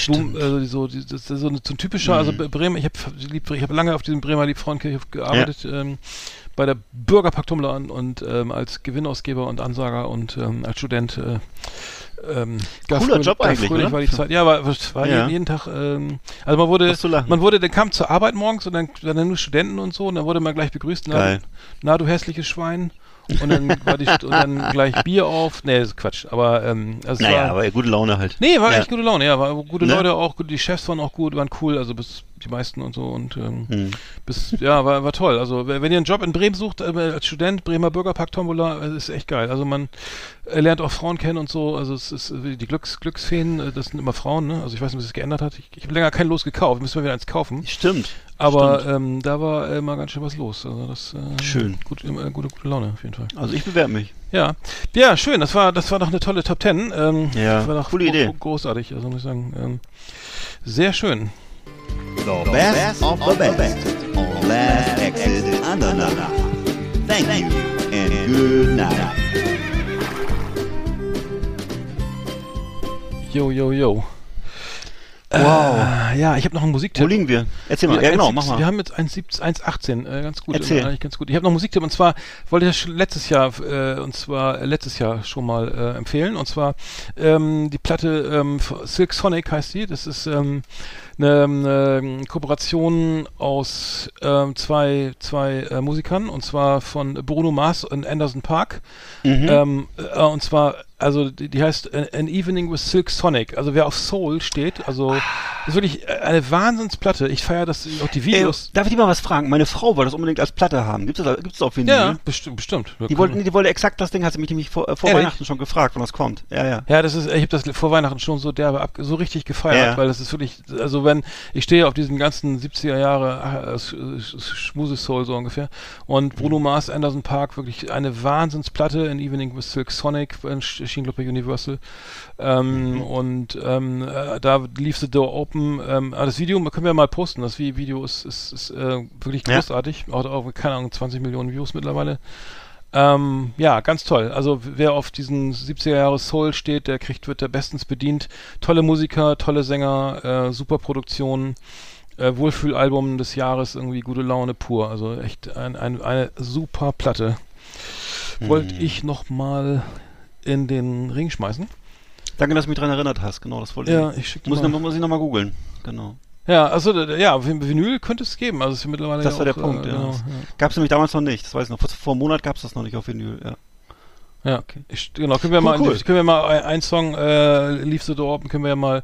Blumen, also so, das ist so, ein- so ein typischer, also Mhm. Bremen, ich habe ich hab lange auf diesem Bremer Liebfrauenkirchhof gearbeitet, ähm, bei der Bürgerpaktumler und, und ähm, als Gewinnausgeber und Ansager und ähm, als Student. Äh, ähm, Cooler Job eigentlich, war die Zeit. Ja, aber es war Ja. jeden, jeden Tag, ähm, also man wurde, man wurde, der kam zur Arbeit morgens und dann, dann nur Studenten und so und dann wurde man gleich begrüßt, na, na du hässliches Schwein. Und dann war die St- und dann gleich Bier auf. Nee, das ist Quatsch. Aber ähm, also Naja, war, aber gute Laune halt. Nee, war Ja. echt gute Laune, ja. War gute Ne? Leute auch, die Chefs waren auch gut, waren cool, also bis die meisten und so und ähm, Hm. bis, ja, war, war toll. Also wenn ihr einen Job in Bremen sucht, äh, als Student, Bremer Bürgerpark Tombola, äh, ist echt geil. Also man äh, lernt auch Frauen kennen und so, also es ist äh, die Glücks, Glücksfeen, äh, das sind immer Frauen, ne? Also ich weiß nicht, was sich geändert hat. Ich, ich habe länger kein Los gekauft, müssen wir wieder eins kaufen. Stimmt. Aber Stimmt. ähm, da war äh, mal ganz schön was los. Also das äh, Schön. Gut, immer, gute, gute Laune auf jeden Fall. Also ich bewerbe mich. Ja, ja, schön. Das war, das war doch eine tolle Top Ten. Ähm, Ja, das war doch coole Idee. gro- Großartig, also muss ich sagen. Ähm, sehr schön. The best of the best on Last Exit Andernach. Thank you and good night. Jo, jo, jo. Wow. Äh, ja, ich habe noch einen Musiktipp. Wo liegen wir? Erzähl mal. Wir- Ja, genau, 1,17 mach mal. Wir haben jetzt 1,17 1,18, äh, ganz gut. Erzähl. äh, Eigentlich ganz gut. Ich habe noch einen Musiktipp und zwar wollte ich das schon letztes Jahr äh, und zwar äh, letztes Jahr schon mal äh, empfehlen und zwar ähm, die Platte ähm, Silk Sonic heißt die. Das ist ähm, eine, eine Kooperation aus ähm, zwei zwei äh, Musikern und zwar von Bruno Mars und Anderson Park. Mhm. Ähm, äh, und zwar, also die, die heißt äh, An Evening with Silk Sonic. Also wer auf Soul steht, also ist wirklich äh, eine Wahnsinnsplatte. Ich feiere das auch die Videos. darf ich dir mal was fragen? Meine Frau wollte das unbedingt als Platte haben. Gibt es das, gibt's das auf Vinyl? ja, bestimmt, bestimmt. Die wollte, die wollte exakt das Ding, hat sie mich nämlich vor, äh, vor? Weihnachten schon gefragt, wann das kommt. Ja, ja. Ja, das ist, ich habe das vor Weihnachten schon so derbe ab, so richtig gefeiert, Ja. weil das ist wirklich, also wenn, ich stehe auf diesen ganzen 70er Jahre äh, Schmuse-Soul so ungefähr. Und Bruno Mars, Anderson Park, wirklich eine Wahnsinnsplatte in Evening with Silk Sonic, äh, schien glaube ich Universal. Ähm, und ähm, äh, da lief The Door Open, ähm, das Video können wir mal posten, das Vi- Video ist, ist, ist äh, wirklich Ja. großartig, auch, auch, keine Ahnung, 20 Millionen Views mittlerweile. Ähm, ja, ganz toll. Also wer auf diesen 70er Jahre Soul steht, der kriegt, wird der bestens bedient. Tolle Musiker, tolle Sänger, äh, super Produktion, äh, Wohlfühlalbum des Jahres, irgendwie gute Laune pur. Also echt ein, ein, eine super Platte. Wollte ich noch mal in den Ring schmeißen? Danke, dass du mich daran erinnert hast. Genau, das wollte Ja, ich. ich schicke Muss, ich noch- muss ich nochmal googeln. Genau. Ja, also ja, Vin- Vinyl könnte es geben. Also ist mittlerweile Das ja war der auch, Punkt, äh, ja. Genau, ja. Gab es nämlich damals noch nicht. Das weiß ich noch. Vor, vor einem Monat gab es das noch nicht auf Vinyl. Ja. Ja, Okay. ich, genau, können wir Cool, mal, cool. können wir mal ein, ein Song, äh, Leave the Door Open, können wir ja mal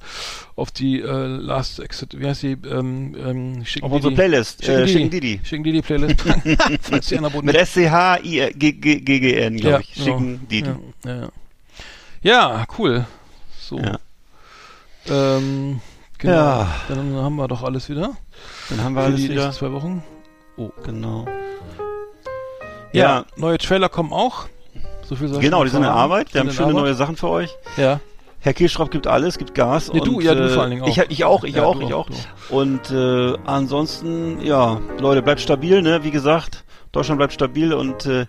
auf die äh, Last Exit, wie heißt die, ähm, ähm, schicken Auf unsere Playlist. Schicken Äh, die, schicken die die. Schicken die Playlist. (laughs) (laughs) Falls die Anna Boden Mit S-C-H-I-G-G-G-N, glaube ich. Schicken die die. ja, ja, ja. ja, cool. So. Ja. Ähm, genau. Ja. Dann haben wir doch alles wieder. Dann haben wir Für alles die wieder. zwei Wochen. Genau. Ja, Ja. neue Trailer kommen auch. So viel soll ich Genau, die sind in. Arbeit. Wir haben schöne Arbeit. neue Sachen für euch. Ja. Herr Kirschraub gibt alles, gibt Gas. Nee, und, du, ja, du äh, vor allen Dingen auch. Ich, ich auch, ich Ja, auch, ich auch, auch. Und äh, ansonsten, ja, Leute, bleibt stabil, ne? Wie gesagt, Deutschland bleibt stabil und äh,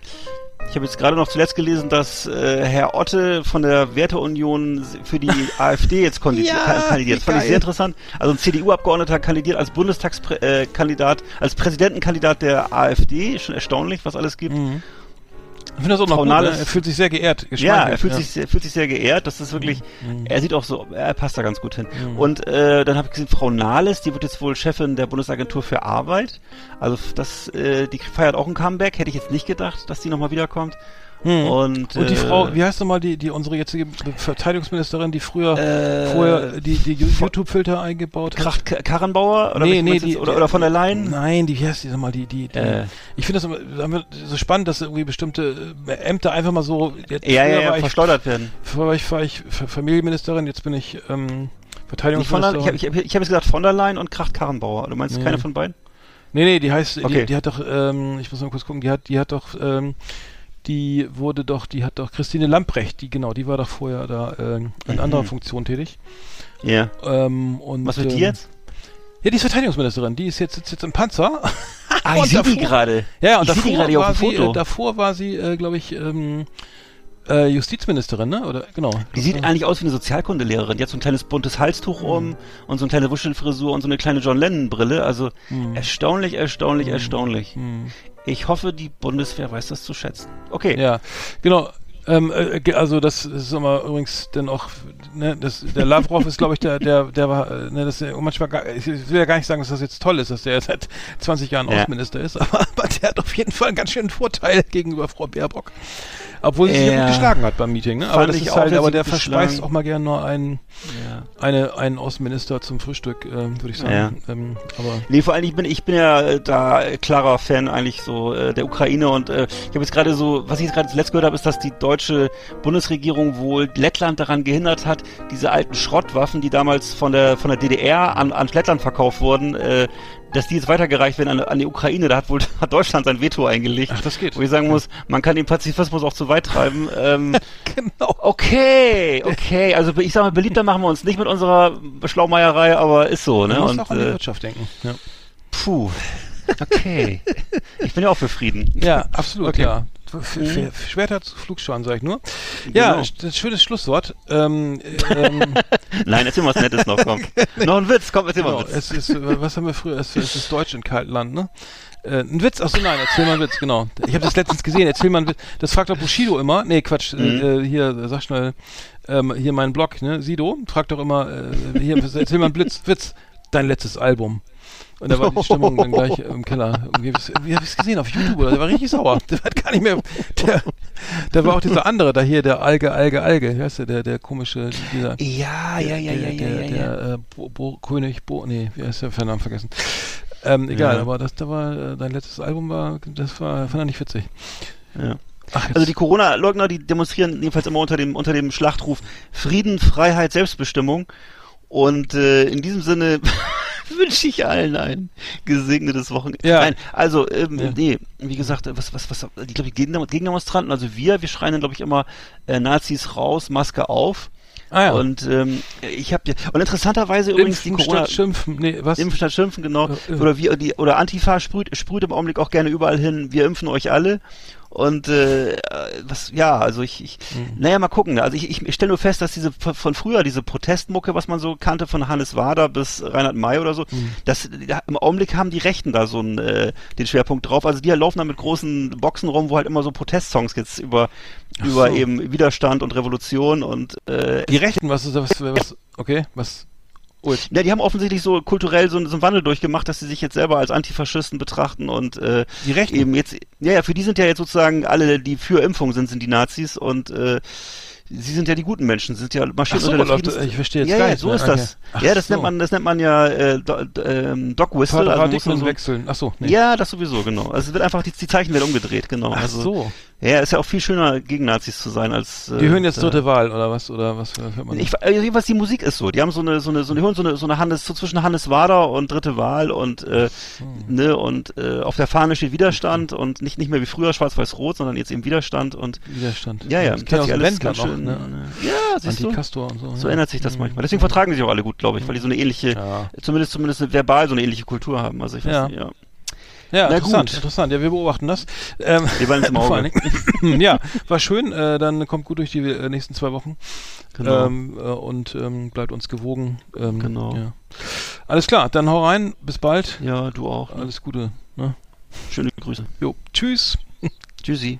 ich habe jetzt gerade noch zuletzt gelesen, dass äh, Herr Otte von der Werteunion für die (laughs) AfD jetzt Ja, kan- kandidiert. Das fand ich geil. sehr interessant. Also ein CDU-Abgeordneter kandidiert als Bundestagskandidat, äh, als Präsidentenkandidat der AfD. Schon erstaunlich, was alles gibt. Mhm. Ich finde das auch noch Frau gut, ne? Er fühlt sich sehr geehrt. Ja, er fühlt, Sich, sehr- fühlt sich sehr geehrt. Das ist wirklich, Mhm. er sieht auch so, er passt da ganz gut hin. Mhm. Und äh, dann habe ich gesehen, Frau Nahles, die wird jetzt wohl Chefin der Bundesagentur für Arbeit. Also das, äh, die feiert auch ein Comeback. Hätte ich jetzt nicht gedacht, dass die nochmal wiederkommt. Mhm. Und, Und die äh, Frau, wie heißt nochmal die, die unsere jetzige Verteidigungsministerin, die früher Äh, vorher die, die YouTube-Filter eingebaut hat? Kracht Karrenbauer oder, Nee, nee, die- oder, oder von der Leyen? Nein, die, wie heißt die nochmal, die, die, die Äh. ich finde das immer so spannend, dass irgendwie bestimmte äh, Ämter einfach mal so, jetzt, Ja, ja, ja, war ich, verschleudert werden. früher war ich, war ich Familienministerin, jetzt bin ich, ähm, von der, Verteidigungsministerin. ich habe hab jetzt gesagt von der Leyen und Kracht Karrenbauer. Du meinst Nee. keine von beiden? Nee, nee, die heißt, Okay. die, die hat doch, ähm, ich muss mal kurz gucken, die hat, die hat doch, ähm, die wurde doch, die hat doch Christine Lamprecht, die genau, die war doch vorher da ähm, in Mhm. anderer Funktion tätig. Ja. Ähm, und, Was wird die ähm, jetzt? Ja, die ist Verteidigungsministerin, die ist jetzt, sitzt jetzt im Panzer. (laughs) Ah, ich sehe die gerade. Ja, und Ich davor hier auf war dem sie, Foto. Äh, davor war sie, äh, glaube ich, ähm, äh, Justizministerin, ne? Oder genau. Die sieht eigentlich aus wie eine Sozialkundelehrerin. Die hat so ein kleines buntes Halstuch um und so eine kleine Wuschelfrisur und so eine kleine John Lennon Brille. Also Hm. erstaunlich, erstaunlich, erstaunlich. Ich hoffe, die Bundeswehr weiß das zu schätzen. Okay. Ja, genau. Ähm, äh, also das ist immer übrigens dann auch, ne, das, der Lavrov ist, glaube ich, der, der, der war, äh, ne, das ist ja manchmal, gar, ich will ja gar nicht sagen, dass das jetzt toll ist, dass der (laughs) seit 20 Jahren Ja. Außenminister ist, (laughs) aber, aber der hat auf jeden Fall einen ganz schönen Vorteil gegenüber Frau Baerbock. Obwohl sie sich ja gut geschlagen hat beim Meeting, ne? Aber Fand das ich ist auch, halt, aber der verspeist auch mal gern nur einen, Ja. eine, einen Außenminister zum Frühstück, ähm, würde ich sagen. Ähm, aber Nee, vor allem, ich bin, ich bin ja äh, da klarer Fan eigentlich so äh, der Ukraine und äh, ich habe jetzt gerade so, was ich jetzt gerade zuletzt gehört habe, ist, dass die deutsche Bundesregierung wohl Lettland daran gehindert hat, diese alten Schrottwaffen, die damals von der von der DDR an, an Lettland verkauft wurden, äh, dass die jetzt weitergereicht werden an, an die Ukraine. Da hat wohl (laughs) hat Deutschland sein Veto eingelegt. Ach, das geht. Wo ich sagen muss, man kann den Pazifismus auch zu weit treiben. Ähm, (laughs) genau. okay, okay. Also ich sag mal, beliebter machen wir uns nicht mit unserer Schlaumeierei, aber ist so, ne? Man muss Und, auch an die äh, Wirtschaft denken. Ja. Puh. Okay. (laughs) ich bin ja auch für Frieden. Ja, absolut, Okay. ja. F- F- Schwerter zu Flugscharen, sag ich nur. Ja, Genau. das schönes Schlusswort. Ähm, ähm, (laughs) Nein, erzähl mal was Nettes noch, komm. (laughs) noch ein Witz, komm, erzähl mal genau, einen Witz. es ist, äh, was haben wir früher? Es, es ist Deutsch in Kaltland, ne? Äh, ein Witz, achso nein, erzähl mal einen Witz, genau. Ich habe das letztens gesehen, erzähl mal einen Witz. Das fragt doch Bushido immer. Nee, Quatsch, äh, hier, äh, sag schnell, ähm, hier mein Blog, ne? Sido, fragt doch immer, äh, hier, erzähl mal einen Blitz, Witz, dein letztes Album. Und da war die Stimmung dann gleich (laughs) im Keller. Irgendwie, wie hab ich's gesehen auf YouTube? Oder? Der war richtig sauer. Der hat gar nicht mehr. Der, da war auch dieser andere, da hier, der Alge, Alge, Alge. Wie heißt der, der, der komische, dieser. Ja, ja, ja, der, ja, ja, der, ja, ja. der äh, Bo, Bo, König Bo, nee, wie heißt der Namen vergessen. Ähm, egal, Ja. aber das da war äh, dein letztes Album war, das war, fand er nicht witzig. ja. Ach, Also die Corona-Leugner, die demonstrieren jedenfalls immer unter dem, unter dem Schlachtruf Frieden, Freiheit, Selbstbestimmung. Und äh, in diesem Sinne (laughs) (laughs) wünsche ich allen ein gesegnetes Wochenende. Ja. Nein, also, ähm, Ja. nee, wie gesagt, was, was, was, ich glaube, die Gegen- Gegendemonstranten, also wir, wir schreien dann, glaube ich, immer äh, Nazis raus, Maske auf. ah, ja. Und ähm, ich habe und interessanterweise übrigens die Impfen Corona statt schimpfen. Nee, was? Impfen statt Schimpfen, genau. Äh, äh. Oder wie die oder Antifa sprüht, sprüht im Augenblick auch gerne überall hin, wir impfen euch alle. Und äh, was, ja, also ich, ich Mhm. naja, mal gucken. Also ich, ich, ich stelle nur fest, dass diese von früher, diese Protestmucke, was man so kannte, von Hannes Wader bis Reinhard May oder so, Mhm. das da, im Augenblick haben die Rechten da so einen, äh, den Schwerpunkt drauf. Also die laufen da mit großen Boxen rum, wo halt immer so Protestsongs jetzt über, über so. eben Widerstand und Revolution und äh, die Rechten, was ist? Was, was, okay, was? Jetzt. Ja, die haben offensichtlich so kulturell so, so einen Wandel durchgemacht, dass sie sich jetzt selber als Antifaschisten betrachten und äh, Die Rechten? eben jetzt, ja, ja, für die sind ja jetzt sozusagen alle, die für Impfung sind, sind die Nazis und äh, sie sind ja die guten Menschen, sind ja marschieren Ach so, unter der ich verstehe jetzt ja, gar ja, nicht so ist Okay. das. Ach ja, das so. nennt man, das nennt man ja äh, Do, ähm, Dog Whistle. Also Paradigmen so, wechseln. Ach so, nee. Ja, das sowieso, genau. Also es wird einfach, die, die Zeichen werden umgedreht, genau. Ach also, so. Ja, ist ja auch viel schöner, gegen Nazis zu sein, als... Äh, Die hören jetzt äh, dritte Wahl oder was? Oder was was hört man? ich, äh, jedenfalls die Musik ist so. Die haben so eine, so eine, so eine, hören so eine, so eine Hannes, so zwischen Hannes Wader und Dritte Wahl und, äh, ne, und, äh, auf der Fahne steht Widerstand und nicht, nicht mehr wie früher Schwarz-Weiß-Rot, sondern jetzt eben Widerstand und, Widerstand. ja, ja, hat sich aus ganz noch, schön, ne? ja, siehst du? Anti-Castor und so. So ja. ändert sich das Mhm. manchmal. Deswegen vertragen sie sich auch alle gut, glaube ich, weil die so eine ähnliche, Ja. zumindest, zumindest verbal so eine ähnliche Kultur haben. Also ich weiß Ja. nicht, ja. Ja, Na interessant, gut. interessant. Ja, wir beobachten das. Ähm, Wir waren im (laughs) Auge. ja, war schön. Äh, dann kommt gut durch die äh, nächsten zwei Wochen. Genau. Ähm, äh, und ähm, bleibt uns gewogen. Ähm, Genau. Ja. Alles klar, dann hau rein. Bis bald. Ja, du auch. Ne? Alles Gute. Ne? Schöne Grüße. Jo, tschüss. Tschüssi.